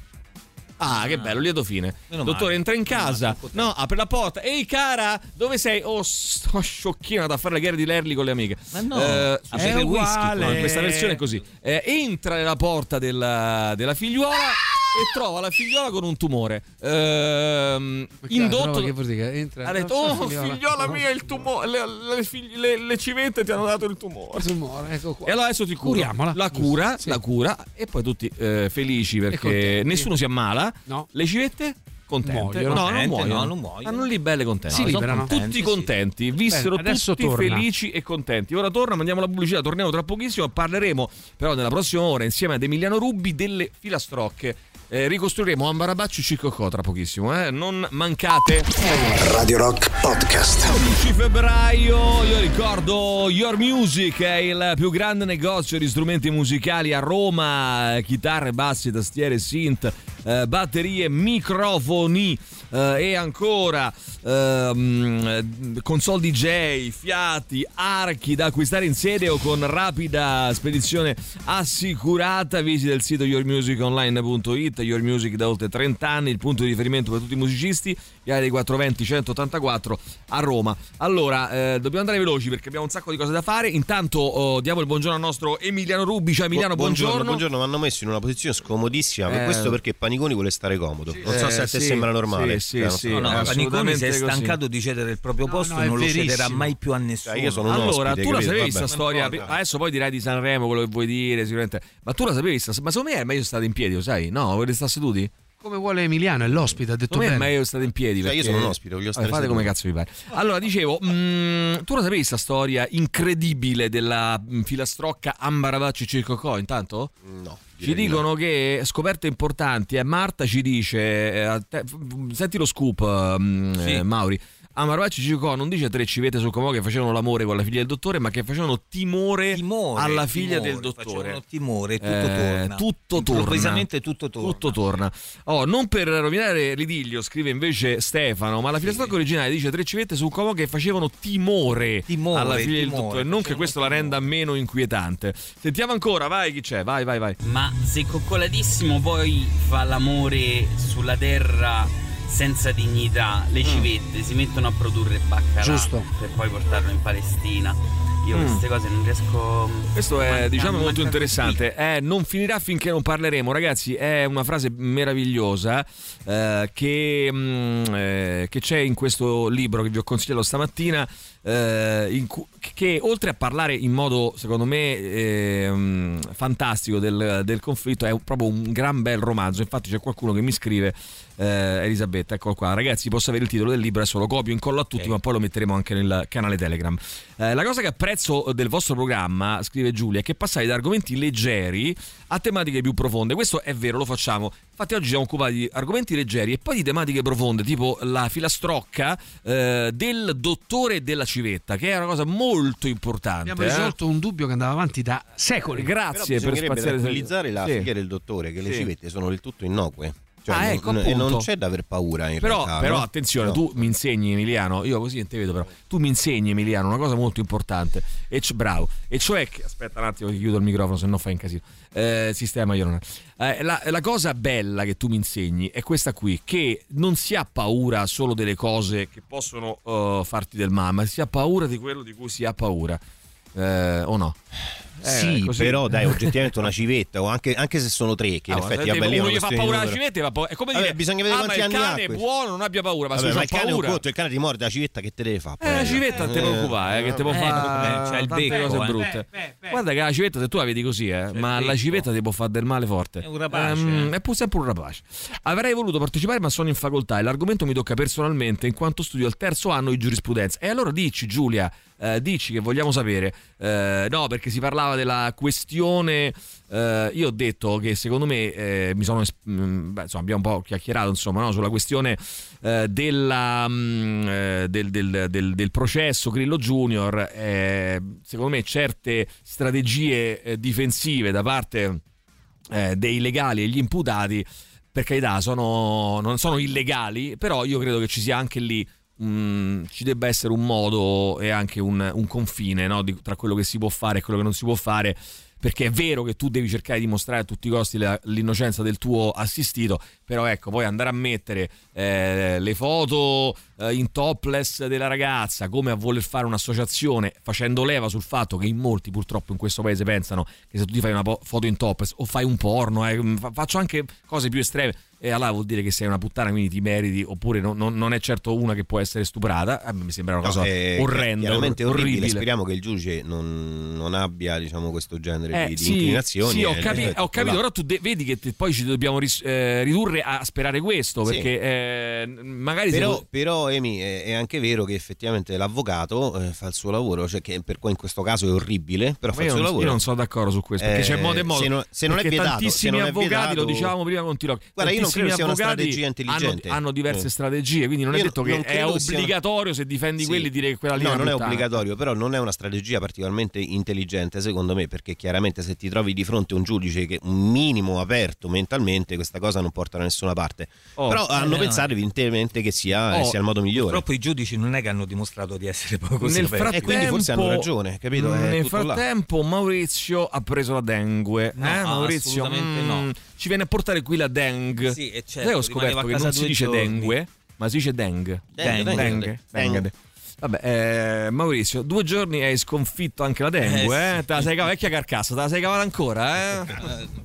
Ah, che bello, lieto fine. Il
Meno
dottore
male.
entra in casa. No, apre la porta. Ehi, cara, dove sei? Oh, sto sciocchino da fare le gare di Lerli con le amiche.
Ma no,
Eh,
a
sì,
bere
sì,
whisky,
no, in questa versione è così. Eh, entra nella porta della, della figliuola e trova la figliola con un tumore. Ehm, indotto.
Che vuol dire? Entra,
Ha detto,
no,
oh
figliola.
figliola mia, il tumore, le, le figli- le- le civette ti hanno dato il tumore.
Tumore, ecco qua.
E allora adesso ti cura.
Curiamola.
La cura, la cura e poi tutti eh, felici perché nessuno si ammala.
No.
Le civette contente.
Muoiono.
No, non muoiono.
no, non muoiono.
Stanno lì belle contente.
Si
No,
liberano.
Tutti
Sì,
contenti. Vissero
Bene,
tutti
torna.
felici e contenti. Ora torna, mandiamo la pubblicità, torniamo tra pochissimo. Parleremo però nella prossima ora insieme ad Emiliano Rubbi delle filastrocche. Eh, ricostruiremo Ambarabacci Cicocò tra pochissimo, eh? non mancate.
Radio Rock Podcast.
11 febbraio, io ricordo Your Music è il più grande negozio di strumenti musicali a Roma, eh, chitarre, bassi, tastiere, synth, eh, batterie, microfoni e ancora ehm, console DJ, fiati, archi da acquistare in sede o con rapida spedizione assicurata. Visita il sito yourmusiconline.it, Your Music da oltre 30 anni, il punto di riferimento per tutti i musicisti, Viale dei 420 184 a Roma. Allora, eh, dobbiamo andare veloci perché abbiamo un sacco di cose da fare. Intanto oh, diamo il buongiorno al nostro Emiliano Rubi. Ciao Emiliano,
Bu-
buongiorno.
buongiorno, mi hanno messo in una posizione scomodissima. Per
Eh.
questo perché Paniconi vuole stare comodo. Non so
Eh,
se a te
sì,
sembra normale.
sì,
Cioè,
sì, sì.
No, no,
È
Paniconi si è
così.
stancato di cedere il proprio posto
no,
e non lo cederà mai più a nessuno.
Cioè, io sono un
Allora,
ospite,
tu la sapevi
Vabbè.
sta storia? Adesso poi dirai di Sanremo quello che vuoi dire, sicuramente. Ma tu la sapevi? Ma secondo me è meglio stare in piedi, lo sai? No, volete stare seduti?
Come vuole Emiliano, è l'ospite, ha detto bene.
meglio stare in piedi.
Cioè, io
perché-
sono un ospite, voglio stare
Vabbè, Fate come cazzo vi pare. Allora, dicevo, mm, tu la sapevi sta storia incredibile della mm, filastrocca Ambaravacci Circocò intanto?
No.
Ci dicono che scoperte importanti e Marta ci dice, eh, te- senti lo scoop mm,
Sì.
eh, Mauri, Amaravacci Circocò non dice tre civette sul Comò che facevano l'amore con la figlia del dottore ma che facevano timore,
Timore,
alla figlia
timore,
del dottore.
facevano timore, tutto
Eh,
torna.
Tutto torna.
Tutto torna.
Tutto torna. Oh, non per rovinare l'idillio, scrive invece Stefano, ma la filastrocca originale dice tre civette su Comò che facevano timore,
Timore,
alla figlia del
timore,
dottore. Non che questo la renda meno inquietante. Sentiamo ancora, vai chi c'è? Vai, vai, vai.
Ma se coccolatissimo poi fa l'amore sulla terra senza dignità, le civette si mettono a produrre baccalà
Giusto.
per poi portarlo in Palestina. Io
Mm.
queste cose non riesco
Questo è
manca-
diciamo molto
manca
interessante. Eh, non finirà finché non parleremo, ragazzi. È una frase meravigliosa eh, che, mm, eh, che c'è in questo libro che vi ho consigliato stamattina. Eh, cu- che oltre a parlare in modo secondo me ehm, fantastico del, del conflitto è proprio un gran bel romanzo infatti c'è qualcuno che mi scrive eh, Elisabetta eccolo qua ragazzi posso avere il titolo del libro adesso lo copio incollo a tutti
Ok.
ma poi lo metteremo anche nel canale Telegram eh, la cosa che apprezzo del vostro programma, scrive Giulia, è che passate da argomenti leggeri a tematiche più profonde. Questo è vero, lo facciamo. Infatti oggi siamo occupati di argomenti leggeri e poi di tematiche profonde, tipo la filastrocca eh, del dottore e della civetta, che è una cosa molto importante.
Abbiamo
eh.
risolto un dubbio che andava avanti da secoli.
Però
Grazie per spaziare
tranquillizzare la
Sì.
figlia del dottore che le
Sì.
civette sono del tutto innocue. Cioè,
Ah,
non-
ecco,
non
appunto.
c'è da aver paura in
Però,
realtà.
però
no?
attenzione,
No.
tu mi insegni Emiliano, io così non te vedo però, tu mi insegni Emiliano una cosa molto importante, e c- bravo, e cioè che, aspetta un attimo che chiudo il microfono se no fai un casino, eh, sistema io non eh, la, la cosa bella che tu mi insegni è questa qui, che non si ha paura solo delle cose che possono eh, farti del male, ma si ha paura di quello di cui si ha paura, eh, o no? Eh,
sì,
così-
però dai, *laughs* oggettivamente una civetta, o anche, anche se sono tre, che in
Ah,
effetti vabbè,
uno gli fa paura
numero.
civetta, va po- è come
Vabbè,
dire
bisogna vedere
ah,
quanti
il
anni ha
cane è buono, non abbia paura, ma
Vabbè,
se
ma il cane è un
paura.
conto, il cane ti morde la civetta, che te deve fare?
Eh, la civetta non ti preoccupare, eh, che ti può
Eh,
fare
eh, c'ha il becco,
cose
eh.
brutte. Guarda che la civetta, se tu la vedi così, eh, ma la civetta ti può fare del male forte.
È un rapace,
Ehm,
eh.
è pur sempre un rapace. Avrei voluto partecipare, ma sono in facoltà e l'argomento mi tocca personalmente in quanto studio al terzo anno di giurisprudenza. E allora dici, Giulia, Eh, dici che vogliamo sapere. Eh, no, perché si parlava della questione. eh, io ho detto che secondo me eh, mi sono. mm, beh, insomma, abbiamo un po' chiacchierato insomma, no, sulla questione eh, della, mm, eh, del, del- del- del processo Grillo Junior. eh, secondo me certe strategie eh, difensive da parte dei legali e gli imputati, per carità, sono, non sono illegali, però io credo che ci sia anche lì. Mm, ci debba essere un modo e anche un, un confine no, di- tra quello che si può fare e quello che non si può fare. Perché è vero che tu devi cercare di mostrare a tutti i costi la- l'innocenza del tuo assistito, però ecco, poi andare a mettere eh, le foto eh, in topless della ragazza, come a voler fare un'associazione, facendo leva sul fatto che in molti purtroppo in questo paese pensano che se tu ti fai una po- foto in topless o fai un porno, eh, fa- faccio anche cose più estreme, e allora vuol dire che sei una puttana, quindi ti meriti, oppure no- non- non è certo una che può essere stuprata. A me mi sembra una cosa
No, è
orrenda,
chiaramente
or-
orribile.
orribile.
Speriamo che il giudice non, non abbia diciamo, questo genere
Eh,
di,
sì,
inclinazioni.
Sì, ho, capi- ho capito,
là.
però tu de- vedi che te- poi ci dobbiamo ris- eh, ridurre a sperare questo,
Sì.
perché eh, magari se
Però,
vo-
però, Emi, è, è anche vero che effettivamente l'avvocato eh, fa il suo lavoro, cioè che per in questo caso è orribile, però
Ma
fa il suo
non,
lavoro.
io non sono d'accordo su questo, perché
Eh,
c'è modo e modo.
se non- se non è vietato,
tantissimi
se
avvocati, lo
vietato-
dicevamo prima con Tirocchi,
Guarda, io non
tantissimi avvocati
strategia intelligente.
Hanno, hanno diverse
Eh.
strategie, quindi non è
Io
detto che
non
è
credo sia
obbligatorio se difendi
Sì.
quelli dire che quella lì è
No, non è
puttana.
obbligatorio, però non è una strategia particolarmente intelligente secondo me, perché chiaramente se ti trovi di fronte a un giudice che un minimo aperto mentalmente, questa cosa non porta da nessuna parte.
Oh,
però
eh,
hanno
no.
pensato evidentemente che sia,
Oh,
sia il modo migliore.
Purtroppo i giudici non è che hanno dimostrato di essere poco
Nel
severi.
frattempo,
E quindi forse hanno ragione, capito? È
Nel
tutto là.
frattempo, Maurizio ha preso la dengue.
No,
eh, Maurizio
assolutamente
Mm,
no.
Ci viene a portare qui la dengue.
Sì, e certo,
Sai ho scoperto che non si dice
giorni.
dengue, ma si dice dengue.
Dengue,
dengue.
dengue.
dengue. Vabbè, eh, Maurizio, due giorni hai sconfitto anche la dengue,
Eh,
eh?
sì.
Te la sei cavata, vecchia carcassa, te la sei cavata ancora, eh?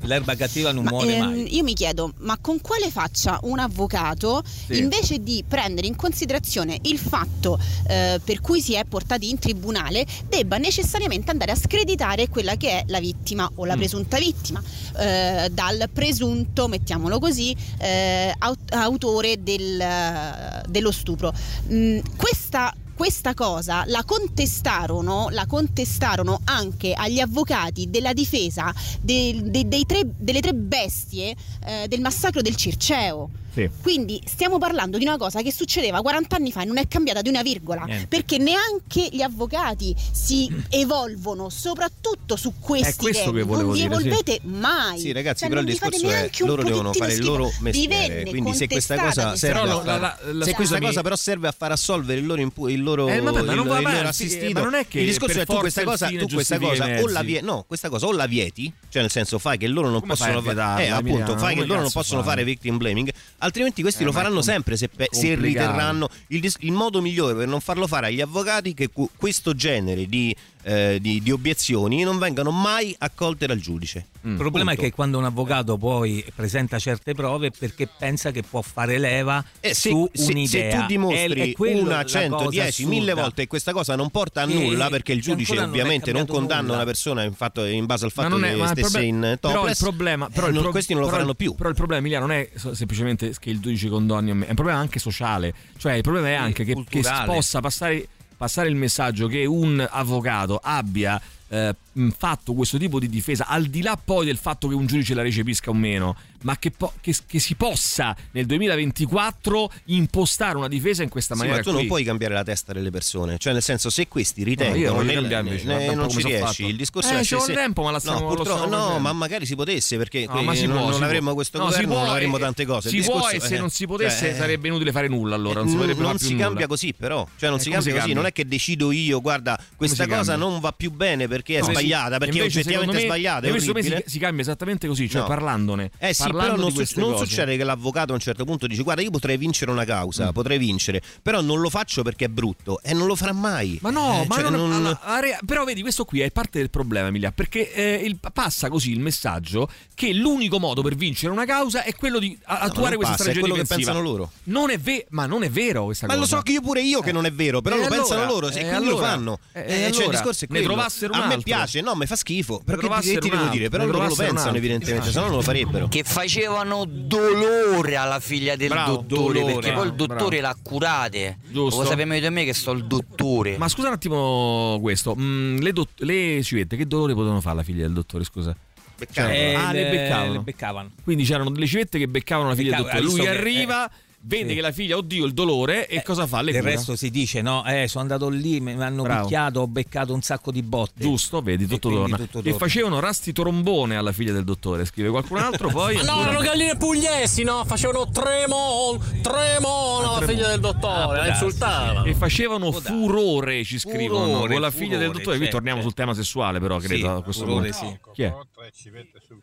L'erba cattiva non
Ma,
muore
ehm,
mai.
io mi chiedo, ma con quale faccia un avvocato,
Sì.
invece di prendere in considerazione il fatto eh, per cui si è portati in tribunale, debba necessariamente andare a screditare quella che è la vittima o la
Mm.
presunta vittima, eh, dal presunto, mettiamolo così, eh, aut- autore del- dello stupro. Mm, questa questa cosa la contestarono, la contestarono anche agli avvocati della difesa de- dei tre- delle tre bestie eh, del massacro del Circeo.
Sì.
Quindi stiamo parlando di una cosa che succedeva 40 anni fa e non è cambiata di una virgola,
Niente.
perché neanche gli avvocati si evolvono, soprattutto su questi
È questo
temi.
che volevo
non vi
dire, sì.
evolvete mai.
Sì, ragazzi,
Cioè,
però il discorso è loro devono fare il loro mestiere. Quindi se questa cosa serve
Però
a
la-
far-
la- la-
se questa cosa però serve a far assolvere il loro, impu- il loro,
Eh, vabbè,
il- il loro assistito.
ma non è che
il discorso è tu questa cosa, tu questa cosa o la vie- no, questa cosa o la vieti, cioè nel senso fai che loro non
Come fai
possono
vietarla,
eh, appunto, fai che loro non possono fare victim blaming, altrimenti questi
Eh,
lo faranno
com-
sempre se, pe- se riterranno il, dis- il modo migliore per non farlo fare agli avvocati che cu- questo genere di, eh, di- di obiezioni non vengano mai accolte dal giudice.
Il problema
Punto.
è che quando un avvocato poi presenta certe prove perché pensa che può fare leva
Eh, se,
su
se- se
un'idea.
tu dimostri
È- è quello
una,
la
100,
cosa
10, 1000
assurda.
volte che questa cosa non porta a nulla perché il giudice
non
ovviamente non, condanna
nulla.
una persona in, fatto- in base al fatto
è,
che stesse in
però il
topless
problema, però
eh,
il
non-
pro-
questi non lo faranno più.
Però il problema, Emilia, non è semplicemente che il giudice condoni è un problema anche sociale. Cioè, il problema è anche che, che possa passare, passare il messaggio che un avvocato abbia eh, fatto questo tipo di difesa, al di là poi del fatto che un giudice la recepisca o meno, ma che, po- che- che si possa nel 2024 impostare una difesa in questa
Sì,
maniera
ma tu
qui.
non puoi cambiare la testa delle persone, cioè nel senso se questi
No,
ritengono
voglio
nel- ne-
un
non ci riesci, il discorso
Eh,
è
vuole
se-
tempo, ma la stiamo-
no,
stiamo
no, ma magari si potesse perché
No, ma si
non,
può,
non avremmo
può.
questo
No,
governo,
può
non avremmo
e-
tante cose.
Si può e se non si potesse
cioè,
sarebbe inutile fare nulla allora, non si
non,
potrebbe
non si cambia così però cioè non
Eh,
si cambia così non è che decido io guarda questa cosa non va più bene perché è
si-
sbagliata perché
invece,
oggettivamente è sbagliata è
secondo me si, si cambia esattamente così, cioè
No.
parlandone.
eh sì, però non, su- non succede che l'avvocato a un certo punto dice guarda io potrei vincere una
Mm.
causa, potrei vincere, però non lo faccio perché è brutto e non lo farà mai.
Ma no,
Eh,
ma
cioè,
non-
non-
are- però vedi, questo qui è parte del problema, Emilia, perché eh, il- passa così il messaggio che l'unico modo per vincere una causa è quello di a- attuare
non
questa
passa, è
strategia
quello che
difensiva.
pensano loro.
Non è vero, ma non è vero questa
Ma
cosa.
lo so che io pure io che non è vero, però
Eh,
lo
allora,
pensano loro, se
eh,
quindi lo
allora,
fanno.
eh,
Eh, cioè,
allora,
il discorso è quello. a me
altro.
Piace, no, mi fa schifo. Però
Ne
che, ti devo dire? Però loro lo pensano, evidentemente, se no non lo farebbero.
Che facevano dolore alla figlia del
Bravo,
dottore,
dolore,
perché poi il
bravo,
dottore l'ha curate.
Giusto.
Lo sappiamo io da me che sto il dottore.
Ma scusa un attimo questo, mm, le, dott- le civette che dolore potevano fare la figlia del dottore, scusa?
Beccavano.
Cioè, ah, le
Eh,
beccavano.
le beccavano.
Quindi c'erano delle civette che beccavano la figlia
Beccava-
del dottore. Lui
che-
arriva, vede
sì.
che la figlia, oddio, il dolore, e cosa fa? Le
Del
cura.
resto si dice, no? Eh, sono andato lì, mi hanno
Bravo.
picchiato, ho beccato un sacco di botte.
Giusto, vedi, tutto torna.
tutto
E facevano rasti trombone alla figlia del dottore, scrive qualcun altro, poi... *laughs*
No, erano galline pugliesi, no? Facevano tremon, tremon alla
Tremon.
figlia del dottore, la insultavano.
E facevano furore, ci scrivono,
Furore,
con la figlia del
furore,
dottore. Qui
certo.
torniamo sul tema sessuale, però, credo,
Sì,
a questo
furore,
punto.
sì.
Chi è?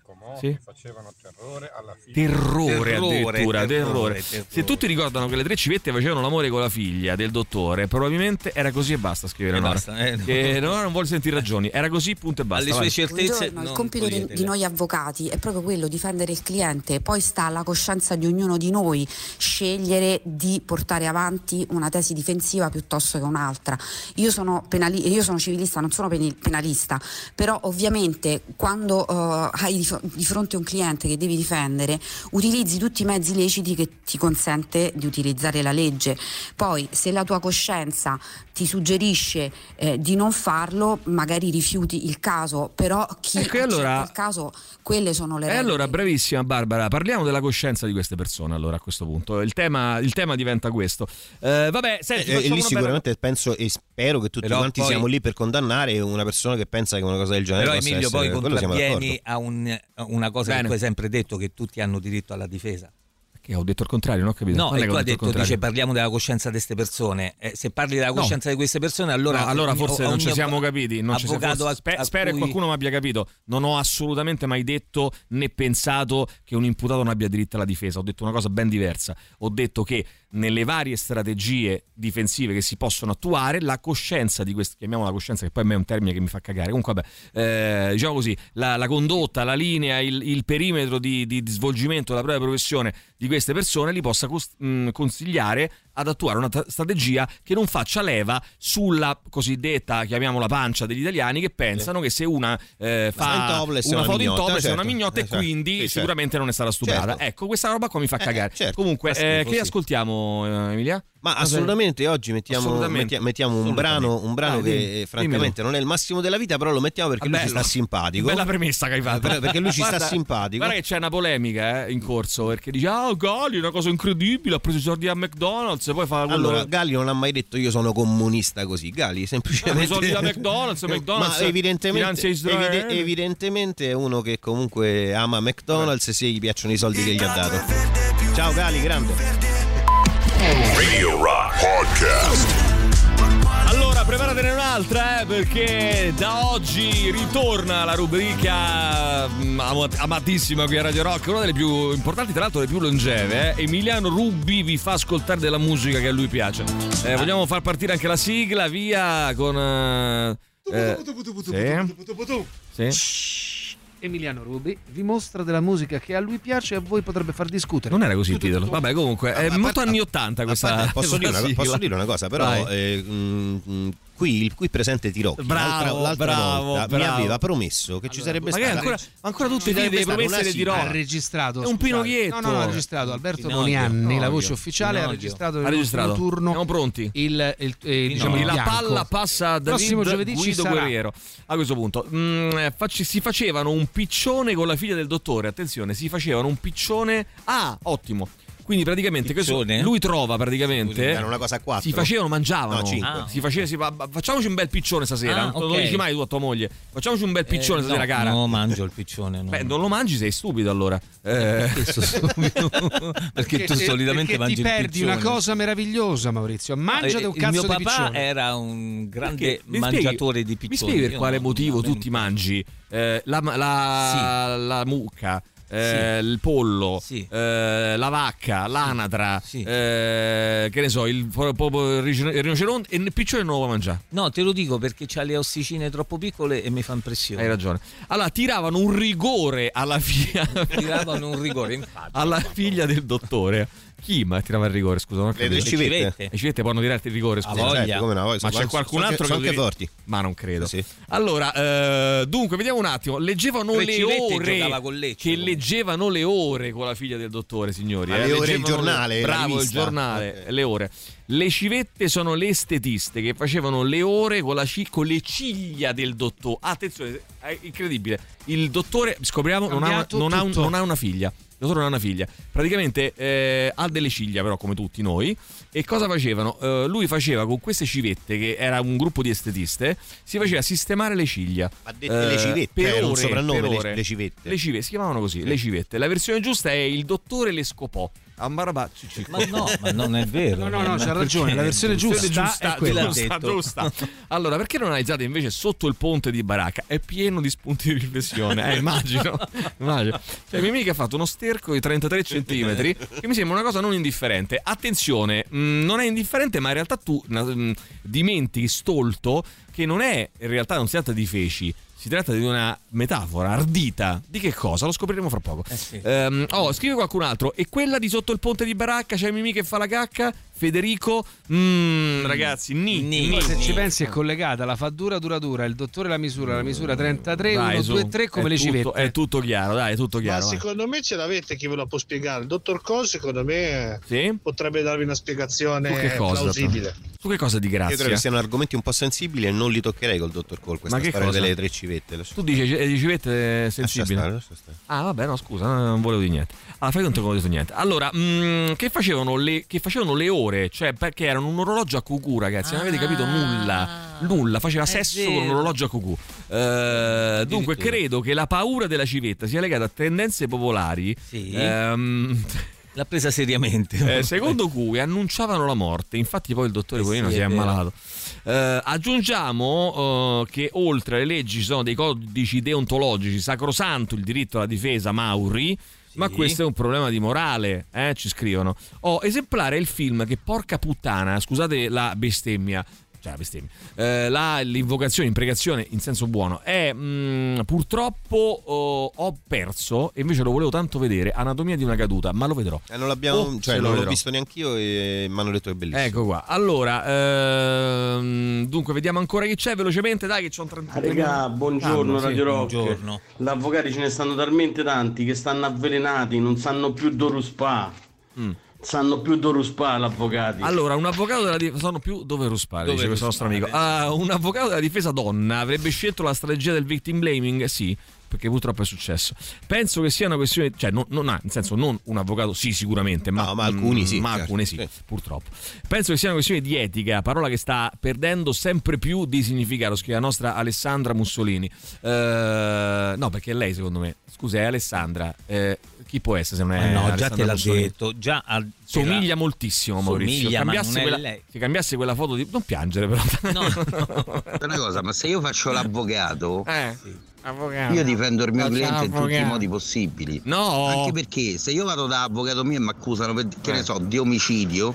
Comò
Sì?
facevano terrore alla figlia.
Terrore,
Terrore,
addirittura, terrore,
terrore,
Se tutti ricordano che le tre civette facevano l'amore con la figlia del dottore, probabilmente era così e basta, scrive
E
Leonora.
basta, eh, no.
Che Leonora non vuole sentire ragioni, era così, punto e basta.
Alle
vai.
sue certezze
Buongiorno, il compito di, di noi avvocati è proprio quello, difendere il cliente, poi sta alla coscienza di ognuno di noi scegliere di portare avanti una tesi difensiva piuttosto che un'altra. Io sono, penali- io sono civilista, non sono penalista, però ovviamente quando eh, hai di, fronte un cliente che devi difendere, utilizzi tutti i mezzi leciti che ti consente di utilizzare la legge. Poi se la tua coscienza ti suggerisce eh, di non farlo, magari rifiuti il caso, però chi
Ecco, e allora-
il caso, quelle sono le
E
regole.
allora, bravissima Barbara, parliamo della coscienza di queste persone allora a questo punto. Il tema, il tema diventa questo. Eh, vabbè, senti,
Eh, eh,
facciamo
lì
una bella-
sicuramente penso e spero che tutti
Però
quanti
poi-
siamo lì per condannare una persona che pensa che una cosa del genere
Però
possa
Emilio
essere,
poi contravvieni a, un- a una cosa
Bene.
che tu hai sempre detto, che tutti hanno diritto alla difesa.
Che ho detto il contrario, non ho capito.
No,
Quando
e tu hai
detto
detto, dice parliamo della coscienza di queste persone. Eh, se parli della
No.
coscienza di queste persone, allora,
No, allora forse non ci siamo capiti. Non ci siamo- forse- spe-
a
spero che qualcuno mi abbia capito. Non ho assolutamente mai detto né pensato che un imputato non abbia diritto alla difesa. Ho detto una cosa ben diversa. Ho detto che nelle varie strategie difensive che si possono attuare, la coscienza di queste, chiamiamola coscienza, che poi a me è un termine che mi fa cagare. Comunque, vabbè, eh, diciamo così, la, la condotta, la linea, il, il perimetro di, di- di svolgimento della propria professione di queste persone li possa cos- mh, consigliare ad attuare una tra- strategia che non faccia leva sulla cosiddetta, chiamiamola pancia degli italiani che pensano che se una eh, fa una
una
foto in topless è una
certo.
mignotta
Eh,
e
certo.
quindi
Sì, certo.
sicuramente non è stata stuprata.
Certo.
Ecco, questa roba qua mi fa cagare.
certo.
Comunque,
Fa schifo,
eh, che
sì.
ascoltiamo eh, Emilia?
Ma assolutamente oggi mettiamo,
Assolutamente.
mettia- mettiamo un brano, un brano
Dai,
che
dimmi,
eh, francamente non è il massimo della vita, però lo mettiamo perché
Vabbè,
lui ci sta simpatico.
Bella premessa che hai fatto.
Per- perché lui ci
Guarda-
sta simpatico.
Guarda che c'è una polemica eh, in corso perché dice: Ah, Gali, una cosa incredibile. Ha preso i soldi a McDonald's. E poi fa quello.
Allora, Galli non ha mai detto io sono comunista così. Galli
Ha
semplicemente.
i soldi da McDonald's. *laughs* McDonald's
Ma evidentemente,
finanzia Israele.
evide- evidentemente è uno che comunque ama McDonald's se gli piacciono i soldi che gli ha dato. Ciao Gali, grande.
Radio Rock Podcast.
Preparatene un'altra, eh, perché da oggi ritorna la rubrica mm, am- amatissima qui a Radio Rock, una delle più importanti, tra l'altro le più longeve. eh. Emiliano Rubbi vi fa ascoltare della musica che a lui piace. Eh, vogliamo far partire anche la sigla, via con... sì? Sì?
Emiliano Rubi vi mostra della musica che a lui piace e a voi potrebbe far discutere.
Non era così il titolo. Vabbè, comunque, è molto anni 80
A
questa
posso, *laughs* dire una, posso dire una cosa, però eh, qui il qui presente Tirocchi
Bravo,
l'altra, l'altra
bravo,
volta mi
bravo.
aveva promesso che ci sarebbe stata
ancora, ancora tutte le promesse di. Tirocchi.
Ha registrato
È un
scusate.
Pinocchietto.
No, no, no, ha registrato Alberto. Bonianni, la voce ufficiale, ha registrato
Ha
nel
registrato.
turno
Siamo pronti?
il, il, eh, diciamo, il
la
bianco.
palla passa a
Prossimo giovedì
Guido. Guerriero. A questo punto mm, eh, si facevano un piccione con la figlia del dottore. Attenzione, si facevano un piccione. Ah, ottimo. Quindi praticamente questo- lui trova praticamente
Era una cosa a quattro.
si facevano, mangiavano.
No.
Ah. Si faceva, si fa- facciamoci un bel piccione stasera.
Ah,
non lo dici mai tu a tua moglie. Facciamoci un bel piccione
Eh,
stasera,
no,
cara.
No, mangio il piccione. no.
Beh, non lo mangi, sei stupido allora. Eh,
Questo subito. *laughs* perché tu
Perché-
solitamente
perché
mangi
ti
il
perdi
piccione.
una cosa meravigliosa, Maurizio. Mangiate
Eh,
un cazzo
mio
di
papà
piccione.
era un grande
Perché-
mangiatore
spieghi-
di piccioni.
Mi spieghi per
Io
quale motivo tu ti mangi eh, la, la, la mucca, eh, il pollo,
Sì.
eh, la vacca, l'anatra,
Sì.
eh, che ne so, il, il rino- il rinoceronte e il piccione non lo vuoi mangiare.
No, te lo dico perché c'ha le ossicine troppo piccole e mi fa impressione.
Hai ragione. Allora, tiravano un rigore alla figlia,
Tiravano un rigore, infatti. *laughs*
alla figlia del dottore. Chi ma tirava il rigore? Scusa, non
Le- le civette.
Le civette possono tirare il rigore, scusa.
voglia. Certo, come no,
ma c'è qualcun
sono
altro
anche- sono
che
anche
lo
forti.
Ma non credo.
Sì.
Allora, eh, dunque, vediamo un attimo. Leggevano
Le
le
civette
ore.
Lecce,
che leggevano le ore con la figlia del dottore, signori.
Ah,
eh.
le ore, il
Leggevano
giornale, la
Bravo, il giornale, le ore. Le civette sono le estetiste che facevano le ore con, la ci- con le ciglia del dottore. Attenzione, è incredibile. Il dottore, scopriamo, non ha, non ha un- non ha una figlia. Non ha una figlia. Praticamente eh, ha delle ciglia, però, come tutti noi. E cosa facevano? Eh, lui faceva con queste civette, che era un gruppo di estetiste, si faceva sistemare le ciglia.
Ha dette le civette,
per
un
ore,
soprannome,
per
le-
ore.
le civette.
Le civette, si chiamavano così, le civette. La versione giusta è il dottore le scopò. Ambarabacci.
Ma no, *laughs* ma non è vero.
No, no, no, c'ha ragione, la versione giusta è quella.
giusta, giusta. *laughs* Allora, perché non analizzate invece sotto il ponte di Baracca? È pieno di spunti di riflessione, eh, immagino. *laughs* immagino. Cioè, mia amica ha fatto uno sterco di 33 centimetri che mi sembra una cosa non indifferente. Attenzione, mh, non è indifferente, ma in realtà tu mh, dimentichi stolto che non è, in realtà non si tratta di feci. Si tratta di una metafora ardita. Di che cosa? Lo scopriremo fra poco. Ehm, oh, scrive qualcun altro. E quella di sotto il ponte di Baracca c'è Mimì che fa la cacca? Federico? Mm, ragazzi, ni.
Poi se ci pensi è collegata, la fa dura dura dura, il dottore la misura, la misura 33,
Dai,
1,
su.
2, 3 come le
tutto-
civette.
È tutto chiaro, dai, è tutto
Ma
chiaro. vai.
secondo me ce l'avete chi ve lo può spiegare. Il dottor Cole, secondo me,
Sì?
potrebbe darvi una spiegazione
Su che cosa?
plausibile.
Su che cosa di
Io credo
grazia?
che siano argomenti un po' sensibili e non li toccherei col dottor Cole. Questa
Ma che
storia
cosa?
delle tre civette.
Tu dici eh, di civette sensibili?
stare, lascia stare.
Ah, vabbè, no, scusa, non volevo dire niente. Allora, fai conto che non ho detto niente. Allora, mm, che, facevano le, che facevano le ore? Cioè, perché erano un orologio a cucù, ragazzi. Non avete capito nulla. Nulla, faceva sesso con un
vero.
orologio a cucù. Eh, dunque, credo che la paura della civetta sia legata a tendenze popolari.
Sì.
ehm,
L'ha presa seriamente.
eh, secondo cui annunciavano la morte. Infatti, poi il dottore
Eh sì, è
si è
vero.
ammalato. Eh, aggiungiamo eh, che oltre alle leggi ci sono dei codici deontologici, sacrosanto il diritto alla difesa, Mauri. Ma questo è un problema di morale, eh, ci scrivono. Oh, esemplare il film che porca puttana, scusate la bestemmia, cioè la bestemmia, eh, la- l'invocazione, imprecazione in senso buono, è mm, purtroppo oh, ho perso, e invece lo volevo tanto vedere, Anatomia di una caduta, ma lo vedrò.
Eh, non l'abbiamo,
Oh,
cioè, non l'ho visto neanch'io e mi hanno detto che è bellissimo.
Ecco qua. Allora, ehm, dunque, vediamo ancora chi c'è velocemente. Dai, che c'ho un 30
Ah, Regà, buongiorno
Ah, sì,
Radio Rock.
buongiorno.
L'avvocati ce ne stanno talmente tanti che stanno avvelenati, non sanno più dove spa. Sanno più dove spa l'avvocati.
Mm. Allora, un avvocato della difesa. Sono più dove ruspare,
Dove
dice questo nostro amico.
ruspare,
Ah, un avvocato della difesa donna avrebbe scelto la strategia del victim blaming? Sì. Perché purtroppo è successo. Penso che sia una questione, cioè, non, non ha, nel senso, non un avvocato, sì, sicuramente, ma,
No, ma alcuni sì,
Ma
certo.
alcune sì,
Sì.
purtroppo. Penso che sia una questione di etica, parola che sta perdendo sempre più di significato. Scrive la nostra Alessandra Mussolini. Eh, no, perché lei, secondo me. Scusa, è Alessandra. Eh, chi può essere se non è
Ma no, già
Alessandra
te l'ha
Mussolini?
detto. Già al-
Somiglia moltissimo Maurizio.
Somiglia, ma
cambiasse quella,
lei.
Se cambiasse quella foto di. Non piangere, però. *laughs*
Una cosa, ma se io faccio l'avvocato,
Eh, avvocato.
io difendo il mio
Faccia
cliente in tutti i
avvocato.
modi possibili.
No.
Anche perché se io vado da avvocato mio e mi accusano per, che
Eh.
ne so, di omicidio,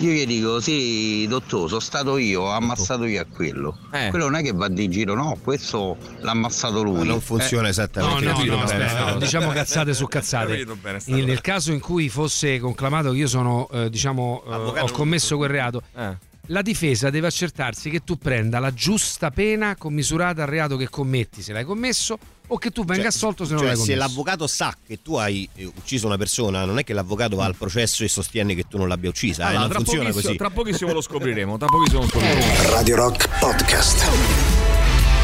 io gli dico, sì, dottore, sono stato io, ho ammazzato io a quello.
Eh.
Quello non è che va di giro, no, questo l'ha ammazzato lui.
non funziona
Eh.
esattamente
No, no,
così,
no,
bene, no.
no, diciamo cazzate su cazzate.
Bene,
nel caso in cui fosse conclamato che io sono, eh, diciamo, eh, ho commesso quel reato,
Eh.
La difesa deve accertarsi che tu prenda la giusta pena commisurata al reato che commetti, se l'hai commesso, o che tu venga
Cioè,
assolto se non
cioè,
l'hai
se
commesso.
l'avvocato sa che tu hai eh, ucciso una persona, non è che l'avvocato va al processo e sostiene che tu non l'abbia uccisa, eh,
Allora,
non
tra,
funziona
pochissimo,
così.
tra pochissimo lo scopriremo. Tra pochissimo lo scopriremo.
Radio Rock Podcast.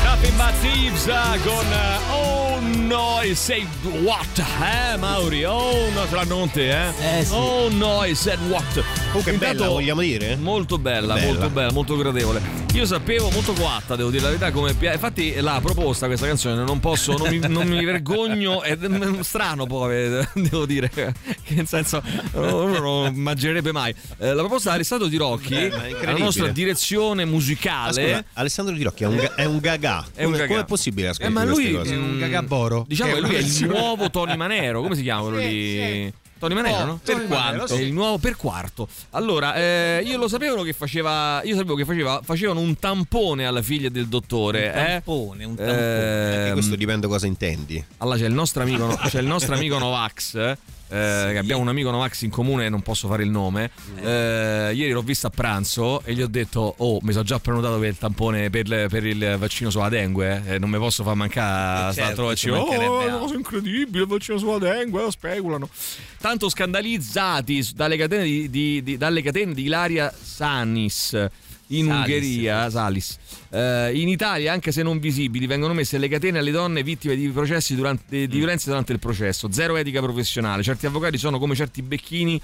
Nothing but eh, con eh, Oh no, I said what? Eh, Mauri? Oh no, ce l'hanno con te, eh? Oh no, I said what?
Comunque è
Intanto-
bella, vogliamo dire?
Molto bella,
Bella.
molto bella, molto gradevole. Io sapevo molto coatta, devo dire la verità, come pi- Infatti la proposta questa canzone non posso, non mi, non mi vergogno, è strano poi, *laughs* devo dire, che nel senso uno non immaginerebbe mai. Eh, la proposta di Alessandro Di Rocchi,
Bella,
la nostra direzione musicale.
Ascolta, Alessandro Di Rocchi è un, ga- è un gaga.
È un
come,
gaga.
come è possibile
Eh,
ascoltare
ma
queste
lui
cose?
è un
gagaboro.
Diciamo che
Che
lui è il nuovo Tony Manero. Come si chiama quello lì? Tony Manero,
Oh,
no?
Tony
per quanto?
sì.
È il nuovo per quarto. Allora, eh, io lo sapevo che faceva. Io sapevo che faceva, facevano un tampone alla figlia del dottore.
Un
eh?
tampone, un tampone.
Anche questo dipende cosa intendi.
allora c'è il nostro amico, c'è il nostro amico Novax. Eh, eh, che abbiamo un amico Novax in comune, non posso fare il nome. Eh, ieri l'ho vista a pranzo e gli ho detto: Oh, mi sono già prenotato per il tampone per, il- per il vaccino sulla dengue. eh, non mi posso far mancare
Eh, certo, ci
vaccino. Oh, è una cosa incredibile, il vaccino sulla dengue, lo speculano. Tanto scandalizzati dalle catene di, di- di- dalle catene di Ilaria Sanis. In
Salis.
Ungheria, Salis. Eh, in Italia, anche se non visibili, vengono messe le catene alle donne vittime di processi durante, di violenze durante il processo. Zero etica professionale. Certi avvocati sono come certi becchini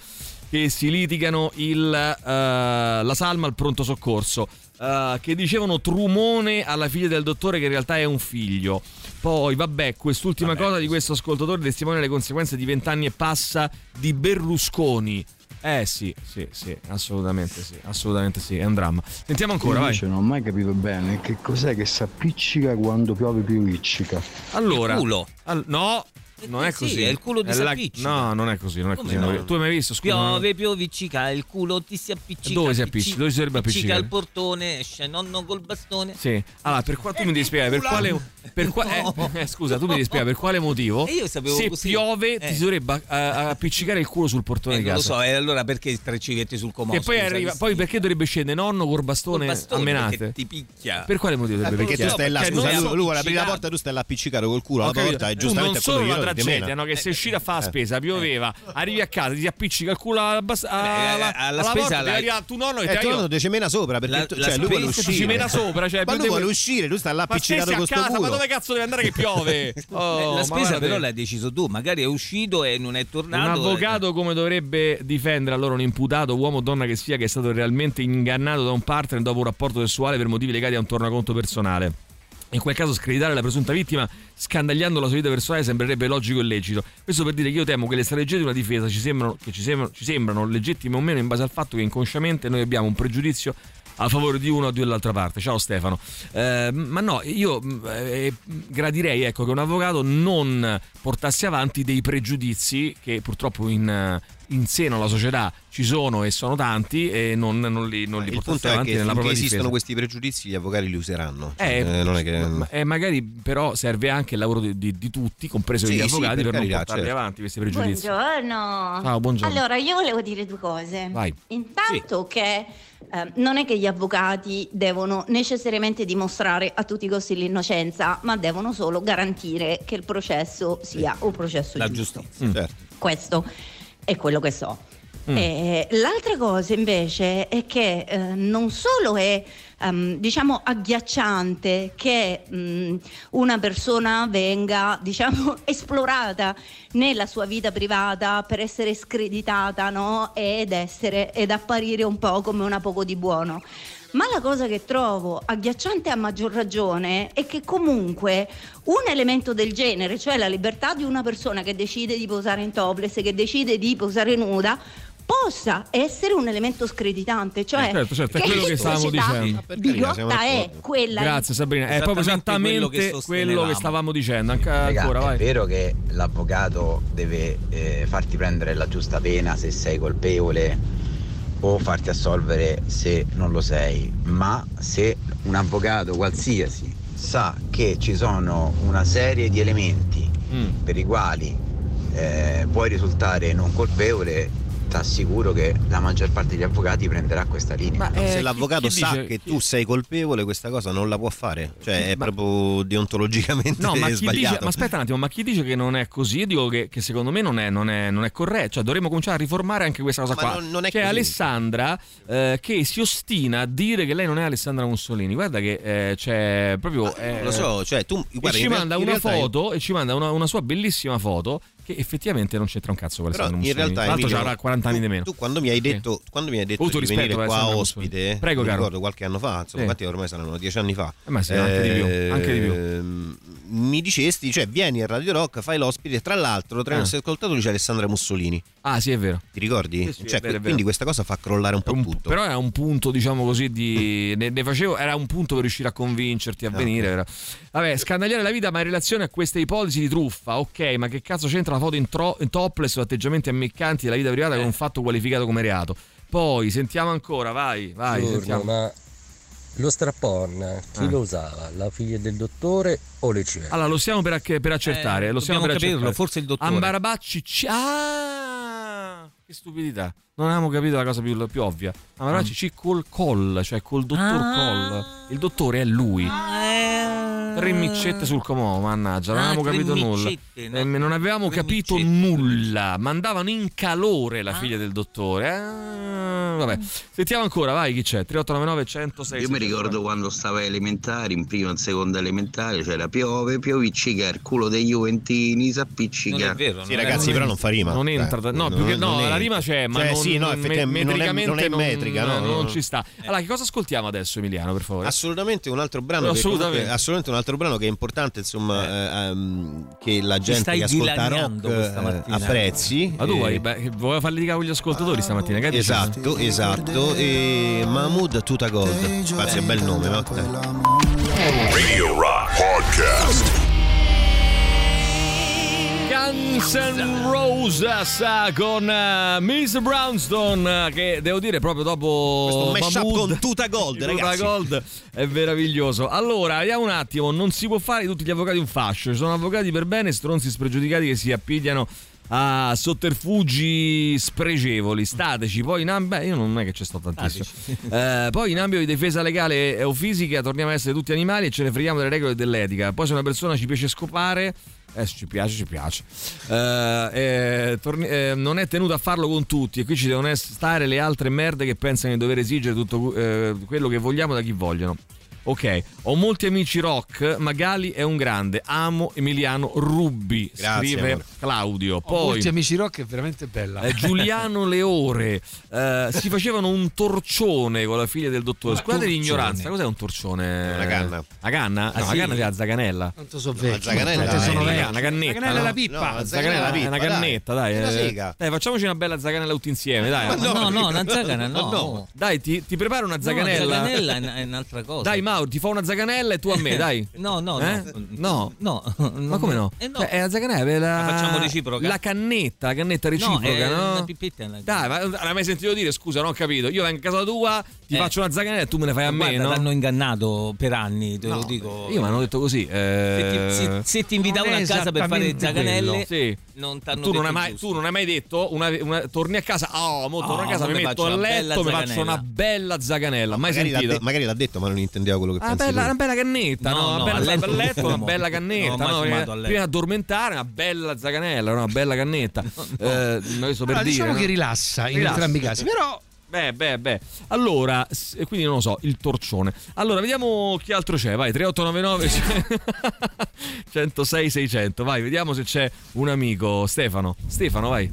che si litigano il, eh, la salma al pronto soccorso. eh, che dicevano trumone alla figlia del dottore che in realtà è un figlio. Poi, vabbè, quest'ultima cosa di questo ascoltatore testimonia le conseguenze di vent'anni e passa di Berlusconi. Eh sì, sì, sì, assolutamente sì, assolutamente sì, è un dramma. Sentiamo ancora, vai.
Invece non ho mai capito bene che cos'è che si appiccica quando piove pioviccica.
Allora,
Il culo.
al- no, non è
sì,
così.
è il culo ti
È la-
s'appiccica.
No, non è così, non è così.
no?
Tu hai mai visto? Scusa, non-
Piove, pioviccica, il culo ti si appiccica.
Dove si appiccica? Dove si dovrebbe
appiccica
appiccicare?
al portone, esce nonno col bastone.
Sì. Allora, per qua tu mi devi spiegare per quale per qua- *laughs* eh, eh, scusa, tu mi devi spiegare per quale motivo
E io sapevo
se
così.
piove
Eh.
ti si dovrebbe eh, appiccicare il culo sul portone
Eh,
di
non lo
casa.
so, e allora perché tre civetti sul comò?
E poi arriva, poi perché dovrebbe scendere nonno col bastone,
Col bastone,
a menate?
ti picchia.
Per quale motivo
Eh,
dovrebbe
perché tu
picchiare?
stai là, scusa,
non
lui, vuole aprire la porta, tu stai là appiccicato col culo alla porta e giustamente
non solo
quello
tragedia,
mena.
no? che sei uscito a fare la
Eh.
spesa, pioveva, arrivi a casa, ti appiccica il culo alla, bas- alla,
alla
alla
spesa
porta,
la-
tu nonno e
Eh,
te
tu
io-
nonno ti ci mena sopra perché
La-
tu-
la
cioè, lui vuole uscire.
ci mena sopra, cioè,
ma lui vuole uscire, tu stai là
Ma
appiccicato con sto
casa, ma dove cazzo deve andare che piove? Oh, *laughs*
Eh, la spesa però l'hai deciso tu, magari è uscito e non è
Un
tornato. eh.
avvocato come dovrebbe difendere allora un imputato, uomo o donna che sia, che è stato realmente ingannato da un partner dopo un rapporto sessuale per motivi legati a un tornaconto personale? In quel caso screditare la presunta vittima scandagliando la sua vita personale sembrerebbe logico e lecito. Questo per dire che io temo che le strategie di una difesa ci sembrano, ci sembrano, ci sembrano legittime o meno in base al fatto che inconsciamente noi abbiamo un pregiudizio a favore di uno o dell'altra parte. Ciao Stefano. Eh, ma no, io mh, eh, gradirei ecco, che un avvocato non portasse avanti dei pregiudizi che purtroppo in, eh, in seno alla società ci sono e sono tanti e non, non li, non li
Il punto è
avanti
che
nella
esistono
difesa.
questi pregiudizi gli avvocati li useranno. Cioè,
Eh,
eh, non è che...
ma- eh, magari però serve anche il lavoro di, di- di tutti, compreso
Sì,
gli
sì,
avvocati,
per
per, non
carità,
portarli
certo.
avanti questi pregiudizi.
Buongiorno.
Ciao, buongiorno.
Allora, io volevo dire due cose.
Vai.
Intanto che eh, non è che gli avvocati devono necessariamente dimostrare a tutti i costi l'innocenza, ma devono solo garantire che il processo sia un processo
La
giusto.
giustizia.
Mm.
Certo.
Questo è quello che so.
Mm.
Eh, l'altra cosa invece è che eh, non solo è ehm, diciamo agghiacciante che mh, una persona venga *laughs* diciamo esplorata nella sua vita privata per essere screditata no? ed essere ed apparire un po' come una poco di buono ma la cosa che trovo agghiacciante a maggior ragione è che comunque un elemento del genere, cioè la libertà di una persona che decide di posare in topless, che decide di posare nuda, possa essere un elemento screditante, cioè
Eh, certo, certo, è
che
quello che stavamo dicendo.
Siamo
bigotta è quella
Grazie Sabrina, è proprio
Esattamente quello che
quello che, stavamo dicendo. Anche,
Raga,
ancora,
è
vai.
vero che l'avvocato deve eh, farti prendere la giusta pena se sei colpevole o farti assolvere se non lo sei, ma se un avvocato qualsiasi sa che ci sono una serie di elementi
Mm.
per i quali eh, puoi risultare non colpevole, assicuro che la maggior parte degli avvocati prenderà questa linea.
Ma, eh,
Se
chi-
l'avvocato
chi
sa
dice-
che
chi-
tu sei colpevole, questa cosa non la può fare. Cioè, è
Ma-
proprio deontologicamente
No, ma chi
sbagliato.
dice, ma aspetta un attimo, ma chi dice che non è così? Io dico che, che secondo me non è, non, è, non è corretto. Cioè, dovremmo cominciare a riformare anche questa cosa
Ma
qua.
non- non è
C'è
così.
Alessandra eh, che si ostina a dire che lei non è Alessandra Mussolini. Guarda che eh, c'è proprio. eh,
Lo so, cioè tu
e
guarda,
ci
in real-
manda una
realtà io-
foto e ci manda una, una sua bellissima foto che effettivamente non c'entra un cazzo con
Però
Alessandra
in
Mussolini.
realtà
Tra l'altro
Emilio,
avrà 40 anni di meno.
Tu quando mi hai
Sì.
detto, quando mi hai detto di
rispetto
venire qua ospite,
Mussolini. Prego,
mi
caro.
ricordo qualche anno fa, insomma,
Sì.
quanti ormai saranno dieci anni fa.
Eh, ma sì, anche di più, anche di più.
Mi dicesti, cioè vieni a Radio Rock, fai l'ospite, tra l'altro tra i
Ah.
nostri ascoltatori c'è Alessandra Mussolini.
Ah, sì, è vero.
Ti ricordi?
Sì, sì,
Cioè,
vero,
quindi questa cosa fa crollare un po'
Un-
tutto.
Però era un punto, diciamo così, di. *laughs* Ne, ne facevo, era un punto per riuscire a convincerti a
Ah,
venire. era- Vabbè, scandagliare la vita, ma in relazione a queste ipotesi di truffa, ok, ma che cazzo c'entra la foto in, tro- in topless o atteggiamenti ammiccanti della vita privata
Eh.
con un fatto qualificato come reato? Poi sentiamo ancora, vai, vai,
Buongiorno,
sentiamo.
ma
Lo strap-on, chi
Eh.
lo usava? La figlia del dottore o le civette?
Allora, lo stiamo per, acc- per accertare.
Eh,
lo stiamo per
capirlo,
accertare.
forse il dottore.
Ambarabacci. Ah, che stupidità. Non avevamo capito la cosa più, più ovvia. Ambarabacci C col col, cioè col dottor
Ah.
Col. Il dottore è lui. Tre miccette sul comò, mannaggia, non
Ah,
avevamo
tre
capito nulla.
miccette, no?
Eh, non avevamo
Tre
capito nulla. Mandavano in calore la figlia del dottore. Ah, vabbè, sentiamo ancora, vai, chi c'è? 3899 106.
Io mi ricordo quando stavo elementari, in prima e in seconda elementare, c'era piove, pioviccica, il culo dei Juventini, s'appiccica.
Sì, ragazzi, però non fa rima.
Non entra,
Eh,
no,
non-
più che no,
non è-
la rima c'è, ma
Cioè,
non,
sì, no,
me-
effettivamente non è- non è metrica, no,
non
no.
ci sta. Allora, che cosa ascoltiamo adesso, Emiliano, per favore?
Assolutamente un altro brano,
No, assolutamente.
comunque- assolutamente un altro brano che è importante, insomma, eh, ehm, che la gente che ascolta rock eh,
mattina.
apprezzi.
Ma tu
Eh,
vuoi, beh, vuoi farli litigare con gli ascoltatori stamattina? Che dici?
Esatto, esatto. E Mahmood Tuta Gold. Infatti è un bel nome, no? Eh.
Radio Rock Podcast.
Guns N' Roses eh, con eh, Miss Brownstone eh, che devo dire proprio dopo
Questo mashup
Mahmood,
con Tuta Gold, *laughs*
Tuta
ragazzi.
Gold è meraviglioso. Allora, vediamo un attimo, non si può fare di tutti gli avvocati un fascio, ci sono avvocati per bene, stronzi spregiudicati che si appigliano a sotterfugi spregevoli, stateci, poi in ambito, beh io non è che ci sto tantissimo, Eh, poi in ambito di difesa legale o fisica torniamo a essere tutti animali e ce ne freghiamo delle regole dell'etica, poi se una persona ci piace scopare, eh, ci piace, ci piace, Eh, eh, torni- eh, non è tenuto a farlo con tutti e qui ci devono stare le altre merde che pensano di dover esigere tutto eh, quello che vogliamo da chi vogliono. Ok, ho molti amici rock, ma Gali è un grande, amo Emiliano Rubbi,
Grazie,
scrive
amore.
Claudio.
Ho
Poi
molti amici rock è veramente bella.
eh, Giuliano *laughs* Leore, eh, si facevano un torcione con la figlia del dottore. Scusate l'ignoranza, cos'è un torcione?
Una canna.
La canna?
Ah,
no,
sì?
la canna è la zaganella.
Quanto so
la
vecchio.
zaganella
sono
una-
vecchio.
una cannetta,
La cannella è
no?
la pippa.
No, la
Zaganella
zaganella
è una
pippa, dai.
cannetta, dai.
Una
eh. Dai, facciamoci una bella zaganella tutti insieme, dai.
Ma no, no, una *laughs* zagana no.
no.
Dai, ti, ti preparo una
No,
zaganella.
zaganella è un- è un'altra cosa.
Dai, Mauro, ti fa una zaganella e tu a me, dai. *laughs*
No, no,
Eh?
no.
No.
No.
Ma come no?
Eh no.
Cioè, è la zaganella, la...
La facciamo reciproca?
La cannetta, la cannetta
No,
reciproca,
è
no?
una pipetta. una-
Dai, ma l'hai mai sentito dire? Scusa, non ho capito. Io vengo a casa tua, ti
Eh.
faccio una zaganella e tu me ne fai a me,
Guarda,
no?
t'hanno ingannato per anni, te lo
No,
dico.
Io mi hanno detto così. eh,
Se ti, se- se ti invitavano a casa per fare zaganelle.
Sì.
non t'hanno
Tu non, mai, tu non hai mai detto una, una- torni a casa, oh, mo torno
Oh,
a casa, mi metto
faccio
a
una bella
letto, mi faccio
zaganella.
una bella zaganella. Mai
Magari l'ha,
sentito?
de- magari l'ha detto, ma non intendeva quello che
Una
pensi
bella, una bella cannetta,
No,
no? bella,
a letto
a letto,
non
una bella cannetta. no? Prima, di addormentare, una bella zaganella, una bella cannetta. *laughs* Eh, per dire,
diciamo che rilassa in entrambi i casi, però
Beh, beh, beh. Allora, s- e quindi non lo so, il torcione. Allora, vediamo chi altro c'è. Vai, 3899 106 600. Vai, vediamo se c'è un amico. Stefano. Stefano, vai.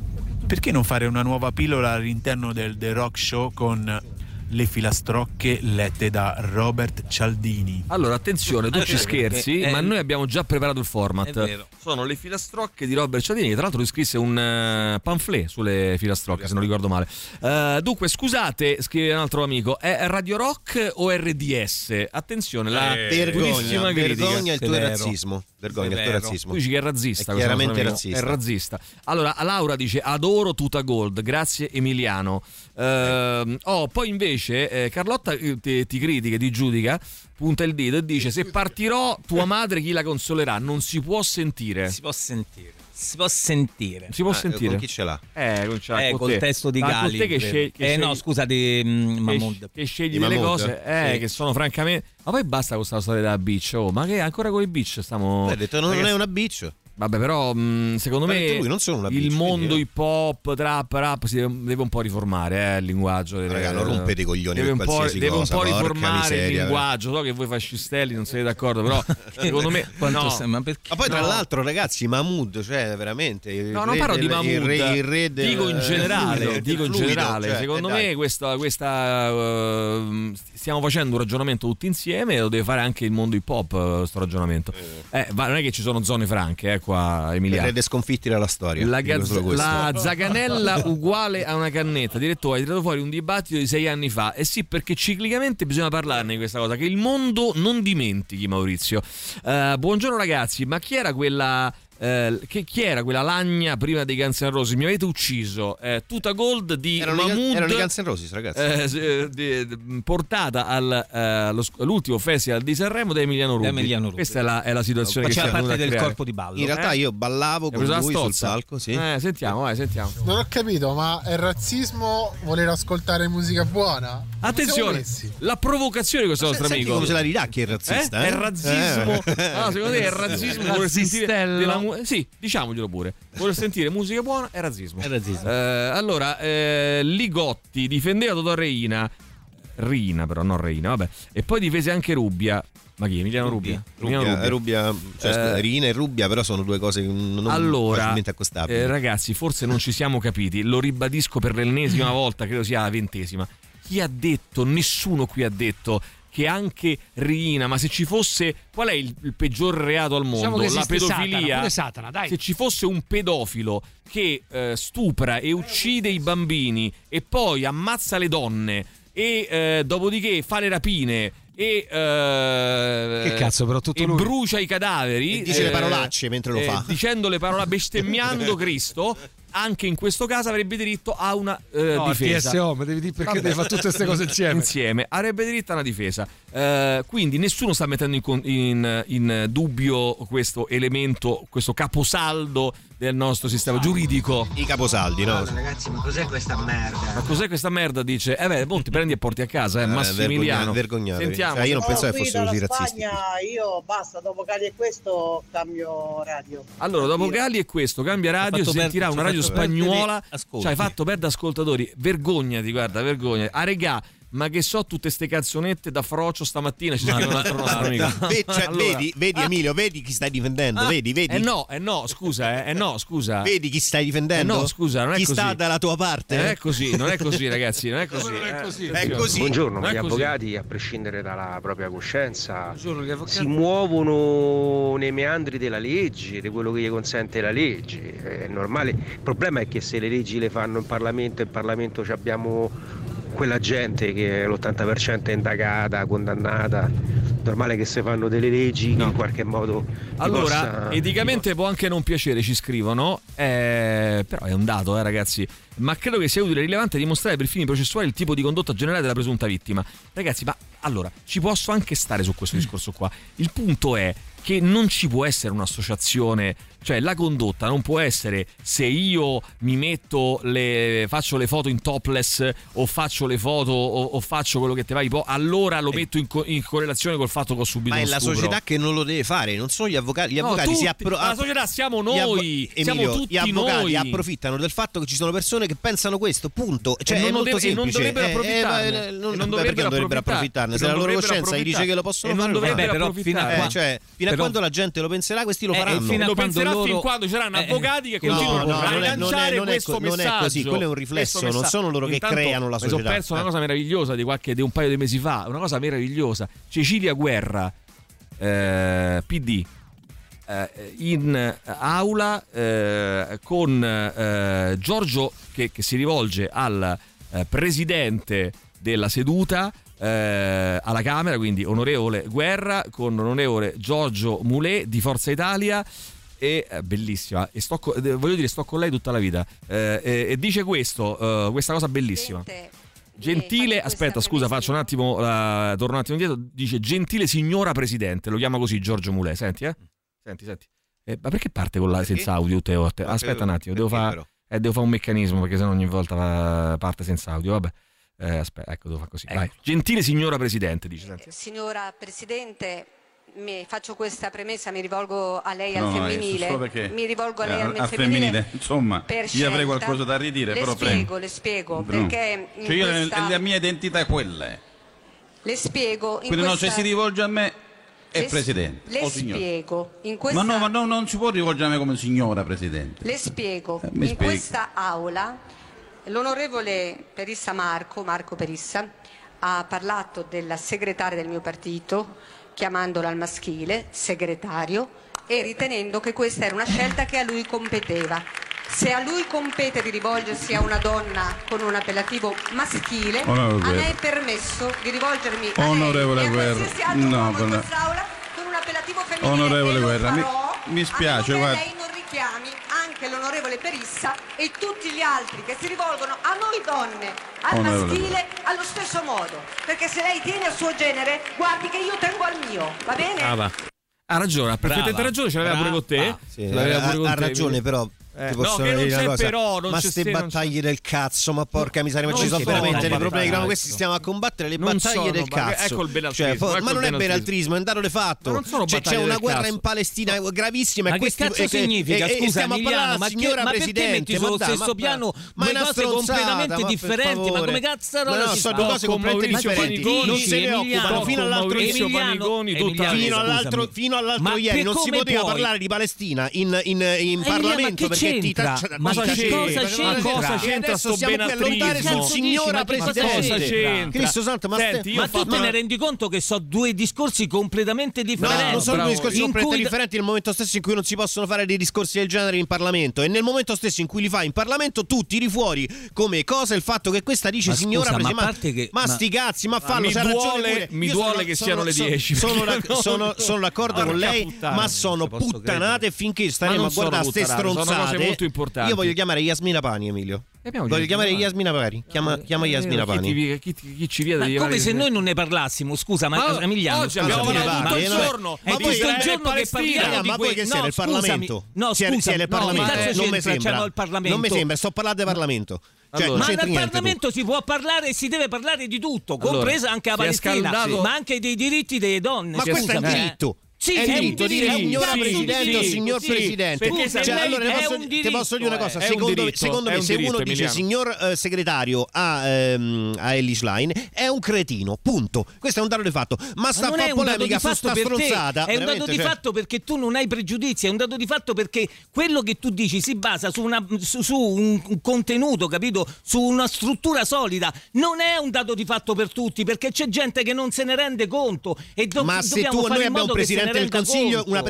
Perché non fare una nuova pillola all'interno del The Rock Show con le filastrocche lette da Robert Cialdini?
Allora, attenzione, tu ci scherzi,
Eh,
ma noi abbiamo già preparato il format.
È vero.
Sono le filastrocche di Robert Cialdini, che tra l'altro lui scrisse un eh, pamphlet sulle filastrocche, se non ricordo male. Eh, dunque, scusate, scrive un altro amico, è Radio Rock o RDS? Attenzione, la
Eh,
durissima
vergogna,
critica.
vergogna il tuo
Severo.
razzismo. Vergogna il tuo razzismo.
Tu dici che è razzista.
È chiaramente razzista.
È razzista. Allora, Laura dice adoro Tuta Gold, grazie Emiliano. Ehm, oh, poi invece eh, Carlotta eh, ti, ti critica, ti giudica, punta il dito e dice se partirò tua madre chi la consolerà? Non si può sentire.
Si può sentire. Si può sentire.
Si può
Ah,
sentire.
con chi ce l'ha?
Eh, con, ce l'ha
Eh,
con
col
te.
testo di
con
Gali.
te che scegli, che
eh
scegli-
no, scusa, di
che,
Mahmood.
che scegli
Di
delle cose eh,
Sì.
che sono francamente ma poi basta con questa storia della beach oh, ma che ancora con i beach stiamo
Hai detto non, non
Ragazzi,
è una bitch.
Vabbè, però mh, secondo me
detto lui, non sono una
il mondo
eh.
hip hop, trap, rap si deve, deve un po' riformare, eh, il linguaggio.
Raga, non rompete i coglioni
deve
per
un po', deve
cosa,
un po' riformare
miseria,
il
eh.
linguaggio. So che voi fascistelli non siete d'accordo, però *laughs* secondo me no.
sei- ma perché?
Ma poi tra
No.
l'altro, ragazzi, Mahmood, cioè veramente.
No, non parlo di
del-
Mahmood,
Il re, il re del-
dico in generale,
fluido,
dico in
fluido,
generale.
cioè,
secondo
eh,
me questa, questa ehm, stiamo facendo un ragionamento tutti insieme lo deve fare anche il mondo hip hop eh, sto ragionamento. Eh, ma non è che ci sono zone franche, eh, qua
Il
Emiliano.
re dei sconfitti della storia.
La, gaz- la zaganella uguale a una cannetta. Direttore, hai tirato fuori un dibattito di sei anni fa. E sì, perché ciclicamente bisogna parlarne di questa cosa. Che il mondo non dimentichi, Maurizio. Eh, buongiorno ragazzi, ma chi era quella eh, che, chi era quella lagna prima dei Guns N' Roses? Mi avete ucciso. Eh, tuta Gold di
Erano,
Mahmood.
erano i Guns N' Roses, ragazzi.
eh, eh, di- di- portata al, eh, allo sc- all'ultimo festival di Sanremo da Emiliano Rubi.
Emiliano Rubi.
Questa è la, è la situazione che
Faceva
si è
parte del
creare.
corpo di ballo.
In realtà
Eh?
io ballavo con lui sul palco, sì.
Eh, sentiamo, vai, sentiamo.
Non ho capito, ma è razzismo voler ascoltare musica buona?
Attenzione, la provocazione di questo nostro
Senti
amico.
come se la ridacchi il razzista,
Eh?
eh?
È razzismo.
Eh.
Ah, secondo te è razzismo *laughs* voler sentire della mu- Sì, diciamogelo pure. Voler sentire musica buona è razzismo.
È razzismo.
Eh, allora, eh, Ligotti difendeva Totò Reina. Rina, però, non Reina, vabbè. E poi difese anche Rubbia. Ma chi? Emiliano Rubbia? Emiliano
Rubbia, Rubbia, cioè, scusa,
Eh,
Rina e Rubbia però sono due cose non
allora,
facilmente accostabili.
eh, ragazzi, forse non ci siamo capiti. Lo ribadisco per l'ennesima *clears throat* volta, credo sia la ventesima. Chi ha detto, nessuno qui ha detto che anche Rina, ma se ci fosse, qual è il, il peggior reato al mondo?
Diciamo
la pedofilia.
Satana, Satana, dai.
Se ci fosse un pedofilo che eh, stupra e uccide i bambini e poi ammazza le donne e eh, dopodiché fa le rapine e eh,
Che cazzo, però tutto
e
lui.
brucia i cadaveri
E dice le parolacce mentre lo fa.
dicendo le parole bestemmiando *laughs* Cristo anche in questo caso avrebbe diritto a una eh,
No,
difesa
TSO, ma devi dire perché
Vabbè.
devi fare tutte queste cose insieme.
insieme avrebbe diritto a una difesa Eh, quindi nessuno sta mettendo in, in- in dubbio questo elemento questo caposaldo del nostro sistema giuridico
I caposaldi, no?
Ragazzi, ma cos'è questa merda?
ma cos'è questa merda? Dice, eh beh, boh, ti prendi e porti a casa, eh,
Eh,
Massimiliano.
vergogna- vergognatevi.
Sentiamo.
Cioè, io non pensavo che
dalla
così razzisti.
Spagna io basta, dopo Cali e questo cambio radio.
Allora, dopo Gali e questo, cambia radio, sentirà
per-
una radio spagnola. Ci hai fatto perdere ascoltatori. Vergognati, guarda, vergogna. A regà, ma che so tutte ste canzonette da frocio stamattina ci scrive un altro nostro amico. *laughs*
Ve- cioè,
Allora-
vedi, vedi Emilio, vedi chi stai difendendo,
Ah,
vedi, vedi.
Eh no, eh no, scusa, eh, eh no, scusa.
Vedi chi stai difendendo?
Eh no, scusa, non è
chi
così.
sta dalla tua parte?
Non è così, non è così, ragazzi, non è così.
non è
eh,
così?
È così.
Buongiorno,
Non è
gli
così.
avvocati, a prescindere dalla propria coscienza,
Buongiorno, gli avvocati.
si muovono nei meandri della legge, di quello che gli consente la legge. È normale. Il problema è che se le leggi le fanno in Parlamento, in Parlamento ci abbiamo quella gente che l'80% è indagata, condannata. Normale che si fanno delle leggi che in qualche modo
Allora,
possa-
eticamente può anche non piacere, ci scrivono, eh, però è un dato, eh, ragazzi. Ma credo che sia utile e rilevante dimostrare per fini processuali il tipo di condotta generale della presunta vittima. Ragazzi, ma allora ci posso anche stare su questo discorso qua. Il punto è che non ci può essere un'associazione, cioè la condotta non può essere se io mi metto le faccio le foto in topless o faccio le foto o, o faccio quello che te va, po- allora lo metto in, co- in correlazione col fatto che ho subito
Ma è la società che non lo deve fare, non sono gli avvocati. Gli
No,
avvocati si
tutti,
appro-
ma la società siamo
gli avvo-
noi, siamo
Emilio,
tutti
gli avvocati
noi.
approfittano del fatto che ci sono persone che pensano questo, punto. Cioè,
E non
è molto
dovrebbe- e non dovrebbero
Eh, eh,
approfittarne.
eh, non,
non dovrebbero
perché non dovrebbero approfittarne? Se
non
la loro coscienza gli dice che lo possono
E non
fare, lo
dovrebbero approfittare.
Eh, cioè, fino a
però-
quando la gente lo penserà, questi lo
Eh,
faranno.
fino a
lo
quando
penserà
loro-
fin quando ci saranno
Eh,
avvocati che continuano
no, no,
a
non è- non è-
rilanciare
non è
questo
co- non è
messaggio.
così, quello è un riflesso, non
messaggio.
sono loro che
Intanto,
creano la società.
perso una
Eh.
cosa meravigliosa di, qualche, di un paio di mesi fa, una cosa meravigliosa. Cecilia Guerra, eh, PD, eh, in aula eh, con eh, Giorgio che, che si rivolge al eh, presidente della seduta eh, alla Camera, quindi onorevole Guerra con onorevole Giorgio Mulè di Forza Italia e eh, bellissima e sto co- eh, voglio dire sto con lei tutta la vita Eh, e, e dice questo eh, questa cosa bellissima Gentile, aspetta, scusa, faccio un attimo, eh, torno un attimo indietro. Dice gentile signora presidente, lo chiama così Giorgio Mulè. Senti, eh? Senti, senti. Eh, ma perché parte con la senza audio? Te, o te?
Ma
Aspetta un attimo, devo fare eh, devo fare un meccanismo perché sennò ogni volta parte senza audio. Vabbè, Eh, aspetta, ecco, devo fare così. Vai. Gentile signora presidente, dice. Senti.
Signora Presidente, mi faccio questa premessa, mi rivolgo a lei
No,
al
no,
femminile.
perché
mi rivolgo a lei
eh,
al
al
femminile.
insomma, io avrei qualcosa da ridire,
le
però
spiego,
prego.
le spiego,
No.
perché
Cioè io
questa-
la mia identità è quella.
le spiego in
Quindi no,
questa...
se si rivolge a me è
le-
presidente.
Le
o signora.
spiego in questa
Ma no, ma no, non si può rivolgere a me come signora presidente.
Le spiego,
Eh,
in
spieghi.
questa aula l'onorevole Perissa Marco, Marco Perissa, ha parlato della segretaria del mio partito, chiamandola al maschile, segretario, e ritenendo che questa era una scelta che a lui competeva. Se a lui compete di rivolgersi a una donna con un appellativo maschile,
Onorevole
a me
Guerra.
è permesso di rivolgermi a
Onorevole
lei e a
Guerra,
anche l'onorevole Perissa e tutti gli altri che si rivolgono a noi donne, al maschile, allo stesso modo. Perché se lei tiene al suo genere, guardi che io tengo al mio, va bene?
Ah, Brava. Ha ragione, ha perfettamente ragione, ce l'aveva pure con te.
Sì, ha, ha ragione, però
eh, no, che non c'è però, non
ma
queste
battaglie del cazzo, ma porca miseria, ma ci sono veramente dei problemi.
No,
questi stiamo a combattere le
non
battaglie
sono,
del cazzo.
Ecco il.
Cioè,
ecco
ma
non,
non è belaltrismo, è un dato di fatto. Cioè, c'è una guerra
cazzo.
in Palestina no. gravissima.
Ma
e
che cazzo
e,
significa?
E,
Scusa,
stiamo
Emiliano, ma,
signora
che,
Presidente, ma
sullo stesso piano
ma
due cose completamente differenti? Ma come
cazzo no,
no,
sono due cose completamente differenti. Non se ne occupano fino all'altro ieri. fino all'altro ieri. Non si poteva parlare di Palestina in Parlamento
c'entra?
Ti, ma
cosa
c'entra?
c'entra?
cosa c'entra sto benatrismo?
Sul signora Presidente. Cristo Santo, ma,
Senti,
ma tu te ne rendi conto che sono due discorsi completamente differenti?
No, non sono due discorsi completamente differenti nel momento stesso in cui non si possono fare dei discorsi del genere in Parlamento e nel momento stesso in cui li fai in Parlamento tu tiri fuori come cosa il fatto che questa dice
ma
signora
scusa, ma, che,
ma, sti cazzi ma
ah,
fallo
mi duole, mi duole che siano le 10
sono, *laughs* d'accordo con lei ma sono puttanate finché staremo a guardare
queste
stronzate
cose molto importanti.
Io voglio chiamare Yasmina Pani, Emilio. Voglio chiamare Yasmina Pani. Chiama, eh, chiama
eh, Yasmina
Pani.
Chi, chi, chi, chi ci vede
Come se noi non ne parlassimo, scusa, ma,
ma
Emiliano.
Oggi abbiamo parlato tutto il giorno.
È tutto il giorno che parliamo
Ma voi che siete il Parlamento?
No, scusa,
il Parlamento. Non mi sembra. Non mi sembra, sto parlando di Parlamento. Cioè,
allora,
ma nel
Parlamento tu.
si può parlare e si deve parlare di tutto, compresa allora, anche la Palestina, ma anche dei diritti delle donne.
Ma questo è un diritto
sì,
è
sì,
diritto dire
sì,
signora
sì,
presidente o signor presidente.
Scusa,
cioè, allora ti posso, diritto, posso dire una cosa, secondo, un
diritto,
secondo me se
diritto,
uno dice signor eh, segretario a, ehm, a Ellie Schlein è un cretino, punto. Questo è un dato di fatto, ma sta
ma a
polemica su sta stronzata.
È un dato di
cioè
fatto perché tu non hai pregiudizi, è un dato di fatto perché quello che tu dici si basa su, una, su, su un contenuto, capito? Su una struttura solida. Non è un dato di fatto per tutti perché c'è gente che non se ne rende conto e do-
ma se tu, noi abbiamo un presidente del Consiglio, una,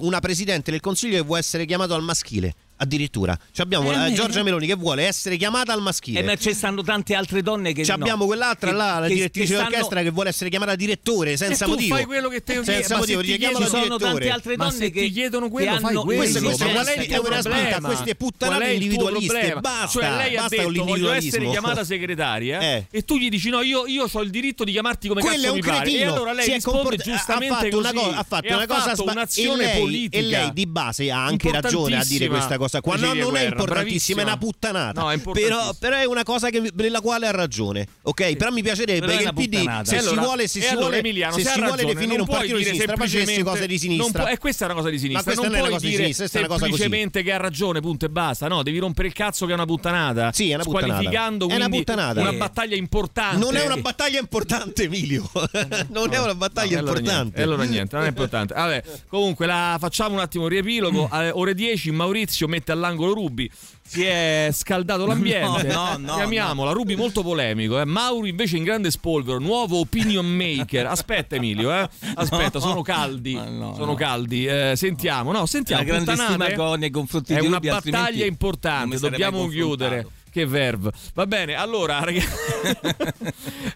una presidente del Consiglio che vuole essere chiamato al maschile. Addirittura cioè abbiamo
eh,
Giorgia Meloni che vuole essere chiamata al maschile.
Eh, ma ci stanno tante altre donne che.
C'è
no.
abbiamo quell'altra
che,
là, la
che,
direttrice
che
d'orchestra stanno... che vuole essere chiamata direttore senza
e
motivo.
Fai quello che te
senza
chiedi,
motivo,
ti
chiedi, sono
direttore.
tante
altre
donne che
ti chiedono quello,
che
fai
hanno...
quello.
Questo, questo, ma
qual è il tuo problema?
Queste puttanate individualiste, basta.
Cioè lei ha detto voglio essere chiamata segretaria
eh.
e tu gli dici no, io ho il diritto di chiamarti come cazzo mi pare. E allora lei risponde giustamente
ha fatto una cosa, ha fatto
un'azione politica
e lei di base ha anche ragione a dire questa cosa cosa qua. No, non è importantissima, Bravissima. è una puttanata.
No, è
però, però, è una cosa che, nella quale ha ragione. Ok, sì. però mi piacerebbe
però
che il PD, se
allora,
si vuole, se si
allora,
vuole,
Emiliano,
se si
ragione,
vuole definire un partito di sinistra, facesse cose di sinistra.
E questa è una cosa di sinistra.
Ma questa
non,
non è una cosa di sinistra, è una cosa.
Semplicemente che ha ragione, punto e basta. No, devi rompere il cazzo che è una puttanata.
Sì, è una puttanata.
Squalificando
è una puttanata.
Una battaglia importante.
Non è una battaglia importante, Emilio. *laughs* *laughs* Non è una battaglia importante.
E Allora niente, non è importante. Vabbè, comunque la facciamo un attimo riepilogo. Mm. Eh, ore 10 Maurizio mette all'angolo Rubi. Si è scaldato l'ambiente.
No, no, no,
Chiamiamola. Rubi molto polemico. Eh. Mauri invece in grande spolvero, nuovo opinion maker. Aspetta, Emilio. Eh. Aspetta, sono caldi. sono caldi. Eh, sentiamo. No, sentiamo.
La grande stima nei confronti di È una
battaglia importante. Dobbiamo chiudere. Che verve. Va bene, allora, *laughs* ragazzi.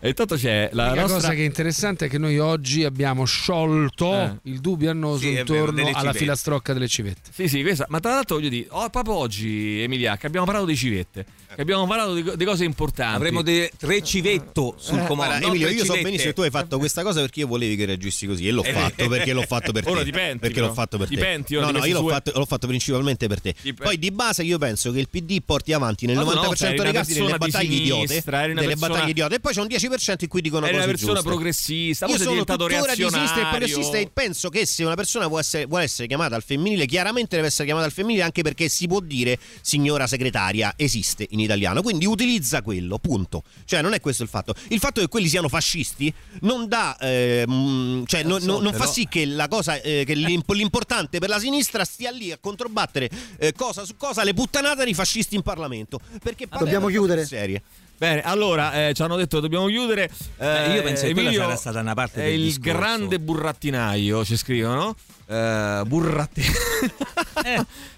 intanto c'è la
L'unica
nostra...
cosa che è interessante è che noi oggi abbiamo sciolto
eh.
il dubbio annoso
sì,
intorno
vero,
alla filastrocca delle civette.
Sì, sì, questa. Ma tra l'altro voglio dire, oh, proprio oggi, Emilia, che abbiamo parlato di civette, che abbiamo parlato di, di cose importanti.
Avremo de- tre civetto sul
eh,
comando. Allora,
Emilio, io so benissimo che tu hai fatto questa cosa perché io volevi che reagissi così e l'ho fatto perché l'ho fatto per te.
Ora dipende.
Perché
però.
l'ho fatto per
dipenti,
te.
Dipenti,
no, no, io l'ho fatto, l'ho fatto, principalmente per te.
Dipenti.
Poi di base io penso che il PD porti avanti nel
allora,
90%
10%
dei delle battaglie idiote, delle
persona...
battaglie idiote e poi c'è un 10% in cui dicono
eri
cose
una persona
giuste.
progressista,
io sono tuttora di sinistra e progressista e penso che se una persona vuole essere, vuole essere chiamata al femminile, chiaramente deve essere chiamata al femminile anche perché si può dire signora segretaria esiste in italiano, quindi utilizza quello, punto. Cioè non è questo il fatto. Il fatto che quelli siano fascisti non dà eh, mm, cioè non, non,
so,
non fa sì che la cosa eh, che l'importante per la sinistra stia lì a controbattere eh, cosa su cosa le puttanate dei fascisti in Parlamento, perché
Dobbiamo chiudere?
Serie.
Bene, allora eh, ci hanno detto che dobbiamo chiudere.
Beh, io penso che quella
Emilio
sarà stata una parte
è
del
il
discorso.
grande burrattinaio, ci scrivono. eh, burratti-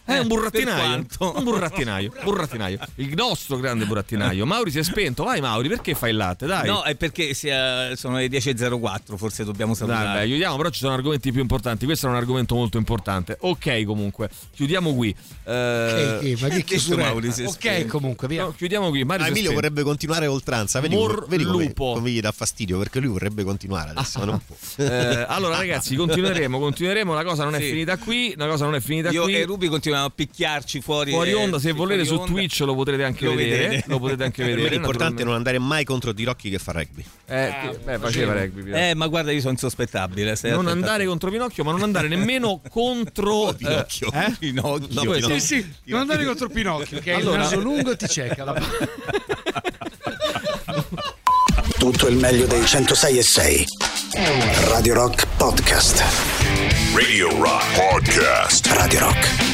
è un burattinaio.
per quanto?
Un burattinaio. *laughs* Burattinaio. Il nostro grande burattinaio. Mauri si è spento. Vai, Mauri, perché fai il latte? Dai.
No, è perché sia- sono le 10.04, forse dobbiamo salutare.
Dai, beh, aiutiamo, però ci sono argomenti più importanti. Questo è un argomento molto importante. Ok, comunque, chiudiamo qui. Eh,
Ok, ok, ma che chiusura?
Mauri si è
Ok,
spento.
comunque, via.
No, chiudiamo qui. Mario
Ah, Emilio
spento.
vorrebbe continuare oltranza. Vedi, come- vedi come, come gli dà fastidio perché lui vorrebbe continuare adesso. ma non può. *laughs*
Eh, allora, ragazzi, continueremo, continueremo. La cosa non è
Sì.
finita qui. La cosa non è finita
Io
qui.
e Ruby continuiamo a picchiarci fuori.
Fuori
eh,
onda, se volete su
onda.
Twitch lo potrete anche
Lo
vedere.
vedete.
Lo potete anche *laughs* vedere.
l'importante è
naturalmente.
non andare mai contro Di Rocchi che fa rugby.
Eh, che- beh, faceva rugby.
Eh, ma guarda, io sono insospettabile.
non andare contro Pinocchio, ma non andare nemmeno *laughs* contro eh,
Pinocchio.
eh? *laughs*
Pinocchio.
No, poi-
Sì, sì, non andare contro Pinocchio, che è
Allora-
il naso lungo e ti cieca la
Tutto il meglio dei 106 e 6. Radio Rock Podcast.
Radio Rock Podcast.
Radio Rock.